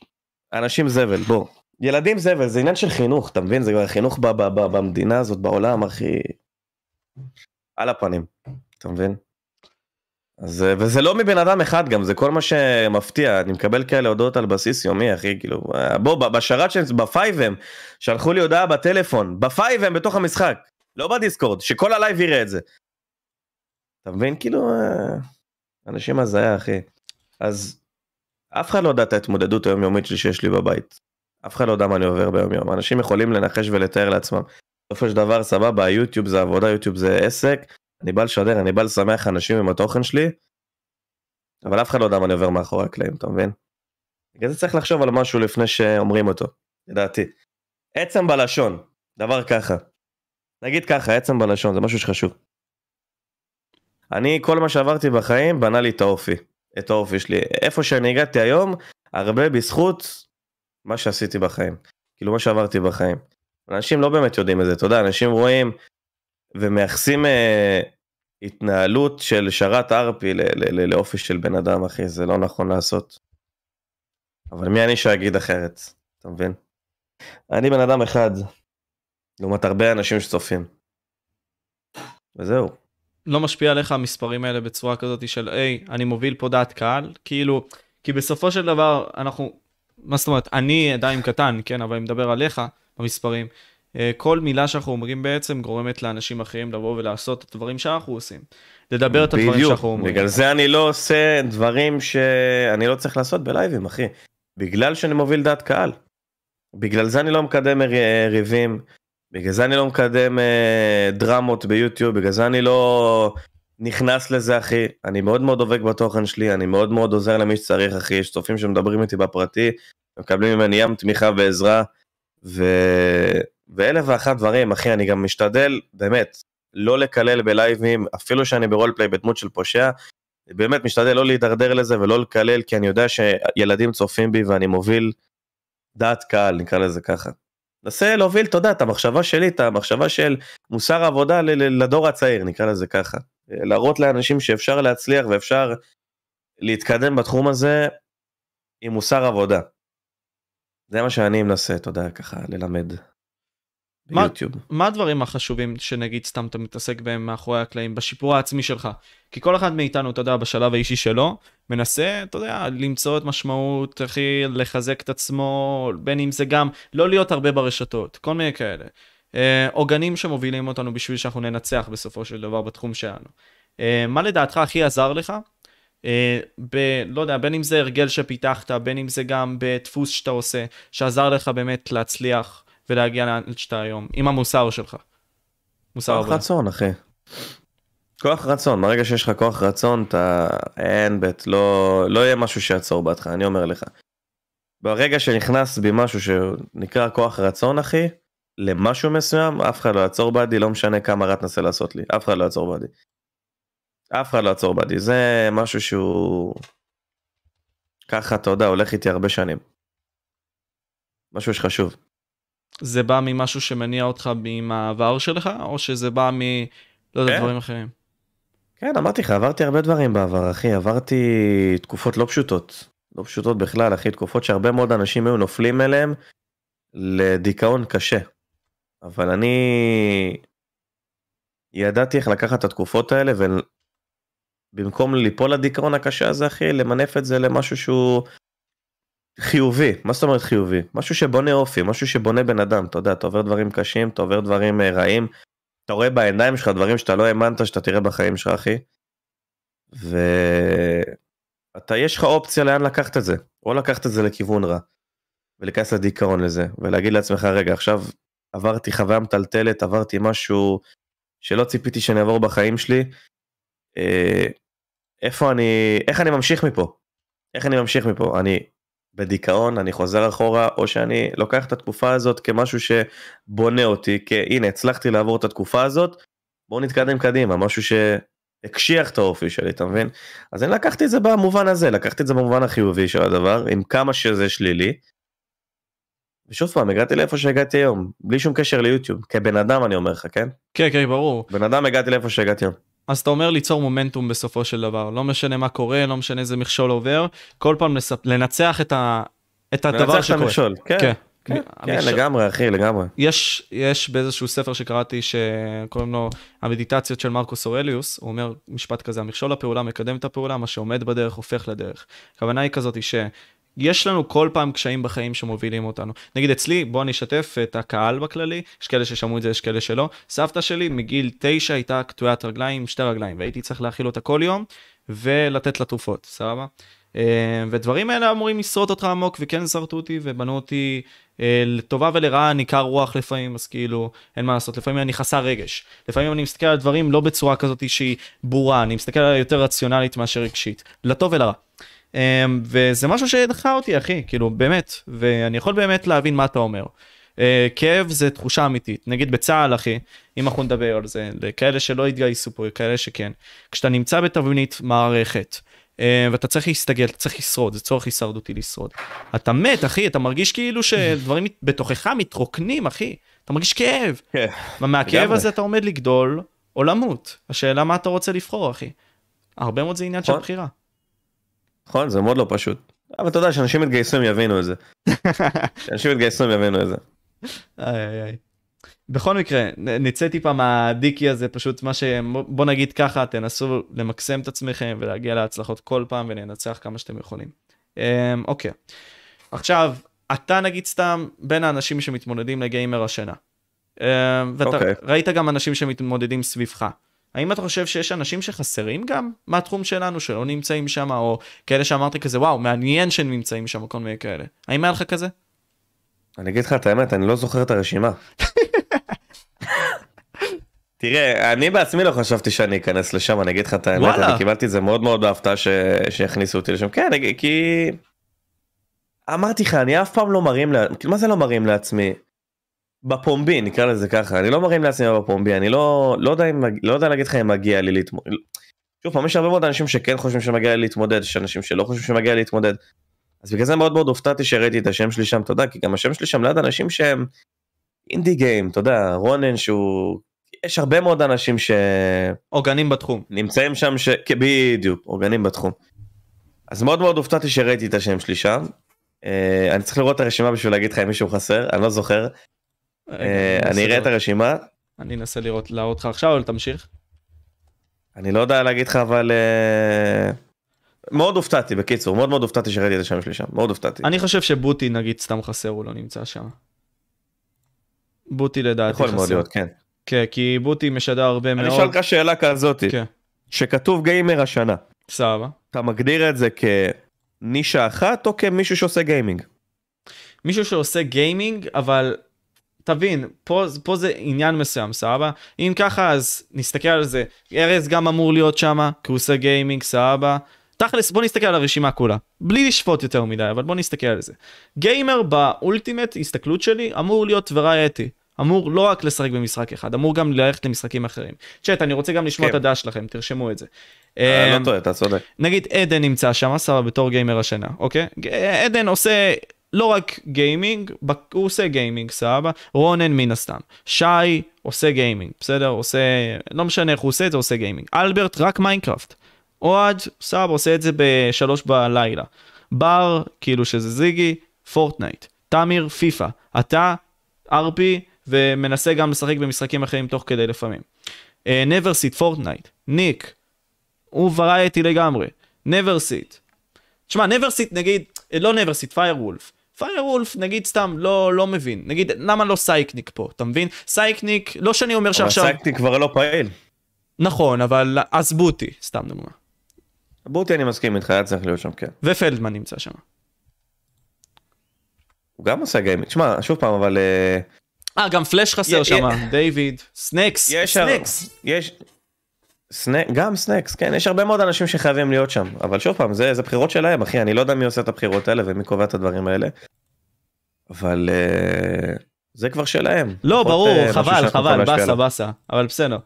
אנשים זבל, בוא. ילדים זבל, זה עניין של חינוך, אתה מבין? זה כבר חינוך ב- ב- ב- במדינה הזאת, בעולם, אחי. על הפנים, אתה מבין? אז, אה, וזה לא מבן אדם אחד גם, זה כל מה שמפתיע, אני מקבל כאלה הודעות על בסיס יומי, אחי, כאילו, אה, בוא, בשרת של, ב FiveM, שלחו לי הודעה בטלפון, ב FiveM בתוך המשחק, לא בדיסקורד, שכל הלייב יראה את זה. אתה מבין? כאילו, אה, אנשים הזיה, אחי. אז אף אחד לא יודע את ההתמודדות היומיומית שלי שיש לי בבית. אף אחד לא יודע מה אני עובר ביום יום. אנשים יכולים לנחש ולתאר לעצמם. בסופו של דבר, סבבה, יוטיוב זה עבודה, יוטיוב זה עסק, אני בא לשדר, אני בא לשמח אנשים עם התוכן שלי, אבל אף אחד לא יודע מה אני עובר מאחורי הקלעים, אתה מבין? בגלל זה צריך לחשוב על משהו לפני שאומרים אותו, לדעתי. עצם בלשון, דבר ככה. נגיד ככה, עצם בלשון, זה משהו שחשוב. אני, כל מה שעברתי בחיים, בנה לי את האופי. את האופי שלי. איפה שאני הגעתי היום, הרבה בזכות מה שעשיתי בחיים. כאילו, מה שעברתי בחיים. אנשים לא באמת יודעים את זה, אתה יודע, אנשים רואים ומייחסים אה, התנהלות של שרת ארפי לאופי של בן אדם, אחי, זה לא נכון לעשות. אבל מי אני שאגיד אחרת, אתה מבין? אני בן אדם אחד, לעומת הרבה אנשים שצופים. וזהו. לא משפיע עליך המספרים האלה בצורה כזאת של, היי, אני מוביל פה דעת קהל, כאילו, כי בסופו של דבר, אנחנו, מה זאת אומרת, אני עדיין קטן, כן, אבל אני מדבר עליך, במספרים. אה, כל מילה שאנחנו אומרים בעצם גורמת לאנשים אחרים לבוא ולעשות את הדברים שאנחנו עושים. לדבר את הדברים שאנחנו אומרים. בגלל זה אני לא עושה דברים שאני לא צריך לעשות בלייבים, אחי. בגלל שאני מוביל דעת קהל. בגלל זה אני לא מקדם ריבים, בגלל זה אני לא מקדם אה, דרמות ביוטיוב, בגלל זה אני לא נכנס לזה, אחי. אני מאוד מאוד דובק בתוכן שלי, אני מאוד מאוד עוזר למי שצריך, אחי. יש צופים שמדברים איתי בפרטי, מקבלים ממני ים תמיכה ועזרה, ו... ואלף ואחת דברים, אחי, אני גם משתדל, באמת, לא לקלל בלייבים, אפילו שאני ברולפליי בדמות של פושע, באמת משתדל לא להידרדר לזה ולא לקלל, כי אני יודע שילדים צופים בי ואני מוביל דעת קהל, נקרא לזה ככה. נסה להוביל, אתה יודע, את המחשבה שלי, את המחשבה של מוסר עבודה לדור הצעיר, נקרא לזה ככה. להראות לאנשים שאפשר להצליח ואפשר להתקדם בתחום הזה עם מוסר עבודה. זה מה שאני מנסה, אתה יודע, ככה ללמד. ביוטיוב. מה, מה הדברים החשובים שנגיד סתם אתה מתעסק בהם מאחורי הקלעים בשיפור העצמי שלך? כי כל אחד מאיתנו, אתה יודע, בשלב האישי שלו, מנסה, אתה יודע, למצוא את משמעות, אחי, לחזק את עצמו, בין אם זה גם לא להיות הרבה ברשתות, כל מיני כאלה. אה, עוגנים שמובילים אותנו בשביל שאנחנו ננצח בסופו של דבר בתחום שלנו. אה, מה לדעתך הכי עזר לך? אה, ב... לא יודע, בין אם זה הרגל שפיתחת, בין אם זה גם בדפוס שאתה עושה, שעזר לך באמת להצליח ולהגיע לאן שאתה היום, עם המוסר שלך. מוסר כוח רצון, אחי. כוח רצון, ברגע שיש לך כוח רצון, אתה... אין בית, לא, לא יהיה משהו שיעצור בעדך, אני אומר לך. ברגע שנכנס בי משהו שנקרא כוח רצון, אחי, למשהו מסוים, אף אחד לא יעצור בעדי, לא משנה כמה רע תנסה לעשות לי, אף אחד לא יעצור בעדי. אף אחד לא יעצור בעדי, זה משהו שהוא... ככה, אתה יודע, הולך איתי הרבה שנים. משהו שחשוב. זה בא ממשהו שמניע אותך מהעבר שלך, או שזה בא מ... לא יודע, כן. דברים אחרים? כן, אמרתי לך, עברתי הרבה דברים בעבר, אחי, עברתי תקופות לא פשוטות. לא פשוטות בכלל, אחי, תקופות שהרבה מאוד אנשים היו נופלים אליהם לדיכאון קשה. אבל אני ידעתי איך לקחת את התקופות האלה ובמקום ליפול לדיכאון הקשה הזה, אחי, למנף את זה למשהו שהוא חיובי, מה זאת אומרת חיובי? משהו שבונה אופי, משהו שבונה בן אדם, אתה יודע, אתה עובר דברים קשים, אתה עובר דברים אה, רעים, אתה רואה בעיניים שלך דברים שאתה לא האמנת שאתה תראה בחיים שלך, אחי. ואתה, יש לך אופציה לאן לקחת את זה, או לקחת את זה לכיוון רע, ולהיכנס לדיכאון לזה, ולהגיד לעצמך, רגע, עכשיו עברתי חוויה מטלטלת, עברתי משהו שלא ציפיתי שאני אעבור בחיים שלי, אה, איפה אני, איך אני ממשיך מפה? איך אני ממשיך מפה? אני בדיכאון, אני חוזר אחורה, או שאני לוקח את התקופה הזאת כמשהו שבונה אותי, כי הנה הצלחתי לעבור את התקופה הזאת, בואו נתקדם קדימה, משהו הקשיח את האופי שלי, אתה מבין? אז אני לקחתי את זה במובן הזה, לקחתי את זה במובן החיובי של הדבר, עם כמה שזה שלילי. ושוב פעם, הגעתי לאיפה שהגעתי היום, בלי שום קשר ליוטיוב, כבן אדם אני אומר לך, כן? כן, כן, ברור. בן אדם הגעתי לאיפה שהגעתי היום. אז אתה אומר ליצור מומנטום בסופו של דבר, לא משנה מה קורה, לא משנה איזה מכשול עובר, כל פעם לס... לנצח את, ה... את הדבר לנצח את שקורה. המכשול, כן. כן. כן, כן, המכשול- לגמרי אחי, לגמרי. יש, יש באיזשהו ספר שקראתי שקוראים לו המדיטציות של מרקוס אורליוס, הוא אומר משפט כזה, המכשול הפעולה מקדם את הפעולה, מה שעומד בדרך הופך לדרך. הכוונה היא כזאת שיש לנו כל פעם קשיים בחיים שמובילים אותנו. נגיד אצלי, בוא אני אשתף את הקהל בכללי, יש כאלה ששמעו את זה, יש כאלה שלא. סבתא שלי מגיל תשע הייתה קטועת רגליים, שתי רגליים, והייתי צריך להאכיל אותה כל יום ולתת לה תרופות, סבבה? אה, ודברים האלה אמורים לשרוד אותך עמוק וכן שרטו אותי ובנו אותי אה, לטובה ולרעה אני קר רוח לפעמים אז כאילו אין מה לעשות לפעמים אני חסר רגש לפעמים אני מסתכל על דברים לא בצורה כזאת שהיא ברורה אני מסתכל עליה יותר רציונלית מאשר רגשית לטוב ולרע. אה, וזה משהו שהדחה אותי אחי כאילו באמת ואני יכול באמת להבין מה אתה אומר. אה, כאב זה תחושה אמיתית נגיד בצה"ל אחי אם אנחנו נדבר על זה לכאלה שלא התגייסו פה כאלה שכן כשאתה נמצא בתבנית מערכת אה, ואתה צריך להסתגל, אתה צריך לשרוד, זה צורך הישרדותי לשרוד. אתה מת, אחי, אתה מרגיש כאילו שדברים בתוכך מתרוקנים, אחי. אתה מרגיש כאב. כן. ומהכאב. הזה אתה עומד לגדול או למות. השאלה מה אתה רוצה לבחור, אחי. הרבה מאוד זה עניין של נכון. בחירה. נכון, זה מאוד לא פשוט. אבל אתה יודע, שאנשים יתגייסו הם יבינו את זה. שאנשים יתגייסו הם יבינו את זה. איי איי איי. בכל מקרה, נצא טיפה מהדיקי הזה, פשוט מה ש... בוא נגיד ככה, תנסו למקסם את עצמכם ולהגיע להצלחות כל פעם ולנצח כמה שאתם יכולים. אמ, אוקיי. עכשיו, אתה נגיד סתם בין האנשים שמתמודדים לגיימר השנה. אמ, ואתה אוקיי. ראית גם אנשים שמתמודדים סביבך. האם אתה חושב שיש אנשים שחסרים גם מהתחום שלנו שלא נמצאים שם או כאלה שאמרת כזה וואו מעניין שהם נמצאים שם כל מיני כאלה האם היה לך כזה? אני אגיד לך את האמת, אני לא זוכר את הרשימה. תראה, אני בעצמי לא חשבתי שאני אכנס לשם, אני אגיד לך את האמת, וואלה. אני קיבלתי את זה מאוד מאוד בהפתעה ש... שהכניסו אותי לשם. כן, כי... אמרתי לך, אני אף פעם לא מרים, לה... מה זה לא מרים לעצמי? בפומבי, נקרא לזה ככה, אני לא מרים לעצמי בפומבי, אני לא, לא, יודע אם... לא יודע להגיד לך אם מגיע לי להתמודד. שוב פעם, יש הרבה מאוד אנשים שכן חושבים שמגיע לי להתמודד, יש אנשים שלא חושבים שמגיע לי להתמודד. אז בגלל זה מאוד מאוד הופתעתי שראיתי את השם שלי שם, אתה יודע, כי גם השם שלי שם ליד אנשים שהם אינדי גיים, אתה יודע, רונן שהוא... יש הרבה מאוד אנשים עוגנים בתחום. שנמצאים שם, ש... כן, בדיוק, אורגנים בתחום. אז מאוד מאוד הופתעתי שראיתי את השם שלי שם. אה, אני צריך לראות את הרשימה בשביל להגיד לך אם מישהו חסר, אני לא זוכר. אה, אני אראה את הרשימה, אני אנסה לראות להראות אותך עכשיו אבל תמשיך. אני לא יודע להגיד לך אבל... אה, מאוד הופתעתי בקיצור, מאוד מאוד הופתעתי שראיתי את השם שלי שם, מאוד הופתעתי. אני חושב שבוטי נגיד סתם חסר הוא לא נמצא שם. בוטי לדעתי יכול מאוד חסר. להיות, כן. כן כי בוטי משדר הרבה אני מאוד. אשאל אותך שאלה כזאתי, כן. שכתוב גיימר השנה, סבבה. אתה מגדיר את זה כנישה אחת או כמישהו שעושה גיימינג? מישהו שעושה גיימינג אבל תבין פה פה זה עניין מסוים סבבה אם ככה אז נסתכל על זה ארז גם אמור להיות שם כי הוא עושה גיימינג סבבה. תכלס בוא נסתכל על הרשימה כולה בלי לשפוט יותר מדי אבל בוא נסתכל על זה. גיימר ב ultimate הסתכלות שלי אמור להיות variety. אמור לא רק לשחק במשחק אחד אמור גם ללכת למשחקים אחרים. צ'אט אני רוצה גם לשמוע כן. את הדעה שלכם תרשמו את זה. אה, אמ, לא טועה, אתה צודק. נגיד עדן נמצא שם סבבה בתור גיימר השנה אוקיי עדן עושה לא רק גיימינג הוא עושה גיימינג סבבה? רונן מן הסתם. שי עושה גיימינג בסדר? עושה לא משנה איך הוא עושה את זה עושה גיימינג. אלברט רק מיינקראפט. אוהד סבבה עושה את זה בשלוש בלילה. בר כאילו שזה זיגי פורטנייט. תמיר פיפא. אתה ארפי ומנסה גם לשחק במשחקים אחרים תוך כדי לפעמים. נברסיט פורטנייט. ניק. הוא וריאטי לגמרי. sit. תשמע, sit נגיד, אה, לא never sit, firewolf נגיד סתם לא לא מבין נגיד למה לא סייקניק פה אתה מבין סייקניק לא שאני אומר שעכשיו סייקטי כבר לא פעיל. נכון אבל עזבו אותי סתם דוגמה בוטי אני מסכים איתך, היה צריך להיות שם, כן. ופלדמן נמצא שם. הוא גם עושה גיימינג. תשמע, שוב פעם, אבל... אה, אה גם פלאש חסר שם דיוויד סנקס סנקס יש... סנק, גם סנקס, כן, יש הרבה מאוד אנשים שחייבים להיות שם, אבל שוב פעם, זה, זה בחירות שלהם, אחי, אני לא יודע מי עושה את הבחירות האלה ומי קובע את הדברים האלה, אבל אה, זה כבר שלהם. לא ברור משהו חבל חבל באסה. באסה אבל בסדר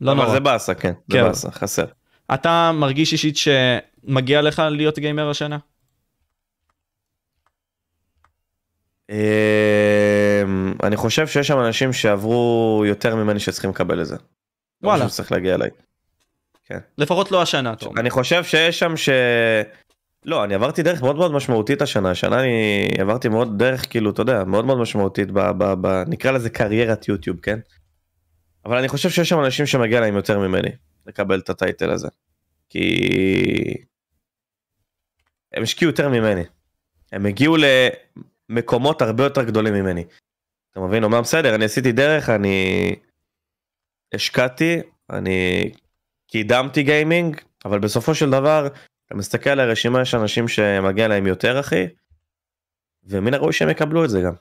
לא אבל נורא זה באסה, כן, זה כן. באסה, חסר. אתה מרגיש אישית שמגיע לך להיות גיימר השנה? אמ, אני חושב שיש שם אנשים שעברו יותר ממני שצריכים לקבל את זה. וואלה. שצריך להגיע אליי. לפחות לא השנה, אומר. אני חושב שיש שם ש... לא, אני עברתי דרך מאוד מאוד משמעותית השנה, השנה אני עברתי מאוד דרך כאילו, אתה יודע, מאוד מאוד משמעותית, ב, ב, ב, נקרא לזה קריירת יוטיוב, כן? אבל אני חושב שיש שם אנשים שמגיע להם יותר ממני לקבל את הטייטל הזה. כי... הם השקיעו יותר ממני. הם הגיעו למקומות הרבה יותר גדולים ממני. אתה מבין? אומנם בסדר, אני עשיתי דרך, אני השקעתי, אני קידמתי גיימינג, אבל בסופו של דבר, אתה מסתכל על הרשימה, יש אנשים שמגיע להם יותר, אחי, ומן הראוי שהם יקבלו את זה גם.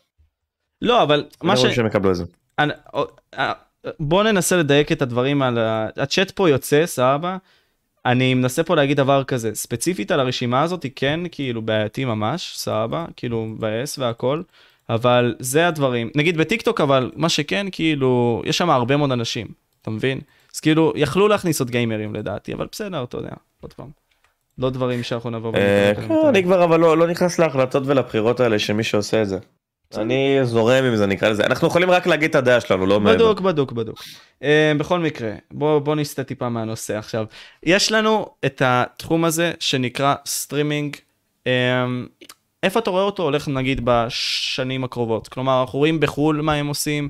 לא, אבל מה ש... שהם יקבלו את זה. אני- אה, בוא ננסה לדייק את הדברים על ה... הצ'אט פה יוצא, סבבה. אני מנסה פה להגיד דבר כזה, ספציפית על הרשימה הזאת, היא כן כאילו בעייתי ממש, סבבה, כאילו מבאס והכל, אבל זה הדברים. נגיד בטיקטוק, אבל מה שכן, כאילו, יש שם הרבה מאוד אנשים, אתה מבין? אז כאילו, יכלו להכניס עוד גיימרים לדעתי, אבל בסדר, אתה יודע, עוד פעם. לא דברים שאנחנו נבוא אה. אני כבר אבל לא לא נכנס להחלטות ולבחירות האלה של מי שעושה את זה. אני זורם עם זה נקרא לזה אנחנו יכולים רק להגיד את הדעה שלנו לא מעבר. בדוק, בדוק, בדוק. Uh, בכל מקרה, בוא, בוא נסטה טיפה מהנושא עכשיו. יש לנו את התחום הזה שנקרא סטרימינג. Um, איפה אתה רואה אותו הולך נגיד בשנים הקרובות? כלומר, אנחנו רואים בחו"ל מה הם עושים,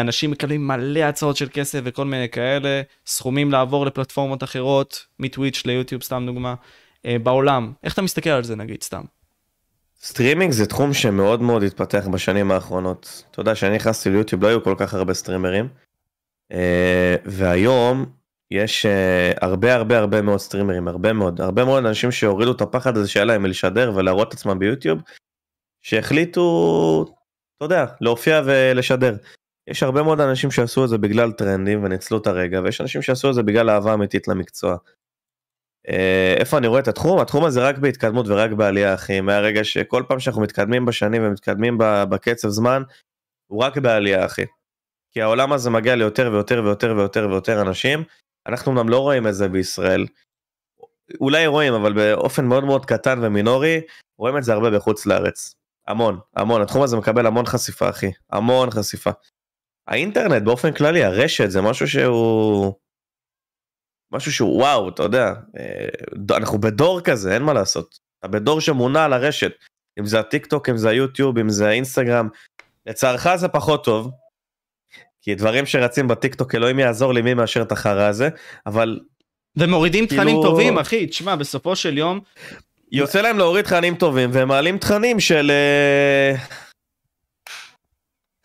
אנשים מקבלים מלא הצעות של כסף וכל מיני כאלה, סכומים לעבור לפלטפורמות אחרות, מטוויץ' ליוטיוב, סתם דוגמה, uh, בעולם. איך אתה מסתכל על זה נגיד, סתם? סטרימינג זה תחום שמאוד מאוד התפתח בשנים האחרונות. אתה יודע שאני נכנסתי ליוטיוב לא היו כל כך הרבה סטרימרים. אה, והיום יש אה, הרבה הרבה הרבה מאוד סטרימרים הרבה מאוד הרבה מאוד אנשים שהורידו את הפחד הזה שהיה להם מלשדר ולהראות את עצמם ביוטיוב. שהחליטו אתה יודע להופיע ולשדר. יש הרבה מאוד אנשים שעשו את זה בגלל טרנדים וניצלו את הרגע ויש אנשים שעשו את זה בגלל אהבה אמיתית למקצוע. אה, איפה אני רואה את התחום? התחום הזה רק בהתקדמות ורק בעלייה אחי, מהרגע שכל פעם שאנחנו מתקדמים בשנים ומתקדמים בקצב זמן, הוא רק בעלייה אחי. כי העולם הזה מגיע ליותר ויותר ויותר ויותר ויותר אנשים, אנחנו אמנם לא רואים את זה בישראל, אולי רואים אבל באופן מאוד מאוד קטן ומינורי, רואים את זה הרבה בחוץ לארץ. המון, המון, התחום הזה מקבל המון חשיפה אחי, המון חשיפה. האינטרנט באופן כללי, הרשת זה משהו שהוא... משהו שהוא וואו, אתה יודע, אה, אנחנו בדור כזה, אין מה לעשות. אתה בדור שמונע על הרשת, אם זה הטיק טוק, אם זה היוטיוב, אם זה האינסטגרם. לצערך זה פחות טוב, כי דברים שרצים בטיק טוק, אלוהים יעזור לי מי מאשר את החרא הזה, אבל ומורידים כאילו- תכנים טובים, אחי, תשמע, בסופו של יום, יוצא להם להוריד תכנים טובים, והם מעלים תכנים של...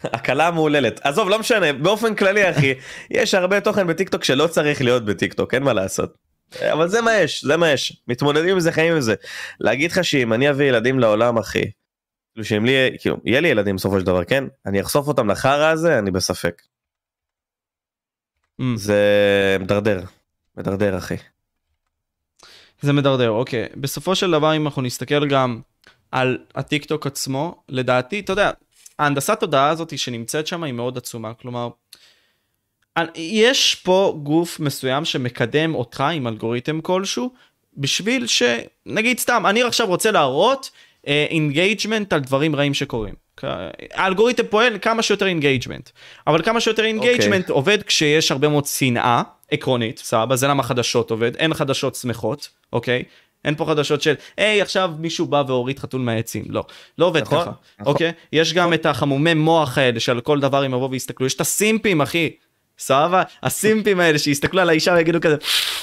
הקלה המהוללת. עזוב, לא משנה, באופן כללי, אחי, יש הרבה תוכן בטיקטוק שלא צריך להיות בטיקטוק, אין מה לעשות. אבל זה מה יש, זה מה יש. מתמודדים עם זה, חיים עם זה. להגיד לך שאם אני אביא ילדים לעולם, אחי, כאילו שאם לי, כאילו, יהיה לי ילדים בסופו של דבר, כן? אני אחשוף אותם לחרא הזה, אני בספק. Mm. זה מדרדר. מדרדר, אחי. זה מדרדר, אוקיי. בסופו של דבר, אם אנחנו נסתכל גם על הטיק טוק עצמו, לדעתי, אתה יודע, ההנדסת תודעה הזאת שנמצאת שם היא מאוד עצומה. כלומר, יש פה גוף מסוים שמקדם אותך עם אלגוריתם כלשהו, בשביל ש... נגיד סתם, אני עכשיו רוצה להראות engagement על דברים רעים שקורים. האלגוריתם פועל כמה שיותר engagement, אבל כמה שיותר engagement עובד כשיש הרבה מאוד שנאה עקרונית, סבבה, זה למה חדשות עובד, אין חדשות שמחות, אוקיי? אין פה חדשות של, היי, עכשיו מישהו בא והוריד חתול מהעצים. לא, לא עובד נכון, ככה, נכון. אוקיי? יש גם את החמומי מוח האלה שעל כל דבר הם יבואו ויסתכלו, יש את הסימפים, אחי. סבבה? הסימפים האלה שיסתכלו על האישה ויגידו כזה,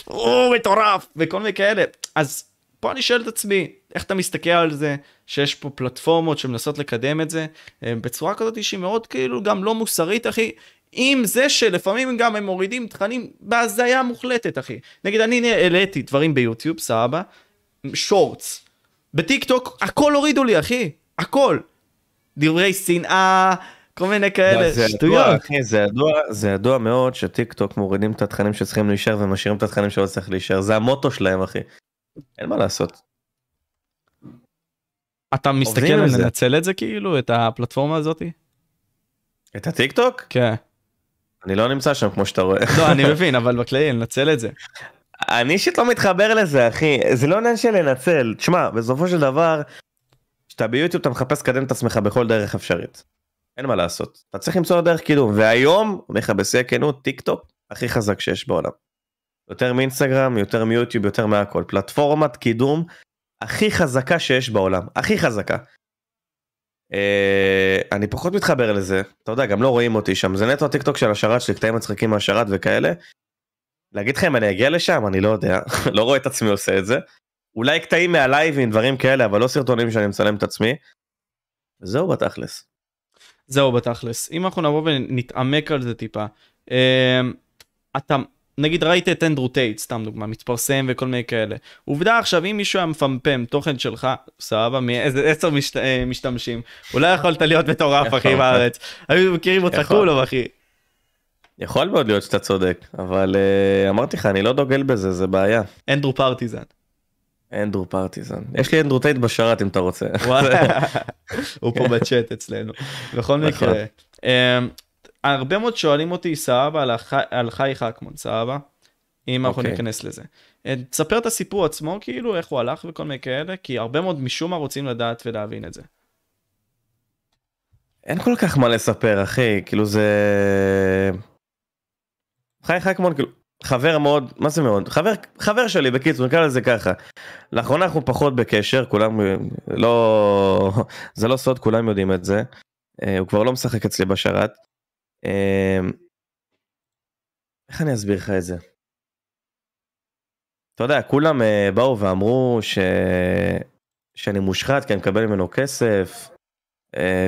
הוא מטורף, וכל מיני כאלה. אז פה אני שואל את עצמי, איך אתה מסתכל על זה, שיש פה פלטפורמות שמנסות לקדם את זה, אה, בצורה כזאת שהיא מאוד כאילו גם לא מוסרית, אחי. עם זה שלפעמים גם הם מורידים תכנים בהזיה מוחלטת, אחי. נגיד, אני העליתי דברים ביוטיוב, סבבה, Shorts. בטיק טוק, הכל הורידו לי, אחי. הכל. דברי שנאה, כל מיני כאלה, זה ידוע, שטויות. אחי, זה ידוע, זה ידוע מאוד שטיק טוק מורידים את התכנים שצריכים להישאר ומשאירים את התכנים שלא צריך להישאר, זה המוטו שלהם אחי. אין מה לעשות. אתה מסתכל על. לנצל את זה כאילו, את הפלטפורמה הזאתי? את הטיק טוק? כן. אני לא נמצא שם כמו שאתה רואה. לא, אני מבין, אבל בכללי, לנצל את זה. אני אישית לא מתחבר לזה אחי זה לא עניין של לנצל תשמע בסופו של דבר. כשאתה ביוטיוב אתה מחפש לקדם את עצמך בכל דרך אפשרית. אין מה לעשות אתה צריך למצוא דרך קידום והיום אומר לך בשיא הכנות טיק טוק הכי חזק שיש בעולם. יותר מאינסטגרם יותר מיוטיוב יותר מהכל פלטפורמת קידום הכי חזקה שיש בעולם הכי חזקה. אה, אני פחות מתחבר לזה אתה יודע גם לא רואים אותי שם זה נטו הטיק טוק של השרת שלי קטעים מצחיקים מהשרת וכאלה. להגיד לך אם אני אגיע לשם אני לא יודע לא רואה את עצמי עושה את זה. אולי קטעים מהלייבים דברים כאלה אבל לא סרטונים שאני מצלם את עצמי. זהו בתכלס. זהו בתכלס אם אנחנו נבוא ונתעמק על זה טיפה. אה, אתה נגיד ראית את אנדרו טייט סתם דוגמה מתפרסם וכל מיני כאלה עובדה עכשיו אם מישהו היה מפמפם תוכן שלך סבבה מאיזה עשר משת, אה, משתמשים אולי יכולת להיות מטורף אחי בארץ היו מכירים אותך כולו אחי. יכול מאוד להיות שאתה צודק אבל uh, אמרתי לך אני לא דוגל בזה זה בעיה. אנדרו פרטיזן. אנדרו פרטיזן יש לי אנדרו טייט בשרת אם אתה רוצה. הוא פה בצ'אט אצלנו. בכל נכון. מקרה. אמ, הרבה מאוד שואלים אותי סבבה על, הח... על חי חכמון סבבה. אם אנחנו okay. אוקיי. ניכנס לזה. אה, תספר את הסיפור עצמו כאילו איך הוא הלך וכל מיני כאלה כי הרבה מאוד משום מה רוצים לדעת ולהבין את זה. אין כל כך מה לספר אחי כאילו זה חי חכמון כאילו חבר מאוד מה זה מאוד חבר חבר שלי בקיצור נקרא לזה ככה. לאחרונה אנחנו פחות בקשר כולם לא זה לא סוד כולם יודעים את זה. אה, הוא כבר לא משחק אצלי בשרת. אמ, איך אני אסביר לך את זה? אתה יודע, כולם אה, באו ואמרו ש... שאני מושחת כי אני מקבל ממנו כסף אה,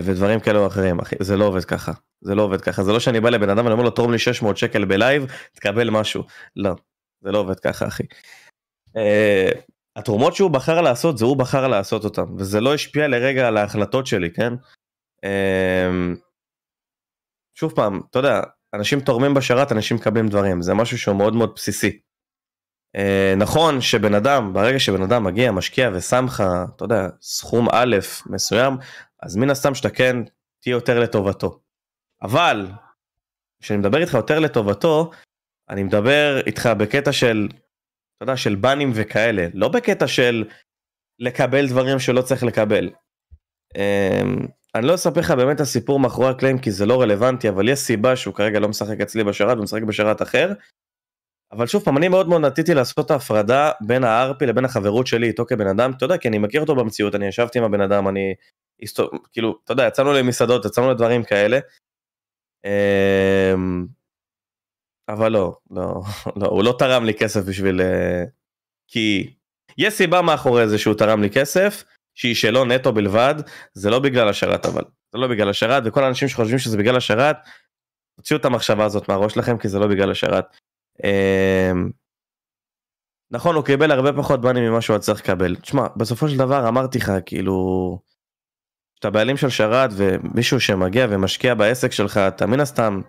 ודברים כאלה או אחרים, אחי, זה לא עובד ככה. זה לא עובד ככה, זה לא שאני בא לבן אדם ואני אומר לו תורם לי 600 שקל בלייב, תקבל משהו. לא, זה לא עובד ככה, אחי. Uh, התרומות שהוא בחר לעשות, זה הוא בחר לעשות אותם, וזה לא השפיע לרגע על ההחלטות שלי, כן? Uh, שוב פעם, אתה יודע, אנשים תורמים בשרת, אנשים מקבלים דברים, זה משהו שהוא מאוד מאוד בסיסי. אה, נכון שבן אדם, ברגע שבן אדם מגיע, משקיע ושם לך, אתה יודע, סכום א' מסוים, אז מן הסתם שאתה כן תהיה יותר לטובתו. אבל, כשאני מדבר איתך יותר לטובתו, אני מדבר איתך בקטע של, אתה יודע, של בנים וכאלה, לא בקטע של לקבל דברים שלא צריך לקבל. אה, אני לא אספר לך באמת הסיפור מאחורי הקלעים כי זה לא רלוונטי אבל יש סיבה שהוא כרגע לא משחק אצלי בשרת ומשחק בשרת אחר. אבל שוב פעם אני מאוד מאוד נטיתי לעשות את ההפרדה בין הארפי לבין החברות שלי איתו כבן אדם אתה יודע כי אני מכיר אותו במציאות אני ישבתי עם הבן אדם אני כאילו אתה יודע יצאנו למסעדות יצאנו לדברים כאלה. אמ, אבל לא לא לא הוא לא תרם לי כסף בשביל אה, כי יש סיבה מאחורי זה שהוא תרם לי כסף שהיא שלו נטו בלבד, זה לא בגלל השרת אבל, זה לא בגלל השרת, וכל האנשים שחושבים שזה בגלל השרת, תוציאו את המחשבה הזאת מהראש שלכם כי זה לא בגלל השרת. אמ, נכון הוא קיבל הרבה פחות בנים ממה שהוא צריך לקבל. תשמע, בסופו של דבר אמרתי לך כאילו, כשאתה בעלים של שרת ומישהו שמגיע ומשקיע בעסק שלך, אתה מן הסתם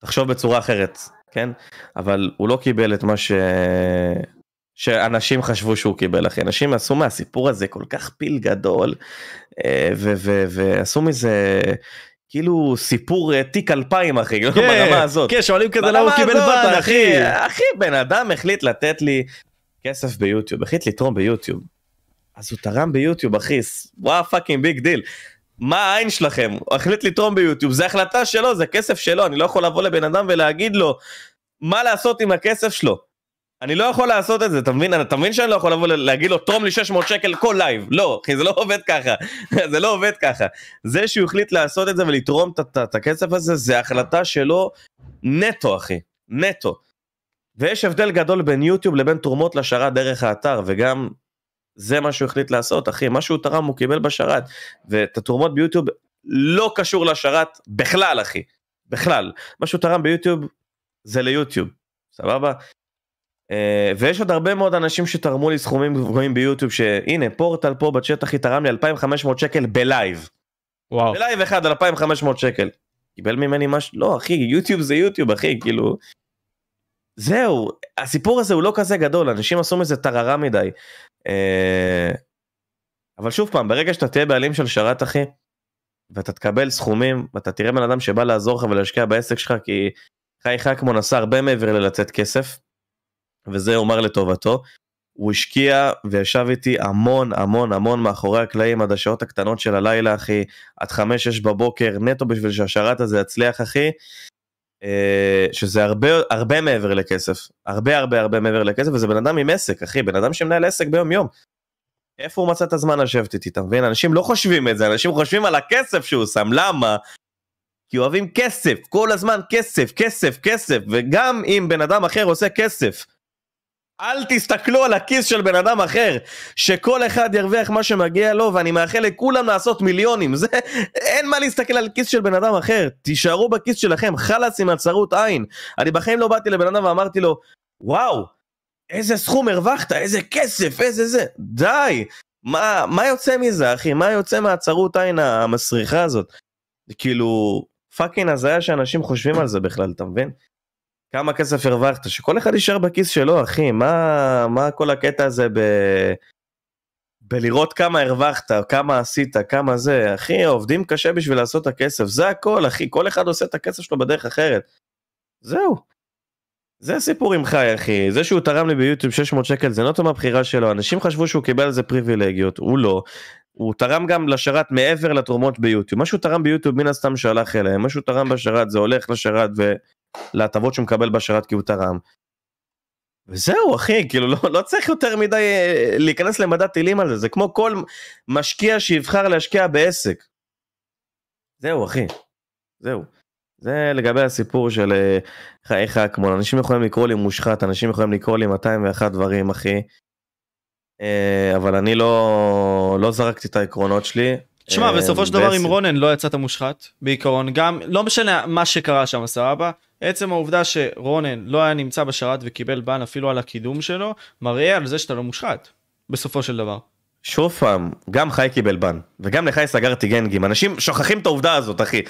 תחשוב בצורה אחרת, כן? אבל הוא לא קיבל את מה ש... שאנשים חשבו שהוא קיבל אחי אנשים עשו מהסיפור הזה כל כך פיל גדול אה, ועשו מזה כאילו סיפור אה, תיק 2000 אחי כן, ברמה הזאת כן שואלים כזה למה הוא קיבל בן אחי אחי בן אדם החליט לתת לי כסף ביוטיוב החליט לתרום ביוטיוב. אז הוא תרם ביוטיוב אחי וואו fucking big deal. מה העין שלכם הוא החליט לתרום ביוטיוב זה החלטה שלו זה כסף שלו אני לא יכול לבוא לבן אדם ולהגיד לו מה לעשות עם הכסף שלו. אני לא יכול לעשות את זה, אתה מבין? אתה מבין שאני לא יכול לבוא להגיד לו תרום לי 600 שקל כל לייב, לא, אחי זה לא עובד ככה, זה לא עובד ככה. זה שהוא החליט לעשות את זה ולתרום את הכסף הזה, זה החלטה שלו נטו אחי, נטו. ויש הבדל גדול בין יוטיוב לבין תרומות לשרת דרך האתר, וגם זה מה שהוא החליט לעשות, אחי, מה שהוא תרם הוא קיבל בשרת, ואת התרומות ביוטיוב לא קשור לשרת בכלל, אחי, בכלל. מה שהוא תרם ביוטיוב זה ליוטיוב, סבבה? Uh, ויש עוד הרבה מאוד אנשים שתרמו לי סכומים גבוהים ביוטיוב שהנה פורטל פה בצ'אט אחי תרם לי 2500 שקל בלייב. וואו. בלייב אחד על 2500 שקל. קיבל ממני משהו לא אחי יוטיוב זה יוטיוב אחי כאילו. זהו הסיפור הזה הוא לא כזה גדול אנשים עשו מזה טררה מדי. Uh, אבל שוב פעם ברגע שאתה תהיה בעלים של שרת אחי ואתה תקבל סכומים ואתה תראה בן אדם שבא לעזור לך ולהשקיע בעסק שלך כי חי חכמון עשה הרבה מעבר ללצאת כסף. וזה יאמר לטובתו, הוא השקיע וישב איתי המון המון המון מאחורי הקלעים עד השעות הקטנות של הלילה אחי, עד 5-6 בבוקר נטו בשביל שהשרת הזה יצליח אחי, אה, שזה הרבה הרבה מעבר לכסף, הרבה הרבה הרבה מעבר לכסף וזה בן אדם עם עסק אחי, בן אדם שמנהל עסק ביום יום. איפה הוא מצא את הזמן לשבת איתי, אתה מבין? אנשים לא חושבים את זה, אנשים חושבים על הכסף שהוא שם, למה? כי אוהבים כסף, כל הזמן כסף, כסף, כסף, וגם אם בן אדם אחר עושה כסף, אל תסתכלו על הכיס של בן אדם אחר, שכל אחד ירוויח מה שמגיע לו, ואני מאחל לכולם לעשות מיליונים, זה, אין מה להסתכל על כיס של בן אדם אחר, תישארו בכיס שלכם, חלאס עם הצרות עין. אני בחיים לא באתי לבן אדם ואמרתי לו, וואו, איזה סכום הרווחת, איזה כסף, איזה זה, די, מה, מה יוצא מזה אחי, מה יוצא מהצרות עין המסריחה הזאת? כאילו, fucking הזיה שאנשים חושבים על זה בכלל, אתה מבין? כמה כסף הרווחת, שכל אחד יישאר בכיס שלו, אחי, מה, מה כל הקטע הזה ב... בלראות כמה הרווחת, כמה עשית, כמה זה, אחי, עובדים קשה בשביל לעשות את הכסף, זה הכל, אחי, כל אחד עושה את הכסף שלו בדרך אחרת. זהו. זה הסיפור עם חי, אחי, זה שהוא תרם לי ביוטיוב 600 שקל זה נוטו מהבחירה שלו, אנשים חשבו שהוא קיבל על זה פריבילגיות, הוא לא. הוא תרם גם לשרת מעבר לתרומות ביוטיוב, מה שהוא תרם ביוטיוב מן הסתם שהלך אליהם, מה שהוא תרם בשרת זה הולך לשרת ולהטבות שהוא מקבל בשרת כי הוא תרם. וזהו אחי, כאילו לא, לא צריך יותר מדי אה, להיכנס למדע טילים על זה, זה כמו כל משקיע שיבחר להשקיע בעסק. זהו אחי, זהו. זה לגבי הסיפור של אה, חייך כמו אנשים יכולים לקרוא לי מושחת, אנשים יכולים לקרוא לי 201 דברים אחי. אה, אבל אני לא, לא זרקתי את העקרונות שלי. תשמע, אה, בסופו של דבר עם רונן לא יצאת מושחת, בעיקרון, גם, לא משנה מה שקרה שם, סבבה? עצם העובדה שרונן לא היה נמצא בשרת וקיבל בן אפילו על הקידום שלו, מראה על זה שאתה לא מושחת, בסופו של דבר. שוב פעם, גם חי קיבל בן, וגם לחי סגרתי גנגים, אנשים שוכחים את העובדה הזאת אחי.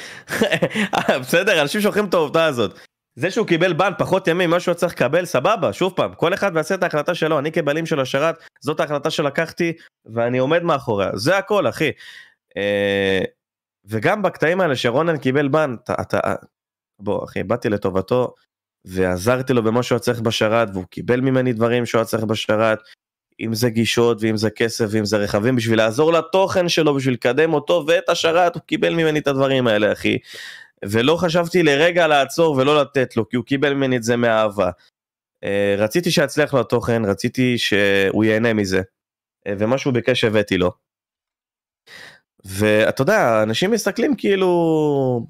בסדר, אנשים שוכחים את העובדה הזאת. זה שהוא קיבל בן פחות ימים ממה שהוא צריך לקבל, סבבה, שוב פעם, כל אחד יעשה את ההחלטה שלו, אני כבעלים של השרת, זאת ההחלטה שלקחתי, ואני עומד מאחוריה, זה הכל אחי. אה, וגם בקטעים האלה שרונן קיבל בן, אתה, אתה, בוא אחי, באתי לטובתו, ועזרתי לו במה שהוא צריך בשרת, והוא קיבל ממני דברים שהוא צריך בשרת, אם זה גישות ואם זה כסף ואם זה רכבים בשביל לעזור לתוכן שלו בשביל לקדם אותו ואת השרת הוא קיבל ממני את הדברים האלה אחי. ולא חשבתי לרגע לעצור ולא לתת לו כי הוא קיבל ממני את זה מאהבה. אה, רציתי שיצליח לו התוכן רציתי שהוא ייהנה מזה. אה, ומה שהוא ביקש הבאתי לו. ואתה יודע אנשים מסתכלים כאילו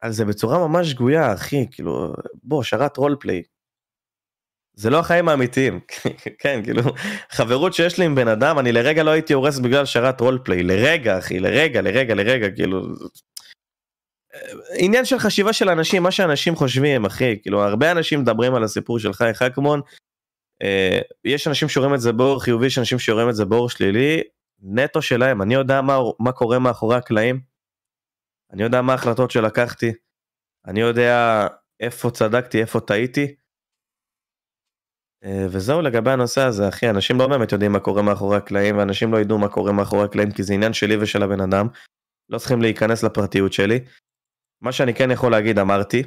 על זה בצורה ממש שגויה אחי כאילו בוא שרת רולפליי. זה לא החיים האמיתיים, כן, כאילו, חברות שיש לי עם בן אדם, אני לרגע לא הייתי הורס בגלל שרת רולפליי, לרגע, אחי, לרגע, לרגע, לרגע, כאילו... עניין של חשיבה של אנשים, מה שאנשים חושבים, אחי, כאילו, הרבה אנשים מדברים על הסיפור של חי חכמון, אה, יש אנשים שרואים את זה באור חיובי, יש אנשים שרואים את זה באור שלילי, נטו שלהם, אני יודע מה, מה קורה מאחורי הקלעים, אני יודע מה ההחלטות שלקחתי, אני יודע איפה צדקתי, איפה טעיתי, אה, וזהו לגבי הנושא הזה אחי אנשים לא באמת יודעים מה קורה מאחורי הקלעים ואנשים לא ידעו מה קורה מאחורי הקלעים כי זה עניין שלי ושל הבן אדם. לא צריכים להיכנס לפרטיות שלי. מה שאני כן יכול להגיד אמרתי.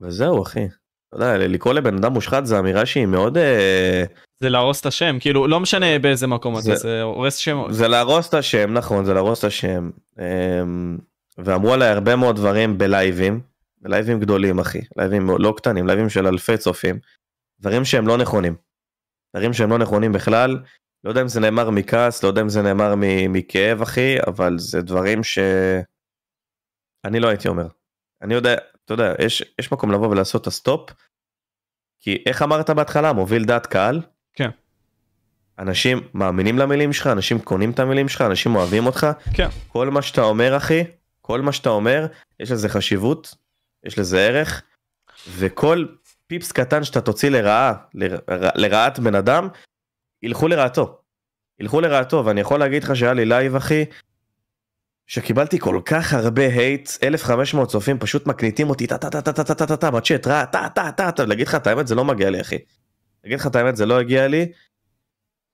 וזהו אחי. אתה יודע, לקרוא לבן אדם מושחת זה אמירה שהיא מאוד אה, זה להרוס את השם, כאילו, לא משנה באיזה מקום זה- אתה, זה הורס שם. זה להרוס את השם נכון זה להרוס את השם. אמ, ואמרו עליי הרבה מאוד דברים בלייבים. בלייבים גדולים אחי. לייבים לא קטנים לייבים של אלפי צופים. דברים שהם לא נכונים. דברים שהם לא נכונים בכלל. לא יודע אם זה נאמר מכעס, לא יודע אם זה נאמר מכאב אחי, אבל זה דברים ש... אני לא הייתי אומר. אני יודע, אתה יודע, יש, יש מקום לבוא ולעשות את ה stop, כי איך אמרת בהתחלה, מוביל דעת קהל? כן. אנשים מאמינים למילים שלך, אנשים קונים את המילים שלך, אנשים אוהבים אותך. כן. כל מה שאתה אומר אחי, כל מה שאתה אומר, יש לזה חשיבות, יש לזה ערך, וכל פיפס קטן שאתה תוציא לרעה, לר- לרעת בן אדם, ילכו לרעתו. ילכו לרעתו, ואני יכול להגיד לך שהיה לי לייב אחי, שקיבלתי כל כך הרבה hate, 1500 צופים פשוט מקניטים אותי טה טה טה טה טה טה טה טה טה רע טה טה טה טה להגיד לך את האמת זה לא מגיע לי אחי. להגיד לך את האמת זה לא הגיע לי.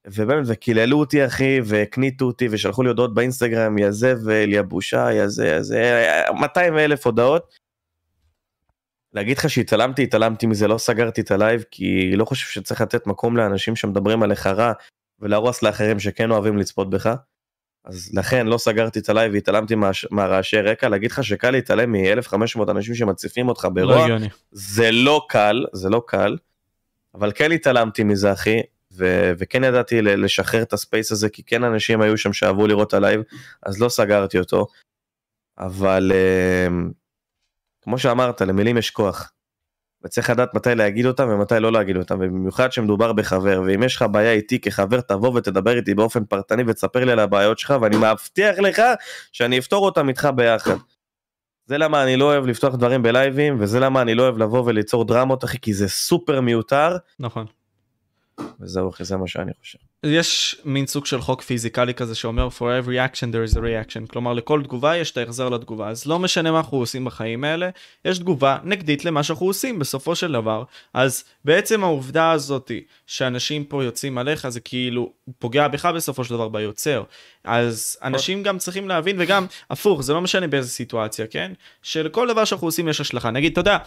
ובאמת וקיללו אותי אחי והקניטו אותי ושלחו לי הודעות באינסטגרם יא זבל יא בושה יא זה יא זה 200 אלף הודעות. להגיד לך שהתעלמתי, התעלמתי מזה, לא סגרתי את הלייב, כי לא חושב שצריך לתת מקום לאנשים שמדברים עליך רע, ולהרוס לאחרים שכן אוהבים לצפות בך. אז לכן לא סגרתי את הלייב והתעלמתי מה, מהרעשי רקע, להגיד לך שקל להתעלם מ-1500 אנשים שמציפים אותך לא ברוע, הגיוני. זה לא קל, זה לא קל, אבל כן התעלמתי מזה אחי, ו- וכן ידעתי לשחרר את ה space הזה, כי כן אנשים היו שם שאהבו לראות את הלייב, אז לא סגרתי אותו, אבל אה, כמו שאמרת, למילים יש כוח. וצריך לדעת מתי להגיד אותם ומתי לא להגיד אותם, ובמיוחד שמדובר בחבר, ואם יש לך בעיה איתי כחבר, תבוא ותדבר איתי באופן פרטני ותספר לי על הבעיות שלך, ואני מבטיח לך שאני אפתור אותם איתך ביחד. זה למה אני לא אוהב לפתוח דברים בלייבים, וזה למה אני לא אוהב לבוא וליצור דרמות, אחי, כי זה סופר מיותר, נכון. וזהו, אחי, זה מה שאני חושב. יש מין סוג של חוק פיזיקלי כזה שאומר for every action there is a reaction. כלומר לכל תגובה יש את ההחזר לתגובה. אז לא משנה מה אנחנו עושים בחיים האלה יש תגובה נגדית למה שאנחנו עושים בסופו של דבר. אז בעצם העובדה הזאתי שאנשים פה יוצאים עליך זה כאילו פוגע בך בסופו של דבר ביוצר. אז אנשים גם צריכים להבין וגם הפוך זה לא משנה באיזה סיטואציה כן? שלכל דבר שאנחנו עושים יש השלכה. נגיד אתה יודע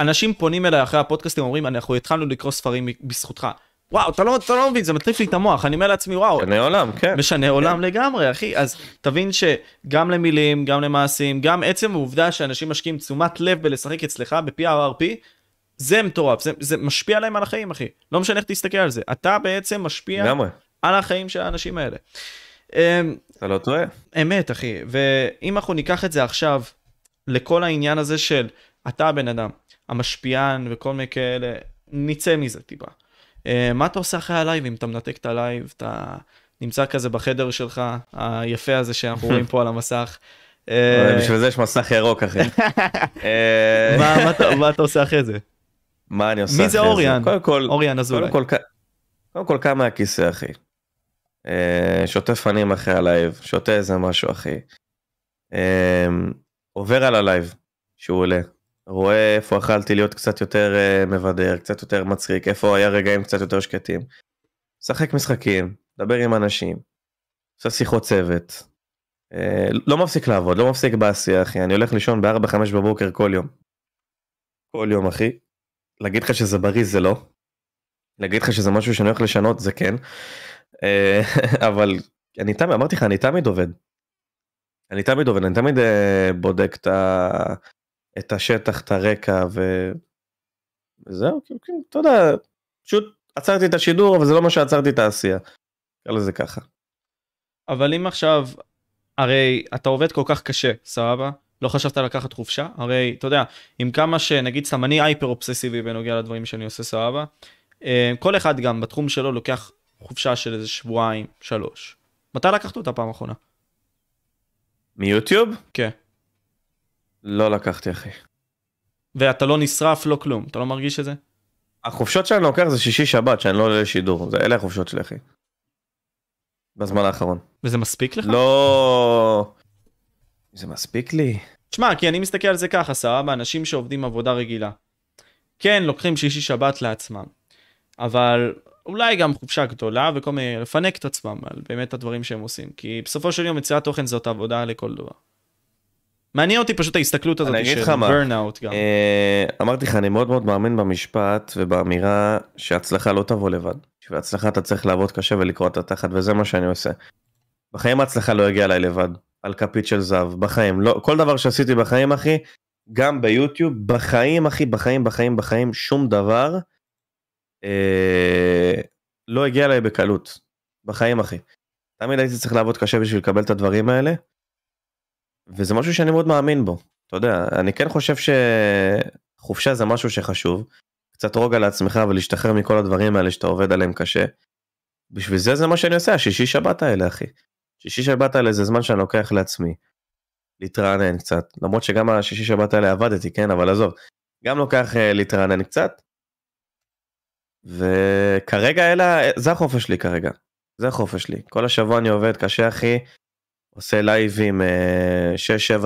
אנשים פונים אליי אחרי הפודקאסטים אומרים אנחנו התחלנו לקרוא ספרים בזכותך. וואו, אתה לא, אתה לא מבין, זה מטריף לי את המוח, אני אומר לעצמי, וואו, משנה עולם, כן. משנה עולם לגמרי, אחי. אז תבין שגם למילים, גם למעשים, גם עצם העובדה שאנשים משקיעים תשומת לב בלשחק אצלך ב-PRRP, זה מטורף, זה, זה משפיע עליהם על החיים, אחי. לא משנה איך תסתכל על זה. אתה בעצם משפיע לגמרי, על החיים של האנשים האלה. אמ, אתה לא טועה. אמת, אחי. ואם אנחנו ניקח את זה עכשיו לכל העניין הזה של אתה הבן אדם, המשפיען וכל מיני כאלה, נצא מזה טיפה. אה, מה אתה עושה אחרי הלייב אם אתה מנתק את הלייב, אתה נמצא כזה בחדר שלך, היפה הזה שאנחנו רואים פה על המסך. אה, בשביל זה יש מסך ירוק, אחי. אה, מה- אתה- עושה אחרי זה? מה אני עושה מי זה אחרי אוריאן? קודם כל, אוריאן אזולאי. קודם כל, קם מהכיסא אחי. אה, שוטף פנים אחרי הלייב, שותה איזה משהו אחי. אה, עובר על הלייב שהוא עולה. רואה איפה יכלתי להיות קצת יותר אה, מבדר, קצת יותר מצחיק, איפה היה רגעים קצת יותר שקטים. משחק משחקים, מדבר עם אנשים, עושה שיחות צוות. אה, לא מפסיק לעבוד, לא מפסיק בעשייה אחי, אני הולך לישון ב-4-5 בבוקר כל יום. כל יום אחי. להגיד לך שזה בריא זה לא. להגיד לך שזה משהו שאני הולך לשנות זה כן. אה, אבל אני תמיד, אמרתי לך, אני תמיד עובד. אני תמיד עובד, אני תמיד אה, בודק את, ה... את השטח, את הרקע ו... וזהו, כאילו, כאילו, אתה יודע, פשוט עצרתי את השידור, אבל זה לא מה שעצרתי את העשייה. נקרא לזה ככה. אבל אם עכשיו, הרי אתה עובד כל כך קשה, סבבה? לא חשבת לקחת חופשה? הרי, אתה יודע, עם כמה שנגיד סתם אני הייפר אובססיבי בנוגע לדברים שאני עושה, סבבה? אה, כל אחד גם בתחום שלו לוקח חופשה של איזה שבועיים, שלוש. מתי לקחת אותה פעם אחרונה? מיוטיוב? כן. לא לקחתי אחי. ואתה לא נשרף, לא כלום. אתה לא מרגיש את זה? החופשות שאני לוקח זה שישי שבת שאני לא עולה לשידור, זה אלה החופשות שלי אחי. בזמן האחרון. וזה מספיק לך? לא... זה מספיק לי? תשמע, כי אני מסתכל על זה ככה, סבבה, אנשים שעובדים עבודה רגילה. כן, לוקחים שישי שבת לעצמם, אבל אולי גם חופשה גדולה וכל מיני, לפנק את עצמם על באמת הדברים שהם עושים, כי בסופו של יום יצירת תוכן זאת עבודה לכל דבר. מעניין אותי פשוט ההסתכלות הזאת אני אגיד של burnout גם. אה, אמרתי לך, אני מאוד מאוד מאמין במשפט ובאמירה שהצלחה לא תבוא לבד. בשביל הצלחה אתה צריך לעבוד קשה ולקרוא את התחת, וזה מה שאני עושה. בחיים ההצלחה לא הגיעה אליי לבד, על כפית של זהב, בחיים. לא, כל דבר שעשיתי בחיים, אחי, גם ביוטיוב, בחיים, אחי, בחיים, בחיים, בחיים, שום דבר אה, לא הגיע אליי בקלות. בחיים, אחי. תמיד הייתי צריך לעבוד קשה בשביל לקבל את הדברים האלה, וזה משהו שאני מאוד מאמין בו. אתה יודע, אני כן חושב שחופשה זה משהו שחשוב. קצת רוגע לעצמך ולהשתחרר מכל הדברים האלה שאתה עובד עליהם קשה. בשביל זה זה מה שאני עושה, השישי שבת האלה, אחי. שישי שבת האלה זה זמן שאני לוקח לעצמי. להתרענן קצת, למרות שגם השישי שבת האלה עבדתי, כן, אבל עזוב. גם לוקח uh, להתרענן קצת. וכרגע אלה, זה החופש שלי כרגע. זה החופש שלי. כל השבוע אני עובד קשה, אחי. עושה לייבים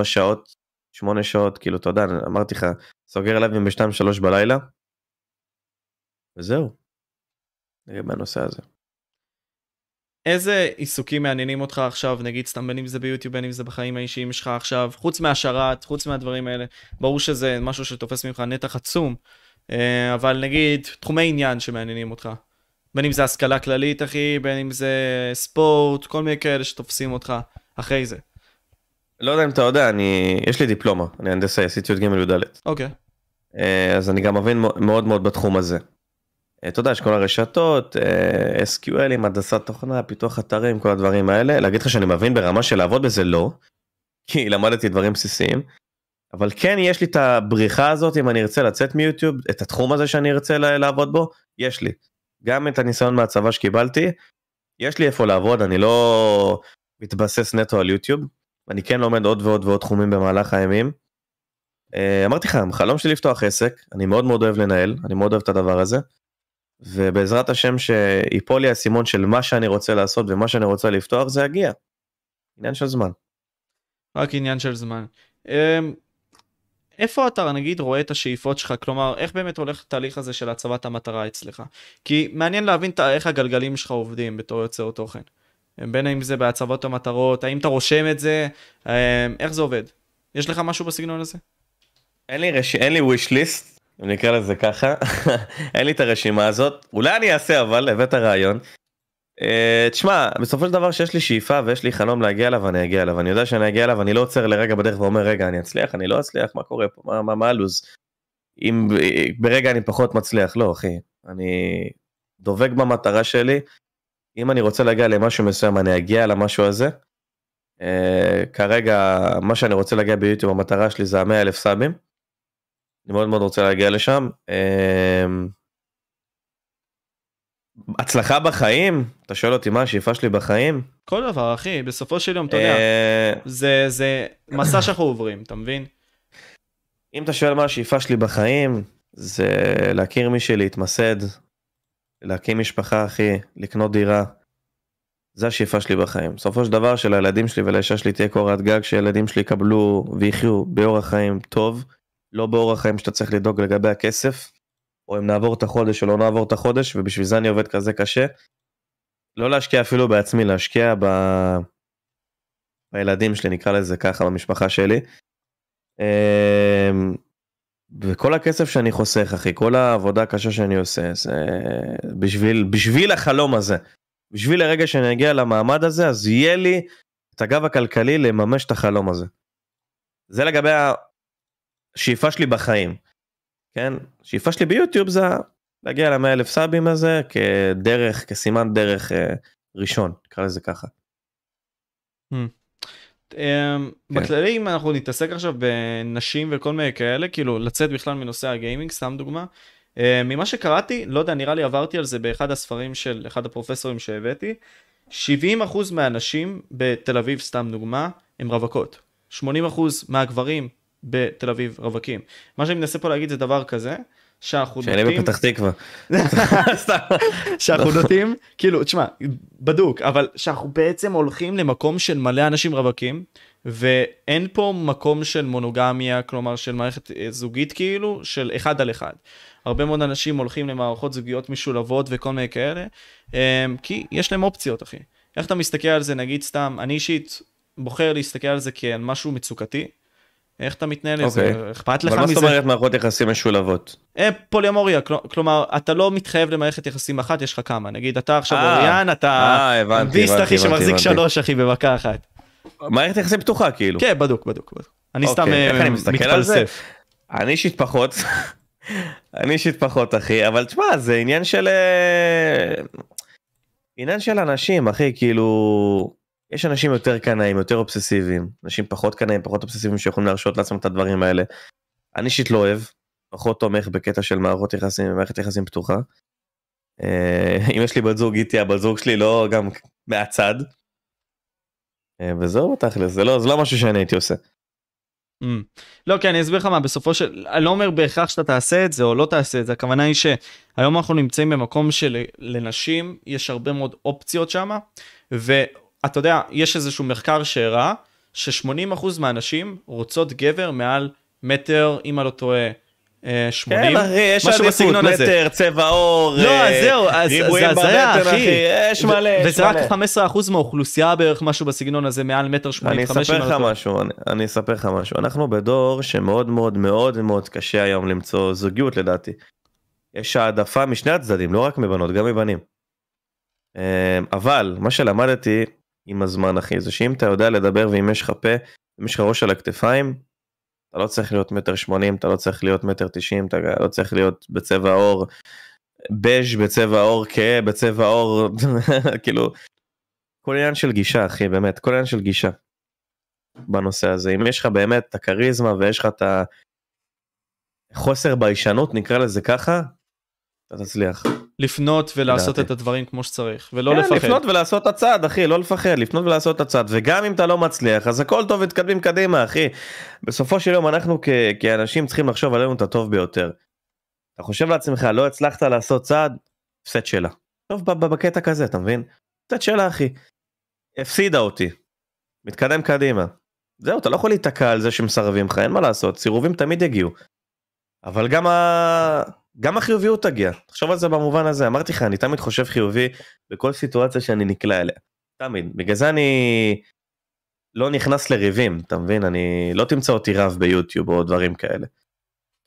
6-7 שעות, 8 שעות, כאילו, אתה יודע, אמרתי לך, סוגר לייבים ב-2-3 בלילה. וזהו. לגבי הנושא הזה. איזה עיסוקים מעניינים אותך עכשיו, נגיד סתם בין אם זה ביוטיוב, בין אם זה בחיים האישיים שלך עכשיו, חוץ מהשרת, חוץ מהדברים האלה, ברור שזה משהו שתופס ממך נתח עצום, אה, אבל נגיד תחומי עניין שמעניינים אותך. בין אם זה השכלה כללית, אחי, בין אם זה ספורט, כל מיני כאלה שתופסים אותך אחרי זה. לא יודע אם אתה יודע, אני, יש לי דיפלומה, אני הנדסאי, עשיתי י"ג י"ד. אוקיי. אה, אז אני גם מבין מאוד מאוד בתחום הזה. אה, אתה יודע, יש כל הרשתות, אה, SQL, הנדסת תוכנה, פיתוח אתרים, כל הדברים האלה. להגיד לך שאני מבין ברמה של לעבוד בזה, לא. כי למדתי דברים בסיסיים. אבל כן יש לי את הבריחה הזאת אם אני ארצה לצאת מיוטיוב, את התחום הזה שאני ארצה לעבוד בו, יש לי. גם את הניסיון מהצבא שקיבלתי, יש לי איפה לעבוד, אני לא מתבסס נטו על יוטיוב. אני כן לומד עוד ועוד ועוד תחומים במהלך הימים. אה, אמרתי לך, החלום שלי לפתוח עסק, אני מאוד מאוד אוהב לנהל, אני מאוד אוהב את הדבר הזה. ובעזרת השם שיפול לי האסימון של מה שאני רוצה לעשות ומה שאני רוצה לפתוח זה יגיע. עניין של זמן. רק עניין של זמן. אמ, איפה אתה נגיד רואה את השאיפות שלך כלומר איך באמת הולך התהליך הזה של הצבת המטרה אצלך כי מעניין להבין איך הגלגלים שלך עובדים בתור יוצר תוכן. בין אם זה בהצבות המטרות האם אתה רושם את זה? אמ, איך זה עובד? יש לך משהו בסגנון הזה. אין לי, רש... אין לי wish list אם נקרא לזה ככה, אין לי את הרשימה הזאת, אולי אני אעשה אבל, הבאת רעיון. Uh, תשמע, בסופו של דבר שיש לי שאיפה ויש לי חלום להגיע אליו, אני אגיע אליו, אני יודע שאני אגיע אליו, אני לא עוצר לרגע בדרך ואומר רגע אני אצליח, אני לא אצליח, מה קורה פה, מה, מה, מה הלו"ז? אם ברגע אני פחות מצליח, לא אחי, אני דובק במטרה שלי, אם אני רוצה להגיע למשהו מסוים אני אגיע למשהו הזה. Uh, כרגע מה שאני רוצה להגיע ביוטיוב המטרה שלי זה המאה אלף סאבים. אני מאוד מאוד רוצה להגיע לשם. אמ, הצלחה בחיים? אתה שואל אותי מה השאיפה שלי בחיים? כל דבר אחי, בסופו של יום אתה יודע, אה, זה, זה מסע שאנחנו עוברים, אתה מבין? אם אתה שואל מה השאיפה שלי בחיים, זה להכיר מישהי להתמסד, להקים משפחה אחי, לקנות דירה. זה השאיפה שלי בחיים. בסופו של דבר שלילדים שלי ולאישה שלי תהיה קורת גג, שילדים שלי יקבלו ויחיו באורח חיים טוב. לא באורח חיים שאתה צריך לדאוג לגבי הכסף, או אם נעבור את החודש או לא נעבור את החודש, ובשביל זה אני עובד כזה קשה. לא להשקיע אפילו בעצמי, להשקיע ב... בילדים שלי, נקרא לזה ככה, במשפחה שלי. וכל הכסף שאני חוסך, אחי, כל העבודה הקשה שאני עושה, זה בשביל, בשביל החלום הזה. בשביל הרגע שאני אגיע למעמד הזה, אז יהיה לי את הגב הכלכלי לממש את החלום הזה. זה לגבי השאיפה שלי בחיים. כן? השאיפה שלי ביוטיוב זה להגיע למאה אלף סאבים הזה כדרך, כסימן דרך אה, ראשון, נקרא לזה ככה. Hmm. Um, כן. בכללי אם אנחנו נתעסק עכשיו בנשים וכל מיני כאלה כאילו לצאת בכלל מנושא הגיימינג סתם דוגמה uh, ממה שקראתי לא יודע נראה לי עברתי על זה באחד הספרים של אחד הפרופסורים שהבאתי 70% מהנשים בתל אביב סתם דוגמה הם רווקות 80% מהגברים בתל אביב רווקים. מה שאני מנסה פה להגיד זה דבר כזה, שאנחנו נוטים... שאני בפתח תקווה. שאנחנו נוטים, כאילו, תשמע, בדוק, אבל שאנחנו בעצם הולכים למקום של מלא אנשים רווקים, ואין פה מקום של מונוגמיה, כלומר של מערכת אה, זוגית כאילו, של אחד על אחד. הרבה מאוד אנשים הולכים למערכות זוגיות משולבות וכל מיני כאלה, אה, כי יש להם אופציות, אחי. איך אתה מסתכל על זה, נגיד סתם, אני אישית בוחר להסתכל על זה כעל משהו מצוקתי, איך אתה מתנהל לזה? אוקיי. אכפת לך מזה? אבל מה זאת אומרת מערכות יחסים משולבות? אה, פוליומוריה, כלומר, אתה לא מתחייב למערכת יחסים אחת, יש לך כמה. נגיד, אתה עכשיו אה, אוריאן, אתה ביסט אחי שמחזיק שלוש אחי במכה אחת. מערכת יחסים פתוחה כאילו. כן, בדוק, בדוק. אני סתם אוקיי, מתפלסף. אני אישית פחות. אני אישית פחות אחי, אבל תשמע, זה עניין של... עניין של אנשים אחי, כאילו... יש אנשים יותר קנאים, יותר אובססיביים, אנשים פחות קנאים, פחות אובססיביים שיכולים להרשות לעצמם את הדברים האלה. אני אישית לא אוהב, פחות תומך בקטע של מערכות יחסים, מערכת יחסים פתוחה. אה, אם יש לי בת זוג איתי, הבת זוג שלי לא גם מהצד. אה, וזהו בתכלס, זה לא, זה לא משהו שאני הייתי עושה. Mm. לא כי אני אסביר לך מה בסופו של אני לא אומר בהכרח שאתה תעשה את זה או לא תעשה את זה הכוונה היא שהיום אנחנו נמצאים במקום שלנשים יש הרבה מאוד אופציות שמה אתה יודע, יש איזשהו מחקר שהראה ש-80% מהנשים רוצות גבר מעל מטר, אם אני לא טועה, אה, 80, כן אחי, יש משהו בסגנון הזה. מטר, צבע עור, לא, אה, אז זהו, אז ריבועים זה הזיה, אחי. יש מלא, יש וזה רק מלא. 15% מהאוכלוסייה בערך, משהו בסגנון הזה, מעל מטר 85. אני אספר לך לא טועה. משהו, אני, אני אספר לך משהו. אנחנו בדור שמאוד מאוד מאוד מאוד קשה היום למצוא זוגיות לדעתי. יש העדפה משני הצדדים, לא רק מבנות, גם מבנים. אה, אבל מה שלמדתי עם הזמן אחי, זה שאם אתה יודע לדבר ואם יש לך פה, אם יש לך ראש על הכתפיים, אתה לא צריך להיות מטר שמונים, אתה לא צריך להיות מטר תשעים, אתה לא צריך להיות בצבע עור בז' בצבע עור כהה, בצבע עור, כאילו, כל עניין של גישה אחי, באמת, כל עניין של גישה. בנושא הזה אם יש לך באמת את הכריזמה ויש לך את החוסר ביישנות נקרא לזה ככה. אתה תצליח. לפנות ולעשות. את הדברים כמו שצריך, ולא כן, לפחד. לפנות ולעשות את הצעד אחי לא לפחד לפנות ולעשות את הצעד וגם אם אתה לא מצליח אז הכל טוב מתקדמים קדימה אחי. בסופו של יום אנחנו כ- כאנשים צריכים לחשוב עלינו את הטוב ביותר. אתה חושב לעצמך לא הצלחת לעשות צעד הפסד שלה. טוב בקטע כזה אתה מבין? הפסד שלה אחי. הפסידה אותי. מתקדם קדימה. זהו אתה לא יכול להיתקע על זה שמסרבים לך אין מה לעשות סירובים תמיד יגיעו. אבל גם ה... גם החיוביות תגיע תחשוב על זה במובן הזה אמרתי לך אני תמיד חושב חיובי בכל סיטואציה שאני נקלע אליה. תמיד בגלל זה אני לא נכנס לריבים אתה מבין אני לא תמצא אותי רב ביוטיוב או דברים כאלה.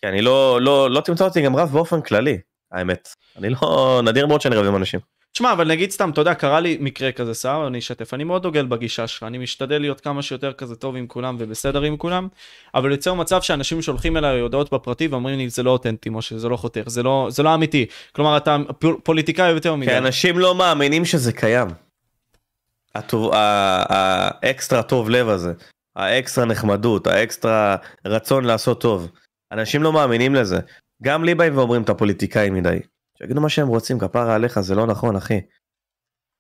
כי אני לא לא לא תמצא אותי גם רב באופן כללי האמת אני לא נדיר מאוד שאני רב עם אנשים. תשמע, אבל נגיד סתם, אתה יודע, קרה לי מקרה כזה, סער, אני אשתף, אני מאוד דוגל בגישה שלך, אני משתדל להיות כמה שיותר כזה טוב עם כולם ובסדר עם כולם, אבל יוצא מצב שאנשים שולחים אליי הודעות בפרטי ואומרים לי, זה לא אותנטי, משה, זה לא חותך, זה לא, זה לא אמיתי. כלומר, אתה פול- פוליטיקאי יותר מדי. כי אנשים לא מאמינים שזה קיים. האקסטרה טוב לב הזה, האקסטרה נחמדות, האקסטרה רצון לעשות טוב. אנשים לא מאמינים לזה. גם לי באים ואומרים אתה פוליטיקאי מדי. שיגידו מה שהם רוצים, כפרה עליך, זה לא נכון אחי.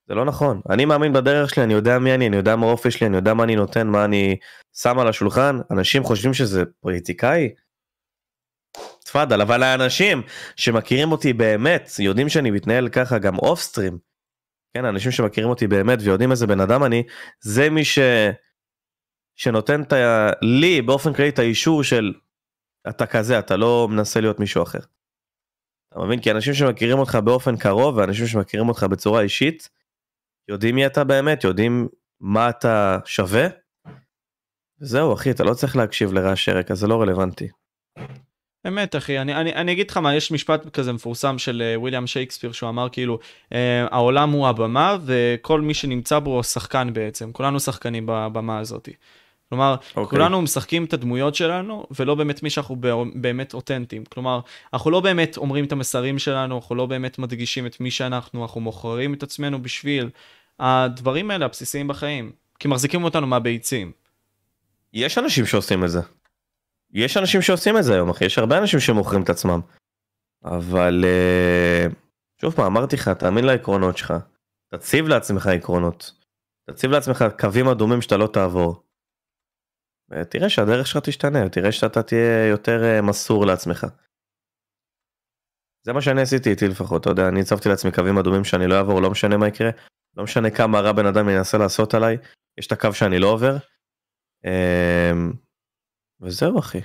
זה לא נכון. אני מאמין בדרך שלי, אני יודע מי אני, אני יודע מה האופי שלי, אני יודע מה אני נותן, מה אני שם על השולחן. אנשים חושבים שזה פוליטיקאי? תפאדל, אבל האנשים שמכירים אותי באמת, יודעים שאני מתנהל ככה גם אוף סטרים. כן, האנשים שמכירים אותי באמת ויודעים איזה בן אדם אני, זה מי ש... שנותן את ה... לי באופן כללי את האישור של אתה כזה, אתה לא מנסה להיות מישהו אחר. אתה מבין? כי אנשים שמכירים אותך באופן קרוב ואנשים שמכירים אותך בצורה אישית, יודעים מי אתה באמת, יודעים מה אתה שווה. וזהו אחי, אתה לא צריך להקשיב לרעשי רקע, זה לא רלוונטי. אמת אחי, אני, אני, אני אגיד לך מה, יש משפט כזה מפורסם של אה, וויליאם שייקספיר שהוא אמר כאילו, אה, העולם הוא הבמה וכל מי שנמצא בו הוא שחקן בעצם, כולנו שחקנים בבמה הזאת. כלומר, okay. אוקיי. כולנו משחקים את הדמויות שלנו ולא באמת מי שאנחנו באמת אותנטיים. כלומר, אנחנו לא באמת אומרים את המסרים שלנו, אנחנו לא באמת מדגישים את מי שאנחנו, אנחנו מוכרים את עצמנו בשביל הדברים האלה הבסיסיים בחיים, כי מחזיקים אותנו מהביצים. יש אנשים שעושים את זה. יש אנשים שעושים את זה היום אחי, יש הרבה אנשים שמוכרים את עצמם. אבל אה, שוב פעם אמרתי לך תאמין לעקרונות שלך. תציב לעצמך עקרונות. תציב לעצמך קווים אדומים שאתה לא תעבור. ותראה שהדרך שלך תשתנה, תראה שאתה תהיה יותר אה, מסור לעצמך. זה מה שאני עשיתי איתי לפחות, אתה יודע, אני הצבתי לעצמי קווים אדומים שאני לא אעבור, לא משנה מה יקרה, לא משנה כמה רע בן אדם ינסה לעשות עליי, יש את הקו שאני לא עובר. אמ, וזהו אחי,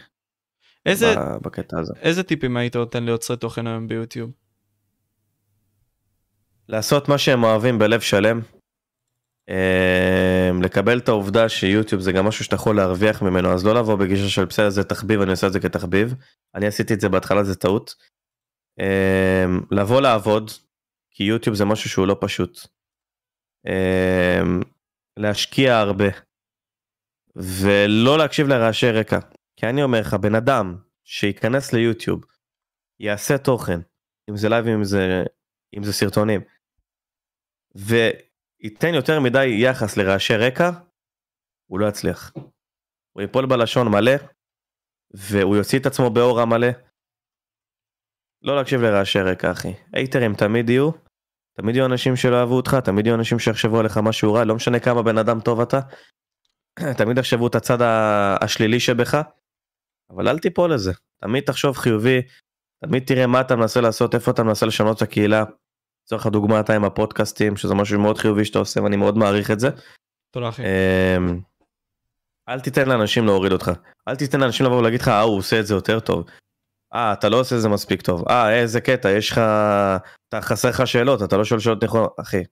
איזה, בקטע הזה. איזה טיפים היית נותן ליוצרי תוכן היום ביוטיוב? לעשות מה שהם אוהבים בלב שלם. אמ, לקבל את העובדה שיוטיוב זה גם משהו שאתה יכול להרוויח ממנו אז לא לבוא בגישה של בסדר זה תחביב אני עושה את זה כתחביב אני עשיתי את זה בהתחלה זה טעות. אמ, לבוא לעבוד כי יוטיוב זה משהו שהוא לא פשוט. אמ, להשקיע הרבה ולא להקשיב לרעשי רקע כי אני אומר לך בן אדם שייכנס ליוטיוב יעשה תוכן אם זה לייב אם זה אם זה סרטונים וייתן יותר מדי יחס לרעשי רקע הוא לא יצליח. הוא ייפול בלשון מלא והוא יוציא את עצמו באור המלא. לא להקשיב לרעשי רקע אחי הייטרים תמיד יהיו תמיד יהיו אנשים שלא אהבו אותך תמיד יהיו אנשים שיחשבו עליך משהו רע לא משנה כמה בן אדם טוב אתה. תמיד יחשבו את הצד השלילי שבך. אבל אל תיפול לזה תמיד תחשוב חיובי תמיד תראה מה אתה מנסה לעשות איפה אתה מנסה לשנות את הקהילה. לצורך הדוגמה אתה עם הפודקאסטים שזה משהו מאוד חיובי שאתה עושה ואני מאוד מעריך את זה. תודה אחי. אמ, אל תיתן לאנשים להוריד אותך אל תיתן לאנשים לבוא ולהגיד לך אה הוא עושה את זה יותר טוב. אה, אתה לא עושה את זה מספיק טוב. אה, איזה קטע, יש לך... אתה חסר לך שאלות, אתה לא שואל שאלות נכונות. אחי,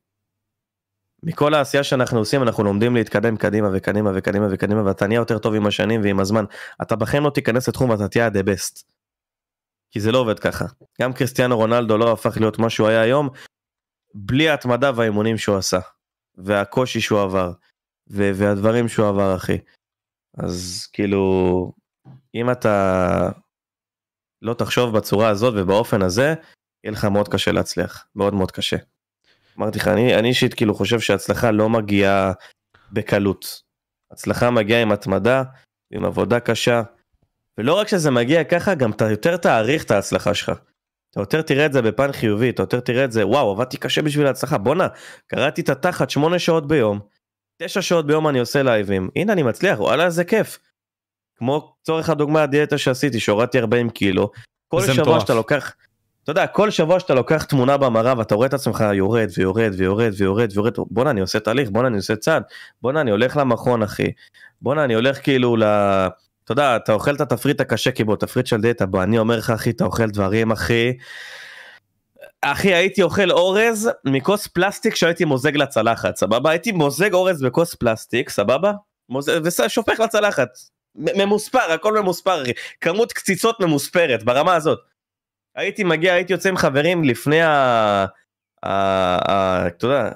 מכל העשייה שאנחנו עושים אנחנו לומדים להתקדם קדימה וקדימה וקדימה וקדימה ואתה נהיה יותר טוב עם השנים ועם הזמן. אתה בחיים לא תיכנס לתחום ואתה תהיה ה-the best. כי זה לא עובד ככה. גם קריסטיאנו רונלדו לא הפך להיות מה שהוא היה היום בלי ההתמדה והאימונים שהוא עשה. והקושי שהוא עבר. ו- והדברים שהוא עבר אחי. אז כאילו אם אתה לא תחשוב בצורה הזאת ובאופן הזה יהיה לך מאוד קשה להצליח מאוד מאוד קשה. אמרתי לך אני אישית כאילו חושב שהצלחה לא מגיעה בקלות. הצלחה מגיעה עם התמדה עם עבודה קשה. ולא רק שזה מגיע ככה גם אתה יותר תעריך את ההצלחה שלך. אתה יותר תראה את זה בפן חיובי אתה יותר תראה את זה וואו עבדתי קשה בשביל ההצלחה בואנה קראתי את התחת שמונה שעות ביום. תשע שעות ביום אני עושה לייבים הנה אני מצליח וואלה זה כיף. כמו צורך הדוגמה הדיאטה שעשיתי שהורדתי 40 קילו. כל שבוע מטורף. שאתה לוקח. אתה יודע כל שבוע שאתה לוקח תמונה במראה ואתה רואה את עצמך יורד ויורד ויורד ויורד ויורד בואנה אני עושה תהליך בואנה אני עושה צעד בואנה אני הולך למכון אחי בואנה אני הולך כאילו ל... אתה יודע אתה אוכל את התפריט הקשה כי בוא תפריט של דיאטה בוא אני אומר לך אחי אתה אוכל דברים אחי. אחי הייתי אוכל אורז מכוס פלסטיק שהייתי מוזג לצלחת סבבה הייתי מוזג אורז בכוס פלסטיק סבבה ושופך לצלחת ממוספר הכל ממוספר אחי. כמות קציצות ממוספרת ברמה הזאת. הייתי מגיע הייתי יוצא עם חברים לפני ה... ה... ה... אתה יודע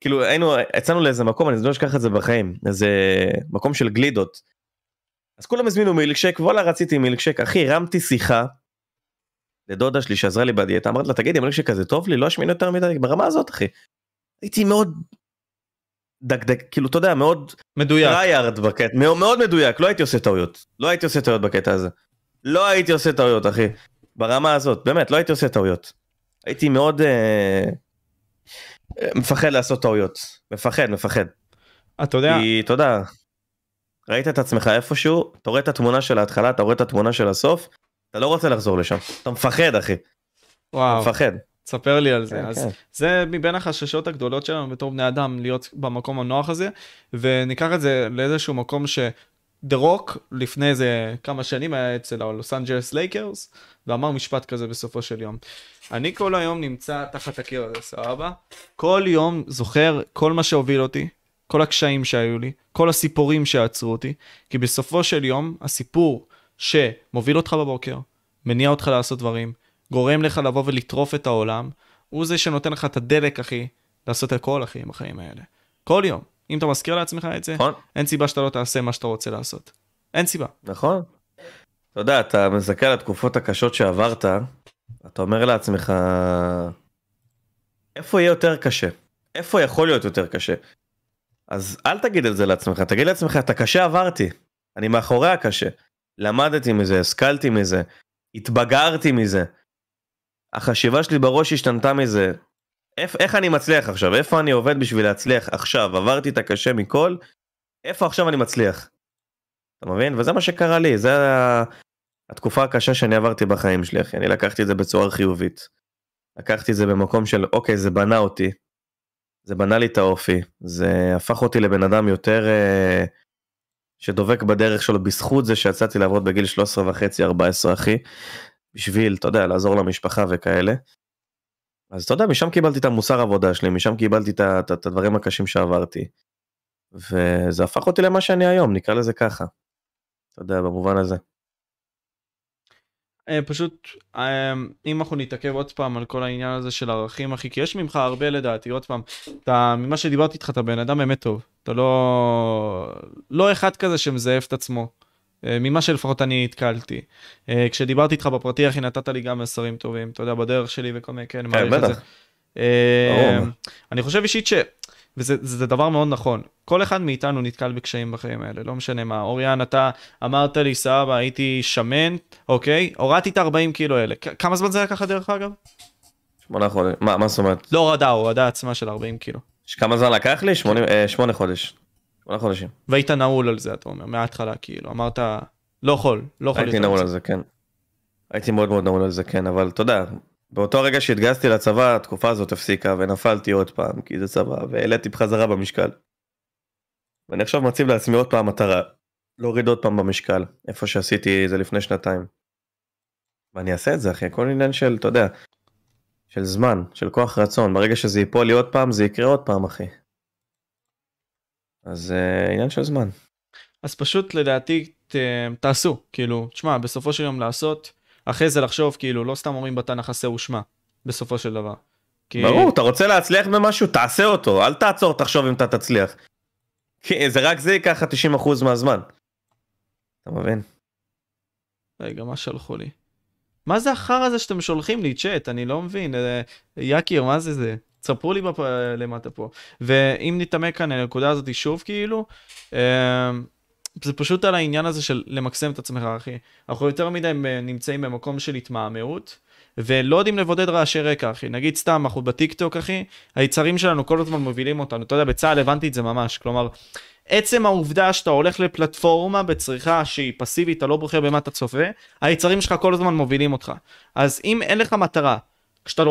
כאילו היינו יצאנו לאיזה מקום אני לא אשכח את זה בחיים איזה מקום של גלידות. אז כולם הזמינו מילקשק וואלה רציתי מילקשק אחי הרמתי שיחה. לדודה שלי שעזרה לי בדיאטה אמרתי לה תגידי מילקשק כזה טוב לי לא אשמין יותר מדי ברמה הזאת אחי. הייתי מאוד דקדק כאילו אתה יודע מאוד מדויק. בקטע מאוד, מאוד מדויק לא הייתי עושה טעויות לא הייתי עושה טעויות בקטע הזה. לא הייתי עושה טעויות אחי ברמה הזאת באמת לא הייתי עושה טעויות. הייתי מאוד אה, אה, מפחד לעשות טעויות מפחד מפחד אתה יודע, כי אתה יודע ראית את עצמך איפשהו אתה רואה את התמונה של ההתחלה אתה רואה את התמונה של הסוף אתה לא רוצה לחזור לשם אתה מפחד אחי וואו, מפחד. תספר לי על זה. כן, אז כן. זה מבין החששות הגדולות שלנו בתור בני אדם להיות במקום הנוח הזה וניקח את זה לאיזשהו מקום ש... The Rock לפני איזה כמה שנים היה אצל הלוס אנג'לס לייקרס ואמר משפט כזה בסופו של יום. אני כל היום נמצא תחת הקיר הזה סבבה? כל יום זוכר כל מה שהוביל אותי, כל הקשיים שהיו לי, כל הסיפורים שעצרו אותי, כי בסופו של יום הסיפור שמוביל אותך בבוקר, מניע אותך לעשות דברים, גורם לך לבוא ולטרוף את העולם, הוא זה שנותן לך את הדלק אחי, לעשות הכל אחי עם החיים האלה. כל יום. אם אתה מזכיר לעצמך את זה, נכון אין סיבה שאתה לא תעשה מה שאתה רוצה לעשות. אין סיבה. נכון. אתה יודע אתה מסתכל על התקופות הקשות שעברת אתה אומר לעצמך איפה יהיה יותר קשה איפה יכול להיות יותר קשה. אז אל תגיד את זה לעצמך תגיד לעצמך את הקשה עברתי אני מאחורי הקשה למדתי מזה השכלתי מזה התבגרתי מזה. החשיבה שלי בראש השתנתה מזה. איך, איך אני מצליח עכשיו איפה אני עובד בשביל להצליח עכשיו עברתי את הקשה מכל איפה עכשיו אני מצליח. אתה מבין? וזה מה שקרה לי, זה התקופה הקשה שאני עברתי בחיים שלי, אחי. אני לקחתי את זה בצורה חיובית. לקחתי את זה במקום של, אוקיי, זה בנה אותי. זה בנה לי את האופי. זה הפך אותי לבן אדם יותר אה, שדובק בדרך שלו בזכות זה שיצאתי לעבוד בגיל 13 וחצי, 14, אחי. בשביל, אתה יודע, לעזור למשפחה וכאלה. אז אתה יודע, משם קיבלתי את המוסר עבודה שלי, משם קיבלתי את את את הדברים הקשים שעברתי. וזה הפך אותי למה שאני היום, נקרא לזה ככה. אתה יודע, במובן הזה. אה, פשוט אה, אם אנחנו נתעכב עוד פעם על כל העניין הזה של ערכים אחי כי יש ממך הרבה לדעתי עוד פעם אתה ממה שדיברתי איתך אתה בן אדם באמת טוב אתה לא לא אחד כזה שמזייף את עצמו. אה, ממה שלפחות אני נתקלתי. כשדיברתי איתך בפרטי אחי נתת לי גם מסרים טובים אתה יודע בדרך שלי וכל מיני כן, מעריך את. זה. אני חושב אישית ש... וזה זה דבר מאוד נכון, כל אחד מאיתנו נתקל בקשיים בחיים האלה, לא משנה מה. אוריאן, אתה אמרת לי, סבא, הייתי שמן, אוקיי? הורדתי את ה-40 קילו האלה. כמה זמן זה היה ככה דרך אגב? שמונה חודש, מה, מה זאת אומרת? לא הורדה, הורדה עצמה של 40 קילו. כמה זמן לקח לי? שמונה, אה, שמונה חודש. שמונה חודשים. והיית נעול על זה, אתה אומר, מההתחלה, כאילו. אמרת, לא יכול, לא יכול הייתי נעול מזה." על זה, כן. הייתי מאוד מאוד נעול על זה, כן, אבל אתה יודע, באותו רגע שהתגייסתי לצבא, התקופה הזאת הפסיקה, ונפלתי עוד פעם, כי זה צבא, והעליתי בחזרה במשקל. ואני עכשיו מציב לעצמי עוד פעם מטרה, להוריד עוד פעם במשקל, איפה שעשיתי זה לפני שנתיים. ואני אעשה את זה אחי, הכל עניין של, אתה יודע, של זמן, של כוח רצון, ברגע שזה ייפול לי עוד פעם, זה יקרה עוד פעם אחי. אז uh, עניין של זמן. אז פשוט לדעתי ת, תעשו, כאילו, תשמע, בסופו של יום לעשות, אחרי זה לחשוב, כאילו, לא סתם אומרים בתנ"ך עשה ושמע, בסופו של דבר. כי... ברור, אתה רוצה להצליח במשהו, תעשה אותו, אל תעצור, תחשוב אם אתה תצליח. כי זה רק זה ייקח 90% מהזמן. אתה מבין? רגע, מה שלחו לי? מה זה החרא הזה שאתם שולחים לי צ'אט? אני לא מבין. אה, יקיר, מה זה זה? תספרו לי בפ... למטה פה. ואם נתעמק כאן לנקודה הזאת שוב, כאילו, אה, זה פשוט על העניין הזה של למקסם את עצמך, אחי. אנחנו יותר מדי נמצאים במקום של התמהמהות, ולא יודעים לבודד רעשי רקע, אחי. נגיד סתם, אנחנו בטיקטוק, אחי, היצרים שלנו כל הזמן מובילים אותנו. אתה יודע, בצה"ל הבנתי את זה ממש. כלומר, עצם העובדה שאתה הולך לפלטפורמה בצריכה שהיא פסיבית, אתה לא בוחר במה אתה צופה, היצרים שלך כל הזמן מובילים אותך. אז אם אין לך מטרה, כשאתה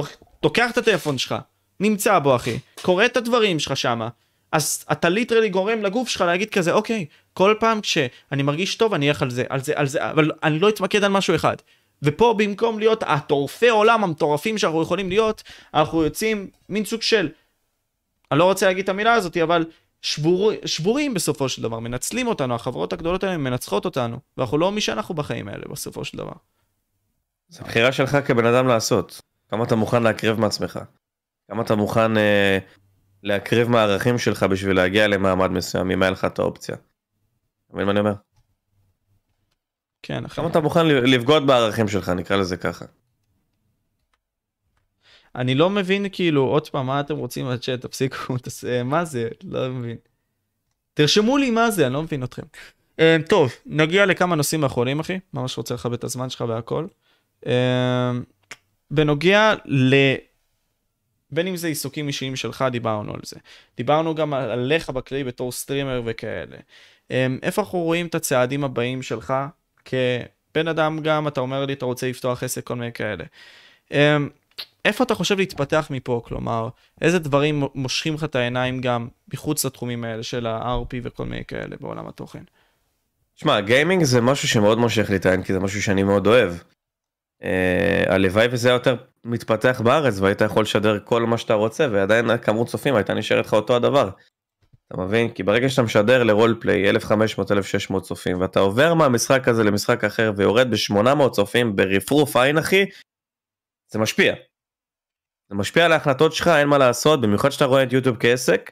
לוקח את הטלפון שלך, נמצא בו אחי, קורא את הדברים שלך שמה, אז אתה ליטרלי גורם לגוף שלך להגיד כזה, אוקיי, כל פעם כשאני מרגיש טוב אני אלך על זה, על זה, על זה, אבל אני לא אתמקד על משהו אחד. ופה במקום להיות הטורפי עולם המטורפים שאנחנו יכולים להיות, אנחנו יוצאים מין סוג של, אני לא רוצה להגיד את המילה הזאת, אבל שבור, שבורים בסופו של דבר, מנצלים אותנו, החברות הגדולות האלה מנצחות אותנו, ואנחנו לא מי שאנחנו בחיים האלה בסופו של דבר. זו בחירה שלך כבן אדם לעשות, כמה אתה מוכן להקריב מעצמך, כמה אתה מוכן אה, להקריב מהערכים שלך בשביל להגיע למעמד מסוים, אם היה לך את האופציה. אתה מבין מה אני אומר? כן, אחי. כמה אתה מוכן לבגוד בערכים שלך, נקרא לזה ככה. אני לא מבין כאילו, עוד פעם, מה אתם רוצים בצ'אט, תפסיקו. אה, מה זה? לא מבין. תרשמו לי מה זה, אני לא מבין אתכם. Uh, טוב, נגיע לכמה נושאים אחרונים, אחי. ממש רוצה לכבד את הזמן שלך והכל. Uh, בנוגע ל... בין אם זה עיסוקים אישיים שלך, דיברנו על זה. דיברנו גם עליך בכללי בתור סטרימר וכאלה. Um, איפה אנחנו רואים את הצעדים הבאים שלך כבן אדם גם, אתה אומר לי, אתה רוצה לפתוח עסק, כל מיני כאלה. Um, איפה אתה חושב להתפתח מפה? כלומר, איזה דברים מושכים לך את העיניים גם מחוץ לתחומים האלה של ה-RP וכל מיני כאלה בעולם התוכן? שמע, גיימינג זה משהו שמאוד מושך לי את העין, כי זה משהו שאני מאוד אוהב. Uh, הלוואי וזה היה יותר מתפתח בארץ והיית יכול לשדר כל מה שאתה רוצה ועדיין הכמות צופים הייתה נשארת לך אותו הדבר. אתה מבין? כי ברגע שאתה משדר לרול פליי 1500-1600 צופים ואתה עובר מהמשחק הזה למשחק אחר ויורד ב-800 צופים ברפרוף עין אחי, זה משפיע. זה משפיע על ההחלטות שלך, אין מה לעשות, במיוחד שאתה רואה את יוטיוב כעסק,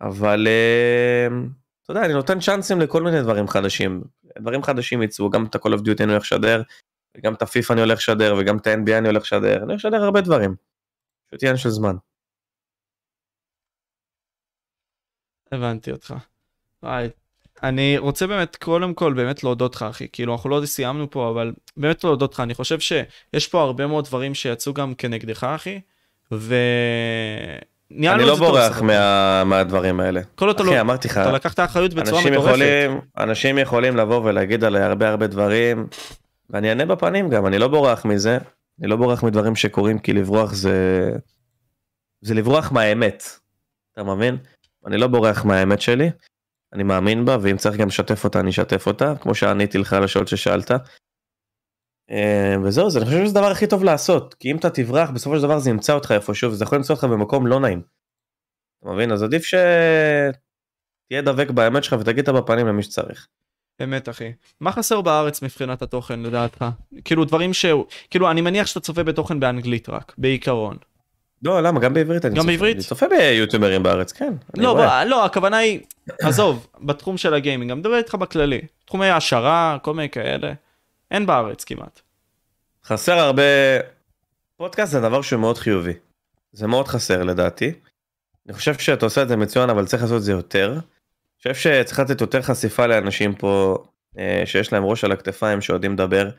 אבל uh, אתה יודע, אני נותן צ'אנסים לכל מיני דברים חדשים. דברים חדשים יצאו, גם את ה-call of duty אני הולך לשדר, וגם את הפיפא אני הולך לשדר, וגם את ה-NBA אני הולך לשדר, אני הולך לשדר הרבה דברים. פשוט עניין של זמן. הבנתי אותך. וואי, אני רוצה באמת, קודם כל, באמת להודות לך, אחי. כאילו, אנחנו לא סיימנו פה, אבל באמת להודות לך. אני חושב שיש פה הרבה מאוד דברים שיצאו גם כנגדך, אחי, ו... אני לא בורח מה, מהדברים האלה. כל עוד אחי, לא, אמרתי לך, אתה לקחת אחריות בצורה מטורפת. אנשים יכולים לבוא ולהגיד עליי הרבה הרבה דברים, ואני אענה בפנים גם, אני לא בורח מזה, אני לא בורח מדברים שקורים, כי לברוח זה... זה לברוח מהאמת, אתה מבין? אני לא בורח מהאמת שלי, אני מאמין בה, ואם צריך גם לשתף אותה, אני אשתף אותה, כמו שעניתי לך על השאלות ששאלת. אה, וזהו, זה, אני חושב שזה הדבר הכי טוב לעשות, כי אם אתה תברח, בסופו של דבר זה ימצא אותך איפשהו, וזה יכול למצוא אותך במקום לא נעים. אתה מבין? אז עדיף שתהיה דבק באמת שלך ותגיד אותה בפנים למי שצריך. אמת, אחי. מה חסר בארץ מבחינת התוכן, לדעתך? כאילו, דברים ש... כאילו, אני מניח שאתה צופה בתוכן באנגלית רק, בעיקרון. לא, למה? גם בעברית אני גם צופה. בעברית? אני צופה ביוטיוברים בארץ, כן. לא, רואה. ב... לא, הכוונה היא, עזוב, בתחום של הגיימינג, אני מדבר איתך בכללי. תחומי העשרה, כל מיני כאלה. אין בארץ כמעט. חסר הרבה... פודקאסט זה דבר שהוא מאוד חיובי. זה מאוד חסר לדעתי. אני חושב שאתה עושה את זה מצוין, אבל צריך לעשות את זה יותר. חושב שצריך לתת יותר חשיפה לאנשים פה אה, שיש להם ראש על הכתפיים שיודעים לדבר.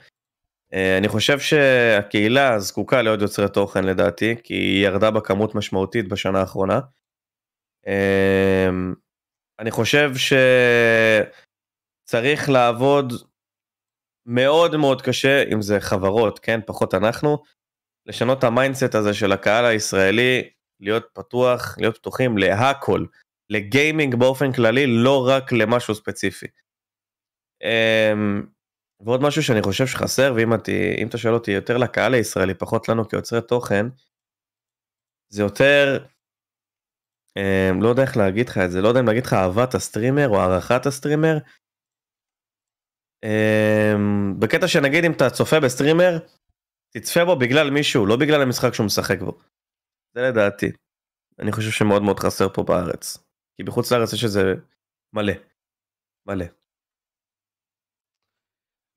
אה, אני חושב שהקהילה זקוקה לעוד יוצרי תוכן לדעתי, כי היא ירדה בכמות משמעותית בשנה האחרונה. אה, אני חושב שצריך לעבוד מאוד מאוד קשה, אם זה חברות, כן, פחות אנחנו, לשנות את ה mindset הזה של הקהל הישראלי, להיות פתוח, להיות פתוחים להכל, לגיימינג באופן כללי, לא רק למשהו ספציפי. אמ, ועוד משהו שאני חושב שחסר, ואם את, אתה שואל אותי יותר לקהל הישראלי, פחות לנו כיוצרי תוכן, זה יותר, אה, לא יודע איך להגיד לך את זה, לא יודע אם להגיד לך אהבת הסטרימר או הערכת הסטרימר. אה, בקטע שנגיד אם אתה צופה בסטרימר, תצפה בו בגלל מישהו, לא בגלל המשחק שהוא משחק בו. זה לדעתי. אני חושב שמאוד מאוד חסר פה בארץ. כי בחוץ לארץ יש איזה מלא. מלא.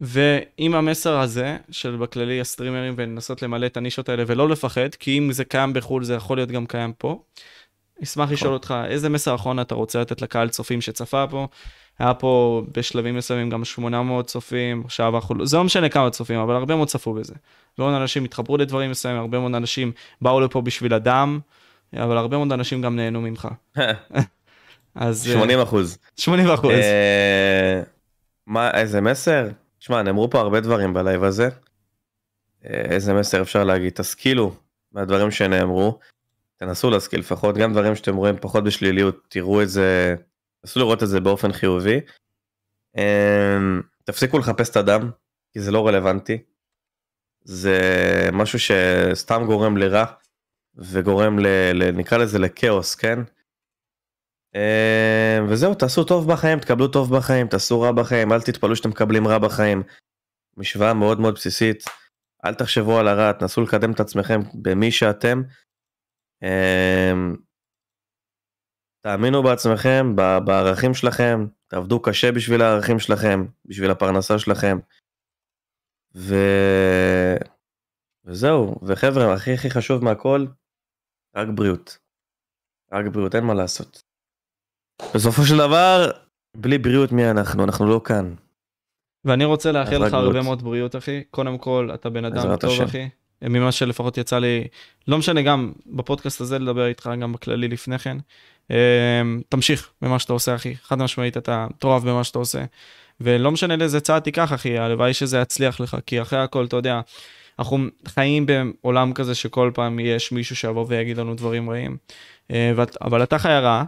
ועם המסר הזה של בכללי הסטרימרים ולנסות למלא את הנישות האלה ולא לפחד, כי אם זה קיים בחו"ל זה יכול להיות גם קיים פה. אשמח לשאול נכון. אותך איזה מסר אחרון אתה רוצה לתת לקהל צופים שצפה פה. היה פה בשלבים מסוימים גם 800 צופים, עכשיו אנחנו, זה לא משנה כמה צופים, אבל הרבה מאוד צפו בזה. הרבה מאוד אנשים התחברו לדברים מסוימים, הרבה מאוד אנשים באו לפה בשביל הדם, אבל הרבה מאוד אנשים גם נהנו ממך. אז... 80 אחוז. 80 אחוז. אה, מה, איזה מסר? שמע, נאמרו פה הרבה דברים בלייב הזה. אה, איזה מסר אפשר להגיד? תשכילו מהדברים שנאמרו. תנסו להשכיל לפחות, גם דברים שאתם רואים פחות בשליליות, תראו את זה, תנסו לראות את זה באופן חיובי. אמ, תפסיקו לחפש את הדם, כי זה לא רלוונטי. זה משהו שסתם גורם לרע, וגורם ל... ל נקרא לזה לכאוס, כן? אמ, וזהו, תעשו טוב בחיים, תקבלו טוב בחיים, תעשו רע בחיים, אל תתפלאו שאתם מקבלים רע בחיים. משוואה מאוד מאוד בסיסית, אל תחשבו על הרע, תנסו לקדם את עצמכם במי שאתם. אמ, תאמינו בעצמכם, בערכים שלכם, תעבדו קשה בשביל הערכים שלכם, בשביל הפרנסה שלכם. ו... וזהו, וחבר'ה, הכי הכי חשוב מהכל, רק בריאות. רק בריאות, אין מה לעשות. בסופו של דבר, בלי בריאות מי אנחנו? אנחנו לא כאן. ואני רוצה לאחל לך הרבה מאוד בריאות, אחי. קודם כל, אתה בן אדם טוב, השם. אחי. ממה שלפחות יצא לי, לא משנה, גם בפודקאסט הזה לדבר איתך, גם בכללי לפני כן. אמ, תמשיך במה שאתה עושה, אחי. חד משמעית, אתה מטורף במה שאתה עושה. ולא משנה לאיזה צעד תיקח, אחי, הלוואי שזה יצליח לך, כי אחרי הכל, אתה יודע, אנחנו חיים בעולם כזה שכל פעם יש מישהו שיבוא ויגיד לנו דברים רעים. אה, אבל אתה חי רע,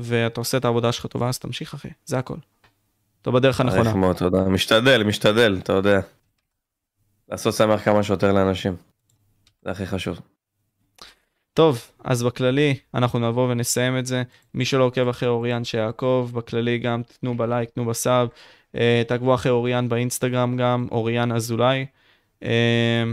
ואתה עושה את העבודה שלך טובה, אז תמשיך, אחי, זה הכל. אתה בדרך הנכונה. מעריך מאוד, תודה. משתדל, משתדל, אתה יודע. לעשות שמח כמה שיותר לאנשים. זה הכי חשוב. טוב, אז בכללי אנחנו נבוא ונסיים את זה. מי שלא עוקב אחרי אוריאן שיעקב, בכללי גם תנו בלייק, תנו בסאב, אה, תעקבו אחרי אוריאן באינסטגרם גם, אוריאן אזולאי. אה,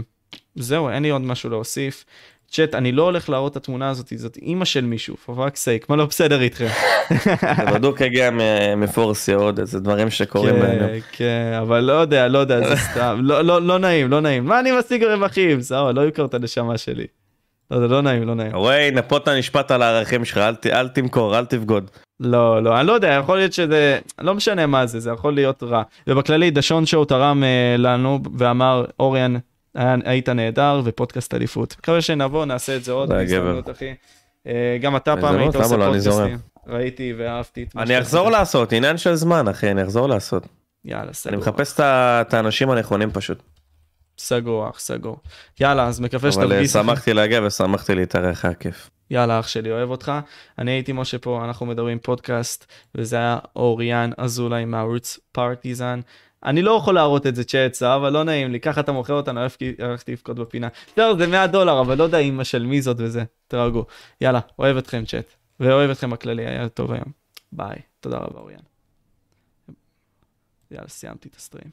זהו, אין לי עוד משהו להוסיף. צ'אט, אני לא הולך להראות את התמונה הזאת, זאת אימא של מישהו, for fuck's sake, מה לא בסדר איתכם? זה בדוק הגיע מפורסיה עוד איזה דברים שקורים כן, בינינו. כן, אבל לא יודע, לא יודע, זה סתם, לא, לא, לא נעים, לא נעים. מה אני משיג רווחים? סבבה, לא ימכור את הנשמה שלי. לא, זה לא נעים, לא נעים. וואי, פה אתה נשפט על הערכים שלך, אל, תמכור, אל תבגוד. לא, לא, אני לא יודע, יכול להיות שזה, לא משנה מה זה, זה יכול להיות רע. ובכללי, דשון שואו תרם uh, לנו ואמר, אוריאן, היית נהדר ופודקאסט אליפות. מקווה שנבוא, נעשה את זה עוד בהזדמנות, אחי. אה, גם אתה פעם היית עושה פודקאסטים. ראיתי ואהבתי את מה אני אחזור לעשות, עניין של זמן, אחי, אני אחזור לעשות. יאללה, סגור. אני מחפש את האנשים הנכונים פשוט. סגור, אח, סגור. יאללה, אז מקווה שתרגיש... אבל שמחתי להגיע ושמחתי להתארח, היה כיף. יאללה, אח שלי, אוהב אותך. אני הייתי משה פה, אנחנו מדברים פודקאסט, וזה היה אוריאן אזולאי מהרוץ פרטיזן. אני לא יכול להראות את זה צ'אט, אבל לא נעים לי, ככה אתה מוכר אותנו, הלכתי לבכות בפינה. זהו, זה 100 דולר, אבל לא יודע אימא של מי זאת וזה, תרגעו. יאללה, אוהב אתכם צ'אט, ואוהב אתכם בכללי, היה טוב היום. ביי, תודה רבה אוריאן. יאללה, סיימתי את הסטרים.